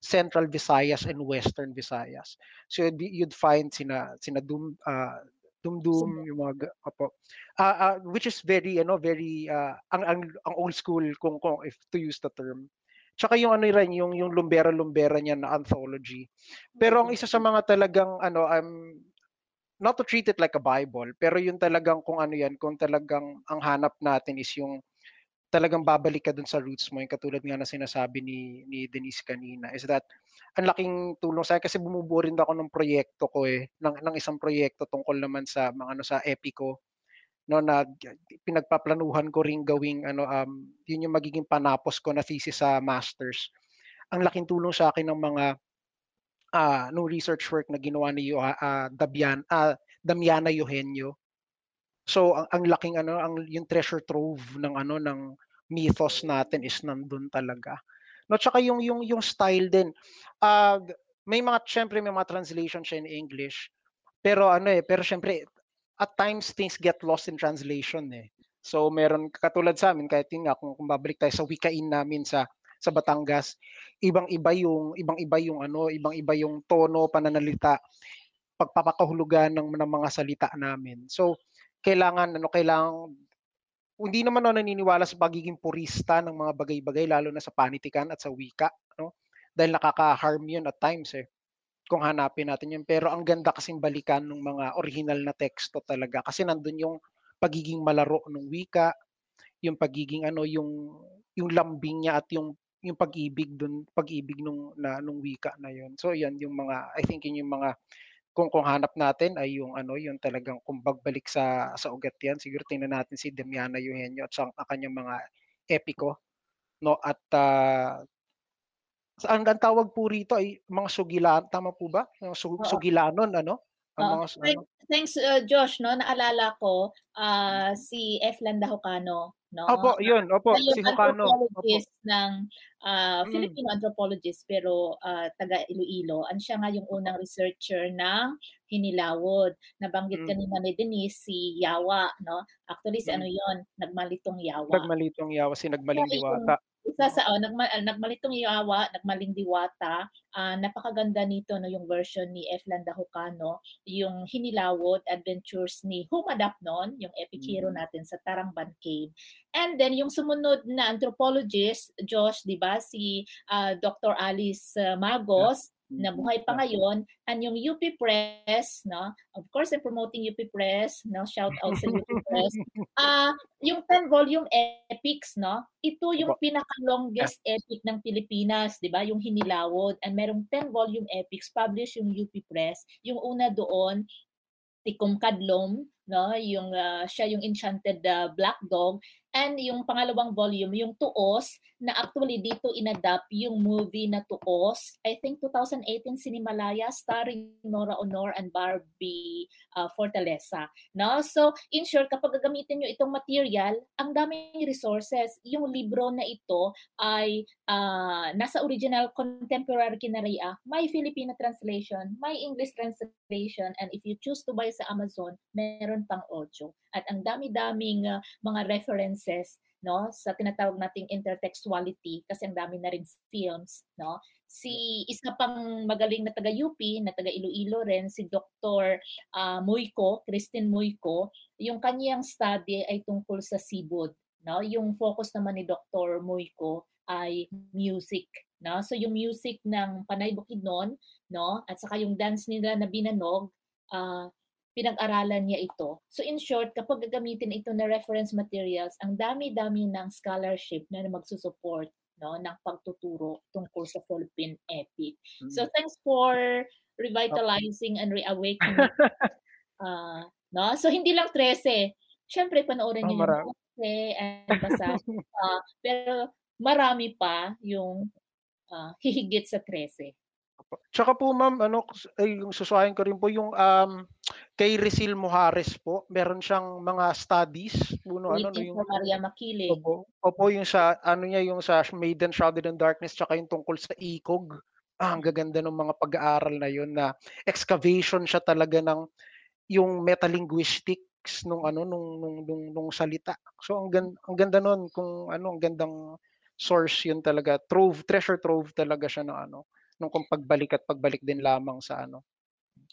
Central Visayas and Western Visayas. So you'd, you'd find sina sina Dum uh, Dumdum, yung mga opo. Uh, uh, which is very ano, very uh, ang, ang ang old school kung kung if to use the term. Tsaka yung ano rin, yung yung lumbera-lumbera niya na anthology. Pero ang isa sa mga talagang ano um not to treat it like a bible, pero yung talagang kung ano yan, kung talagang ang hanap natin is yung talagang babalik ka dun sa roots mo, yung katulad nga na sinasabi ni ni Denise kanina, is that ang laking tulong sa kasi bumubuo rin ako ng proyekto ko eh, ng, ng isang proyekto tungkol naman sa mga ano sa Epico no na pinagpaplanuhan ko ring gawing ano um yun yung magiging panapos ko na thesis sa masters. Ang laking tulong sa akin ng mga uh, no research work na ginawa ni uh, uh, Dabian uh, Damiana Eugenio. So ang, ang laking ano ang yung treasure trove ng ano ng mythos natin is nandun talaga. No, tsaka yung yung yung style din. Uh, may mga syempre may mga translation siya in English. Pero ano eh, pero syempre at times things get lost in translation eh. So meron katulad sa amin kahit yun nga kung, kung babalik tayo sa wikain namin sa sa Batangas, ibang-iba yung ibang-iba yung ano, ibang-iba yung tono, pananalita, pagpapakahulugan ng, ng mga salita namin. So kailangan ano kailangan hindi naman ako naniniwala sa pagiging purista ng mga bagay-bagay lalo na sa panitikan at sa wika, no? Dahil nakaka-harm 'yun at times eh. Kung hanapin natin 'yun, pero ang ganda kasing balikan ng mga original na teksto talaga kasi nandun yung pagiging malaro ng wika, yung pagiging ano, yung yung lambing niya at yung yung pag-ibig dun, pag-ibig nung na nung wika na 'yon. So 'yan yung mga I think yun yung mga kung kung hanap natin ay yung ano, yung talagang kung bagbalik sa sa ugat 'yan, siguro tingnan natin si Damiana Eugenio at sa kanyang mga epiko, no? At uh, ang, ang tawag po rito ay mga sugilan, tama po ba? Yung su, sugilanon ano? Ang uh, mga, ano? Thanks uh, Josh, no? Naalala ko uh, si F. Landahocano no? Opo, yun, opo, si Hocano. anthropologist opo. ng uh, Filipino mm. anthropologist pero uh, taga Iloilo. Ano siya nga yung unang researcher ng Hinilawod. Nabanggit mm. kanina ni Denise si Yawa, no? Actually si mm. ano 'yon, Nagmalitong Yawa. Nagmalitong Yawa si Nagmaling Diwata isa sa oh, nagma, uh, nagmalitong yawa, nagmaling diwata. Uh, napakaganda nito no yung version ni F. Landahukano, yung Hinilawod Adventures ni Humadap noon, yung epic hero mm-hmm. natin sa Tarangban Cave. And then yung sumunod na anthropologist, Josh, 'di ba, si uh, Dr. Alice uh, Magos, na buhay pa ngayon and yung UP Press no? Of course I'm promoting UP Press no? Shout out sa UP Press. Ah uh, yung 10 volume epics no? Ito yung pinaka longest epic ng Pilipinas di ba? Yung Hinilawod. And merong 10 volume epics published yung UP Press. Yung una doon Tikum Kadlom no yung uh, siya yung enchanted uh, black dog And yung pangalawang volume, yung Tuos, na actually dito inadapt yung movie na Tuos. I think 2018 Sinimalaya starring Nora Honor and Barbie uh, Fortaleza. No? So, in short, kapag gagamitin nyo itong material, ang daming resources. Yung libro na ito ay uh, nasa original contemporary kinarea, may Filipino translation, may English translation, and if you choose to buy sa Amazon, meron pang audio. At ang dami-daming uh, mga reference references no sa tinatawag nating intertextuality kasi ang dami na rin films no si isa pang magaling na taga UP na taga Iloilo rin si Dr. Uh, Moyko Christine Moyko yung kanyang study ay tungkol sa sibod no yung focus naman ni Dr. Moyko ay music no so yung music ng Panay Bukidnon no at saka yung dance nila na binanog uh, pinag-aralan niya ito. So in short, kapag gagamitin ito na reference materials, ang dami-dami ng scholarship na magsusupport no, ng pagtuturo tungkol sa Philippine epic. Mm-hmm. So thanks for revitalizing okay. and reawakening. uh, no? So hindi lang 13. Siyempre, panoorin niyo oh, yung 13 and basa. uh, pero marami pa yung uh, hihigit sa 13. Tsaka po ma'am, ano, ay, yung susuhayin ko rin po yung um, kay Rizil Muhares po, meron siyang mga studies. Uno, ano, no, yung, Maria Makiling. Opo, opo, yung sa, ano niya, yung sa Maiden Shrouded in Darkness, tsaka yung tungkol sa ICOG. Ah, ang gaganda ng mga pag-aaral na yun na excavation siya talaga ng yung metalinguistics nung ano nung nung nung, nung salita. So ang ganda, ang ganda noon kung ano ang gandang source yun talaga. Trove, treasure trove talaga siya ng ano nung kung pagbalik at pagbalik din lamang sa ano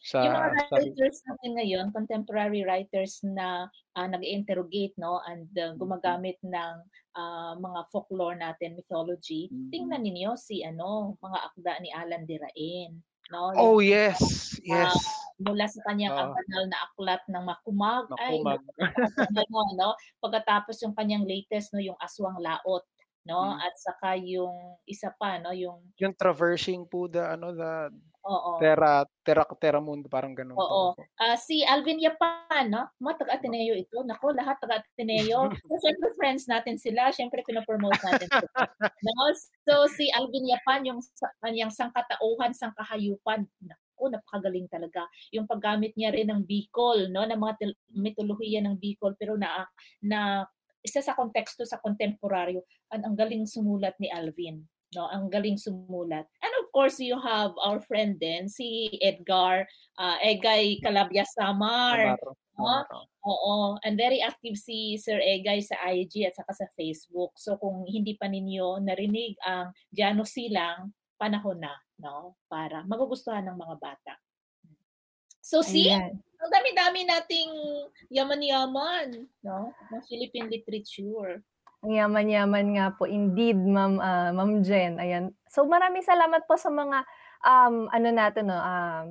Sa, yung mga writers sa... natin ngayon, contemporary writers na uh, nag-interrogate no and uh, gumagamit ng uh, mga folklore natin, mythology. Mm-hmm. Tingnan ninyo si ano, mga akda ni Alan Dirain. No? Oh, yes. Yes. Uh, mula sa kanyang uh, banal na aklat ng Makumag. Makumag. Ay, no, no? Pagkatapos yung kanyang latest, no, yung Aswang Laot no? Hmm. At saka yung isa pa, no, yung yung traversing po the ano the Oo. Terra Terra Terra Mundo parang ganun. Oo. Uh, si Alvin Yapan, no? Mga taga Ateneo ito. Nako, lahat taga Ateneo. so, syempre friends natin sila, syempre pina-promote natin sila. no? So si Alvin Yapan yung kanyang sangkatauhan, sangkahayupan. Nako, napakagaling talaga. Yung paggamit niya rin ng Bicol, no, ng mga mitolohiya ng Bicol pero na na isa sa konteksto sa kontemporaryo, ang, ang galing sumulat ni Alvin. No, ang galing sumulat. And of course, you have our friend din, si Edgar uh, Egay Calabia Samar. No? Oo, and very active si Sir Egay sa IG at saka sa Facebook. So kung hindi pa ninyo narinig ang Jano Silang, panahon na, no? Para magugustuhan ng mga bata. So see, Ayan ang dami-dami nating yaman-yaman, no? Ng Philippine literature. Yaman-yaman nga po. Indeed, Ma'am uh, Ma'am Jen. Ayan. So maraming salamat po sa mga um, ano natin no, um,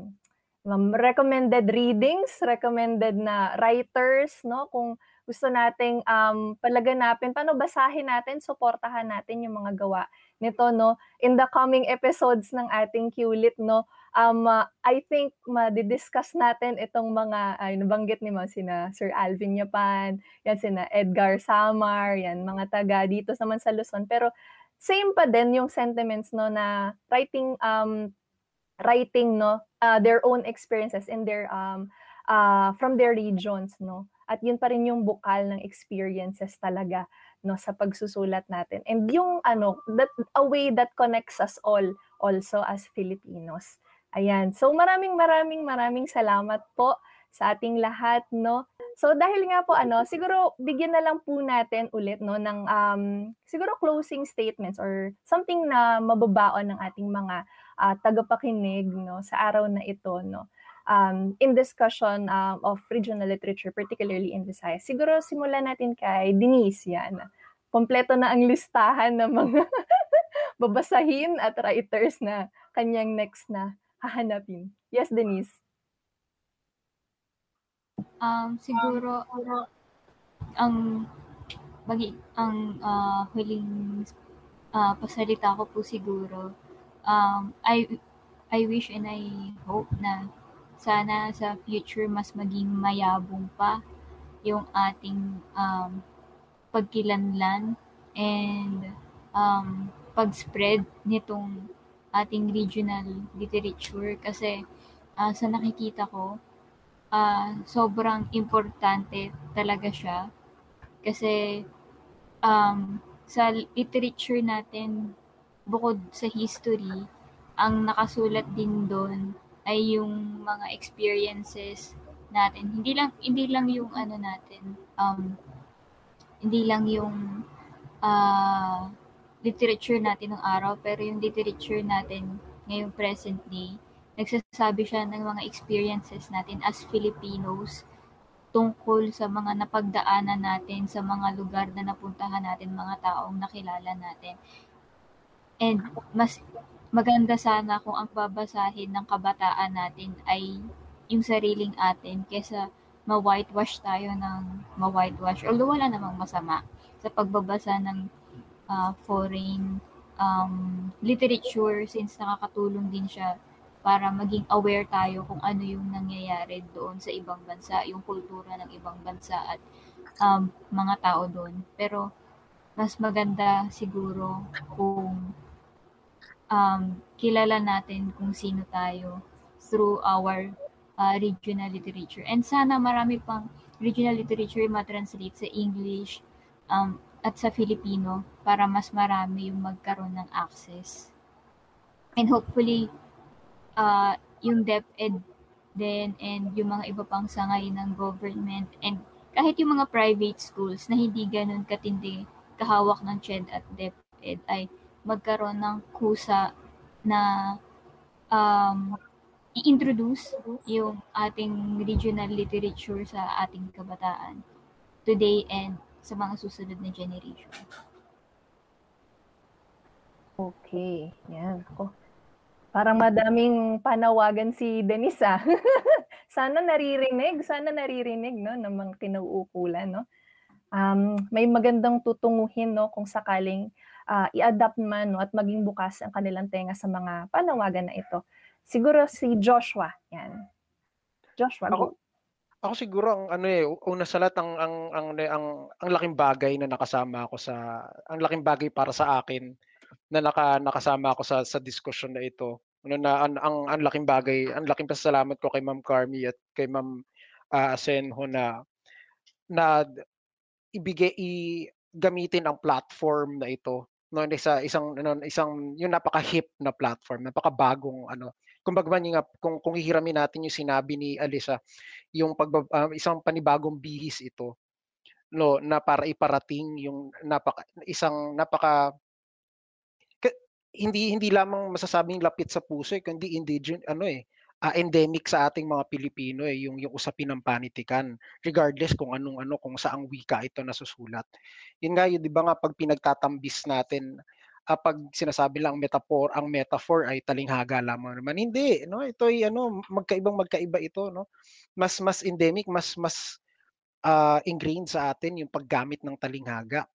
um, recommended readings, recommended na writers, no? Kung gusto nating um, palaganapin, paano basahin natin, suportahan natin yung mga gawa nito, no? In the coming episodes ng ating QLIT, no? Um, uh, I think madidiscuss natin itong mga, ay, nabanggit ni mo, sina Sir Alvin Yapan, yan sina Edgar Samar, yan, mga taga dito naman sa Luzon. Pero same pa din yung sentiments no na writing um writing no uh, their own experiences in their um uh, from their regions no. At yun pa rin yung bukal ng experiences talaga no sa pagsusulat natin. And yung ano that a way that connects us all also as Filipinos Ayan. So maraming maraming maraming salamat po sa ating lahat, no? So dahil nga po ano, siguro bigyan na lang po natin ulit no ng um siguro closing statements or something na mababaon ng ating mga uh, tagapakinig no sa araw na ito, no. Um, in discussion um, of regional literature, particularly in Visayas. Siguro simulan natin kay Denise yan. Kompleto na ang listahan ng mga babasahin at writers na kanyang next na hahanapin? Yes, Denise. Um, siguro ang bagi ang uh, huling uh, pasalita ko po siguro um, I I wish and I hope na sana sa future mas maging mayabong pa yung ating um, pagkilanlan and um, pag-spread nitong ating regional literature kasi uh, sa nakikita ko, uh, sobrang importante talaga siya kasi um, sa literature natin, bukod sa history, ang nakasulat din doon ay yung mga experiences natin. Hindi lang hindi lang yung ano natin, um, hindi lang yung uh, literature natin ng araw, pero yung literature natin ngayong present day, nagsasabi siya ng mga experiences natin as Filipinos tungkol sa mga napagdaanan natin, sa mga lugar na napuntahan natin, mga taong nakilala natin. And mas maganda sana kung ang babasahin ng kabataan natin ay yung sariling atin kesa ma-whitewash tayo ng ma-whitewash. Although wala namang masama sa pagbabasa ng uh, foreign um, literature since nakakatulong din siya para maging aware tayo kung ano yung nangyayari doon sa ibang bansa, yung kultura ng ibang bansa at um, mga tao doon. Pero mas maganda siguro kung um, kilala natin kung sino tayo through our uh, regional literature. And sana marami pang regional literature ma-translate sa English, um, at sa Filipino para mas marami yung magkaroon ng access. And hopefully, uh, yung DepEd din and yung mga iba pang sangay ng government and kahit yung mga private schools na hindi ganun katindi kahawak ng CHED at DepEd ay magkaroon ng kusa na um, i-introduce yung ating regional literature sa ating kabataan today and sa mga susunod na generation. Okay. Yan. Ako. Parang madaming panawagan si Denise ah. sana naririnig, sana naririnig no ng mga kinauukulan no. Um, may magandang tutunguhin no kung sakaling uh, i-adapt man no, at maging bukas ang kanilang tenga sa mga panawagan na ito. Siguro si Joshua, yan. Joshua, ako, ako siguro ang ano eh una sa lahat ang ang ang ang, ang laking bagay na nakasama ako sa ang laking bagay para sa akin na naka, nakasama ako sa sa diskusyon na ito. Ano na ang, ang, ang laking bagay, ang laking pasalamat ko kay Ma'am Carmi at kay Ma'am uh, Asenho na na ibigay i gamitin ang platform na ito no isa isang ano, isang yung napaka hip na platform napakabagong ano kumbaga man yung kung kung hihiramin natin yung sinabi ni Alisa yung pag uh, ah, isang panibagong bihis ito no na para iparating yung napaka isang napaka hindi hindi lamang masasabing lapit sa puso eh, kundi indigenous ano eh uh, endemic sa ating mga Pilipino eh yung yung usapin ng panitikan regardless kung anong ano kung saang wika ito nasusulat. Yun nga yun 'di ba nga pag pinagtatambis natin uh, pag sinasabi lang metaphor ang metaphor ay talinghaga lamang naman. Hindi no ito ay ano magkaibang magkaiba ito no. Mas mas endemic mas mas uh, ingrained sa atin yung paggamit ng talinghaga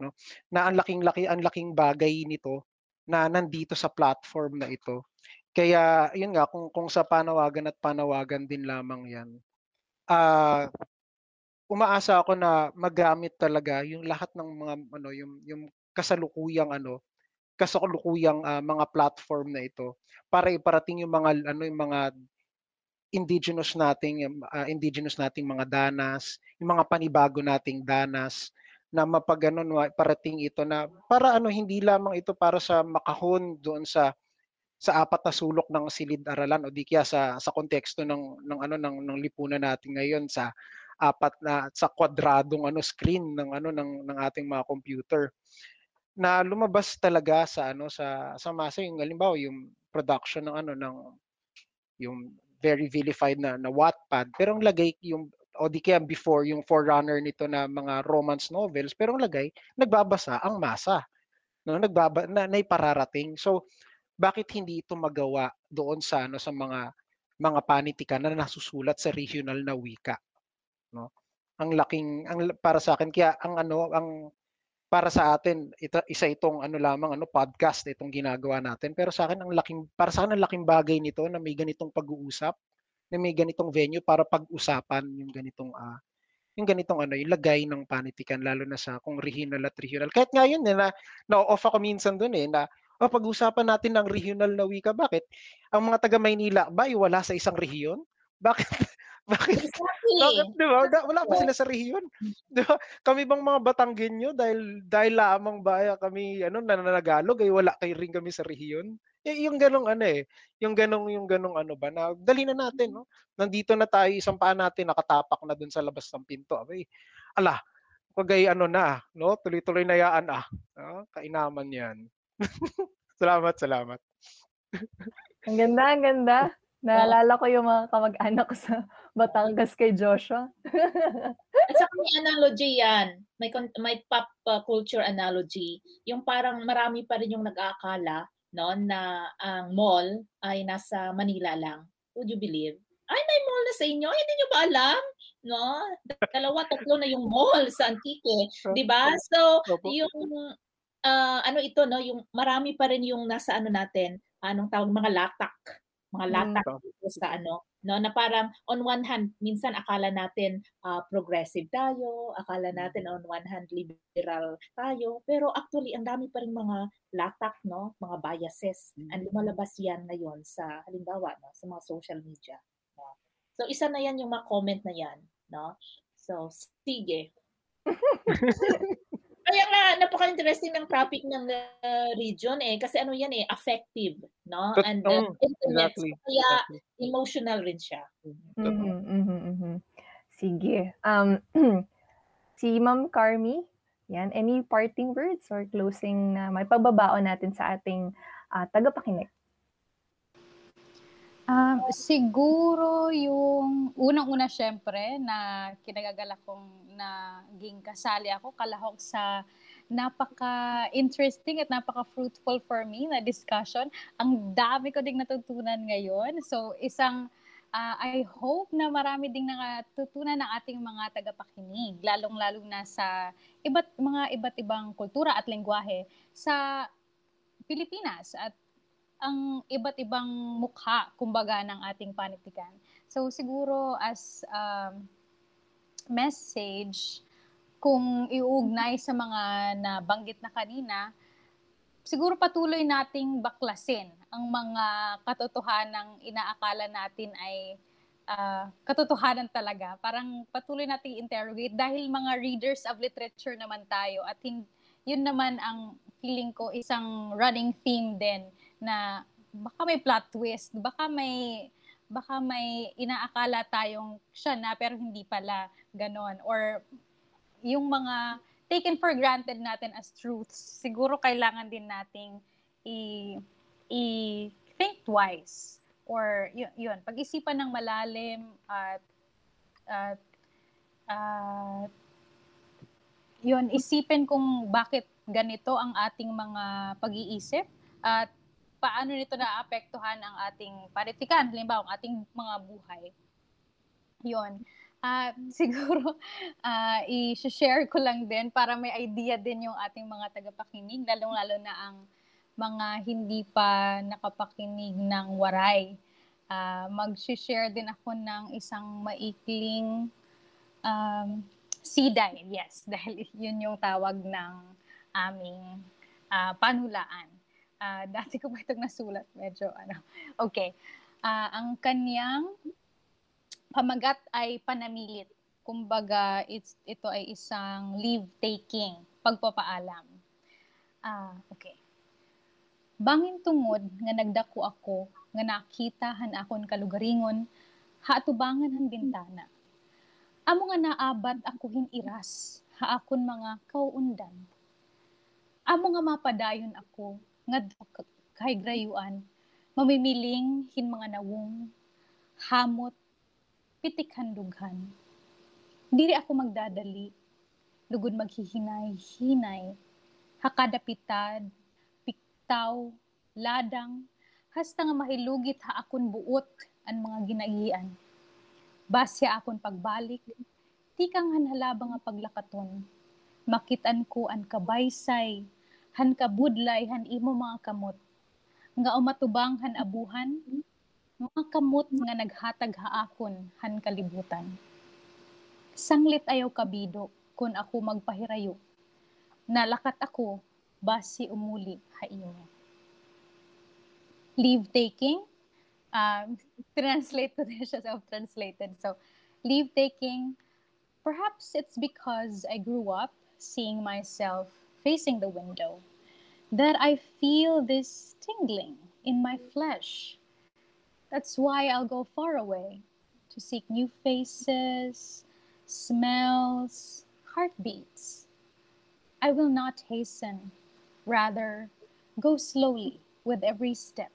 no. Na ang laking laki ang laking bagay nito na nandito sa platform na ito. Kaya yun nga kung kung sa panawagan at panawagan din lamang 'yan. Ah uh, umaasa ako na magamit talaga yung lahat ng mga ano yung yung kasalukuyang ano kasalukuyang uh, mga platform na ito para iparating yung mga ano yung mga indigenous nating uh, indigenous nating mga danas, yung mga panibago nating danas na mapagano parating ito na para ano hindi lamang ito para sa makahon doon sa sa apat na sulok ng silid-aralan o di kaya sa sa konteksto ng ng ano ng ng lipunan natin ngayon sa apat na sa kwadradong ano screen ng ano ng ng ating mga computer. Na lumabas talaga sa ano sa sa masa yung halimbawa yung production ng ano ng yung very vilified na na Wattpad. Pero ang lagay yung o di kaya before yung forerunner nito na mga romance novels pero ang lagay nagbabasa ang masa no? Nagbaba na, na so bakit hindi ito magawa doon sa ano sa mga mga panitikan na nasusulat sa regional na wika no? Ang laking ang para sa akin kaya ang ano ang para sa atin ito, isa itong ano lamang ano podcast itong ginagawa natin. Pero sa akin ang laking para sa akin ang laking bagay nito na may ganitong pag-uusap na may ganitong venue para pag-usapan yung ganitong uh, yung ganitong ano, yung lagay ng panitikan lalo na sa kung regional at regional. Kahit ngayon eh, na na-off ako minsan doon eh na oh, pag-usapan natin ng regional na wika. Bakit? Ang mga taga Maynila ba ay wala sa isang rehiyon? Bakit bakit? Exactly. Bakit, di ba? Wala pa sila sa rehiyon. Di ba? Kami bang mga Batanggenyo dahil dahil lamang ba kami ano nananagalog ay wala kay ring kami sa rehiyon? Eh, yung ganong ano eh, yung ganong yung ganong ano ba na dali na natin no. Nandito na tayo isang paa natin nakatapak na dun sa labas ng pinto. Abay, ala, kagay ano na, no? Tuloy-tuloy na yaan ah. ah kainaman 'yan. salamat, salamat. ang ganda, ang ganda. Naalala ko yung mga kamag-anak ko sa Batangas kay Joshua. At saka may analogy yan. May, may pop uh, culture analogy. Yung parang marami pa rin yung nag-aakala no, na ang mall ay nasa Manila lang. Would you believe? Ay, may mall na sa inyo. Ay, hindi nyo ba alam? No? Dalawa, tatlo na yung mall sa Antique. Di ba? So, yung uh, ano ito, no? Yung marami pa rin yung nasa ano natin, anong tawag, mga latak. Mga hmm. latak mm. sa ano, no na parang on one hand minsan akala natin uh, progressive tayo akala natin on one hand liberal tayo pero actually ang dami pa rin mga latak no mga biases mm-hmm. and lumalabas yan ngayon sa halimbawa no sa mga social media no? so isa na yan yung mga comment na yan no so sige Kaya nga, napaka-interesting ng topic ng uh, region eh. Kasi ano yan eh, affective, no? But, And uh, intimate. Exactly. So, kaya exactly. emotional rin siya. Mm-hmm, mm-hmm, mm-hmm. Sige. Um, si Ma'am Carmi, yan, any parting words or closing na may pagbabaon natin sa ating uh, tagapakinig? Um, siguro yung unang-una syempre na kinagagala kong naging kasali ako kalahok sa napaka-interesting at napaka-fruitful for me na discussion. Ang dami ko ding natutunan ngayon. So isang uh, I hope na marami ding natutunan ng ating mga tagapakinig, lalong-lalo na sa iba't mga iba't ibang kultura at lengguwahe sa Pilipinas at ang iba't ibang mukha, kumbaga, ng ating panitikan. So, siguro as um, message, kung iuugnay sa mga nabanggit na kanina, siguro patuloy nating baklasin ang mga katotohanan ng inaakala natin ay uh, katotohanan talaga. Parang patuloy nating interrogate dahil mga readers of literature naman tayo at yun naman ang feeling ko isang running theme din na baka may plot twist, baka may baka may inaakala tayong siya na pero hindi pala ganon. Or yung mga taken for granted natin as truths siguro kailangan din nating i i think twice. Or yun, yun pag-isipan ng malalim at at uh, yun isipin kung bakit ganito ang ating mga pag-iisip at paano nito naapektuhan ang ating panitikan, halimbawa ang ating mga buhay. Yon. Uh, siguro uh, i-share ko lang din para may idea din yung ating mga tagapakinig, lalong-lalo na ang mga hindi pa nakapakinig ng waray. Uh, mag-share din ako ng isang maikling um, siday. Yes, dahil yun yung tawag ng aming uh, panulaan. Uh, dati ko pa itong nasulat. Medyo ano. Okay. Uh, ang kanyang pamagat ay panamilit. Kumbaga, it's, ito ay isang leave-taking, pagpapaalam. Ah, uh, okay. Bangin tungod nga nagdako ako, nga nakitahan akon kalugaringon, haatubangan han bintana. Amo nga naabad ako hiniras, haakon mga kauundan. Amo nga mapadayon ako, ngadto kay grayuan mamimiling hin mga nawong hamot pitik handughan diri ako magdadali lugod maghihinay-hinay hakadapitad piktaw ladang hasta nga mahilugit ha akon buot ang mga ginagian. Basya akon pagbalik ti kang hanhalaba nga paglakaton makitan ko an kabaysay han kabudlay han imo mga kamot. Nga umatubang han abuhan. Mga kamot nga naghatag haakon han kalibutan. Sanglit ayaw kabido kun ako magpahirayo. Nalakat ako basi umuli ha imo leave taking um, translate ko din self-translated so leave taking perhaps it's because I grew up seeing myself facing the window that I feel this tingling in my flesh. That's why I'll go far away to seek new faces, smells, heartbeats. I will not hasten, rather, go slowly with every step,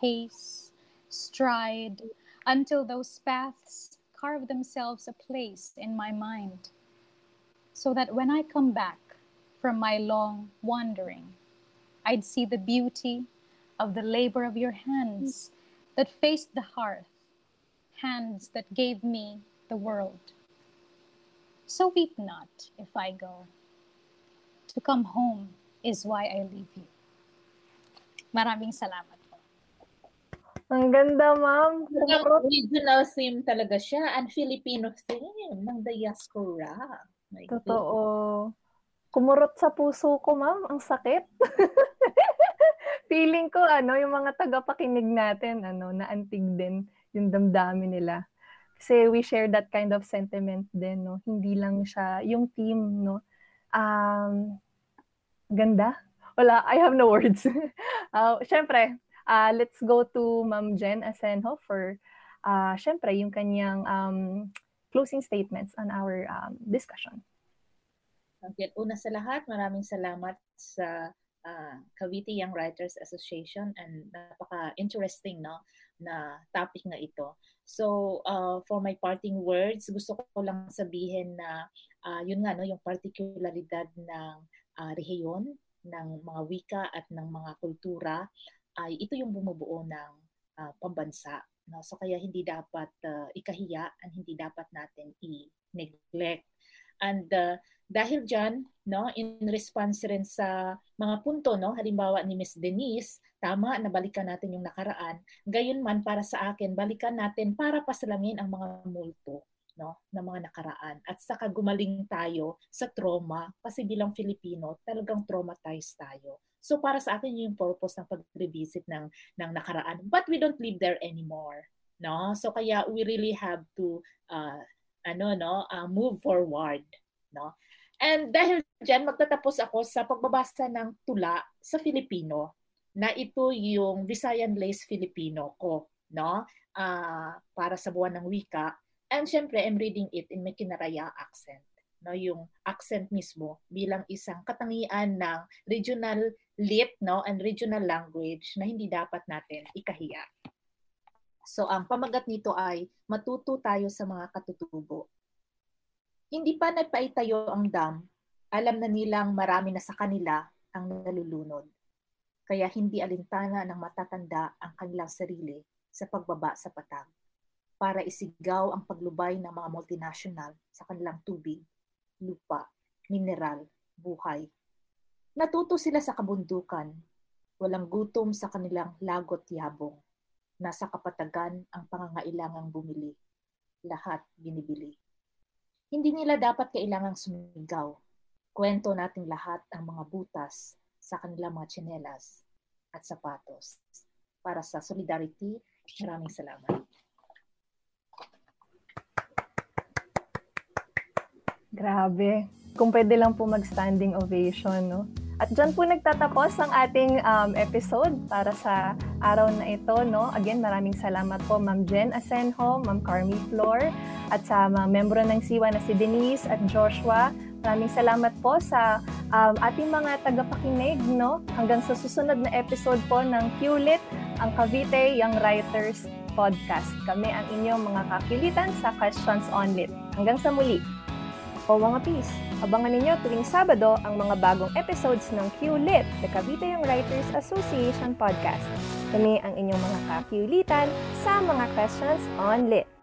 pace, stride, until those paths carve themselves a place in my mind so that when I come back from my long wandering, I'd see the beauty of the labor of your hands that faced the hearth, hands that gave me the world. So weep not if I go. To come home is why I leave you. Maraming salamat po. Ang ganda, ma'am. Original theme talaga siya and Filipino theme ng diaspora. My Totoo. Kumurot sa puso ko, ma'am. Ang sakit. Feeling ko, ano, yung mga tagapakinig natin, ano, naantig din yung damdamin nila. Kasi we share that kind of sentiment din, no? Hindi lang siya, yung team, no? Um, ganda. Wala, I have no words. uh, Siyempre, uh, let's go to Ma'am Jen Asenho for, uh, syempre, yung kanyang um, closing statements on our um, discussion. Okay, una sa lahat, maraming salamat sa uh, Cavite Young Writers Association and napaka-interesting no na topic na ito. So, uh, for my parting words, gusto ko lang sabihin na uh, yun nga no, yung partikularidad ng uh, rehiyon, ng mga wika at ng mga kultura ay ito yung bumubuo ng uh, pambansa. No? So kaya hindi dapat uh, ikahiya at hindi dapat natin i-neglect. And uh, dahil diyan, no, in response rin sa mga punto, no, halimbawa ni Miss Denise, tama na balikan natin yung nakaraan. Gayon man para sa akin, balikan natin para pasalangin ang mga multo no, ng mga nakaraan. At saka gumaling tayo sa trauma kasi bilang Filipino, talagang traumatized tayo. So para sa akin yung purpose ng pag-revisit ng ng nakaraan. But we don't live there anymore, no? So kaya we really have to uh, ano no, uh, move forward, no? And dahil diyan magtatapos ako sa pagbabasa ng tula sa Filipino na ito yung Visayan Lace Filipino ko, no? Uh, para sa buwan ng wika And syempre, I'm reading it in Mekinaraya accent. No, yung accent mismo bilang isang katangian ng regional lit no, and regional language na hindi dapat natin ikahiya. So ang pamagat nito ay matuto tayo sa mga katutubo. Hindi pa nagpaitayo ang dam, alam na nilang marami na sa kanila ang nalulunod. Kaya hindi alintana ng matatanda ang kanilang sarili sa pagbaba sa patag para isigaw ang paglubay ng mga multinational sa kanilang tubig, lupa, mineral, buhay. Natuto sila sa kabundukan, walang gutom sa kanilang lagot yabong. Nasa kapatagan ang pangangailangang bumili. Lahat binibili. Hindi nila dapat kailangang sumigaw. Kwento nating lahat ang mga butas sa kanilang mga tsinelas at sapatos. Para sa solidarity, maraming salamat. Grabe. Kung pwede lang po mag-standing ovation, no? At dyan po nagtatapos ang ating um, episode para sa araw na ito. No? Again, maraming salamat po Ma'am Jen Asenjo, Ma'am Carmi Flor, at sa mga membro ng SIWA na si Denise at Joshua. Maraming salamat po sa um, ating mga tagapakinig. No? Hanggang sa susunod na episode po ng QLIT, ang Cavite Young Writers Podcast. Kami ang inyong mga kakilitan sa Questions on Lit. Hanggang sa muli. O mga peace, abangan ninyo tuwing Sabado ang mga bagong episodes ng QLIT, the Cavite Young Writers Association Podcast. Kami ang inyong mga kakiulitan sa mga questions on lit.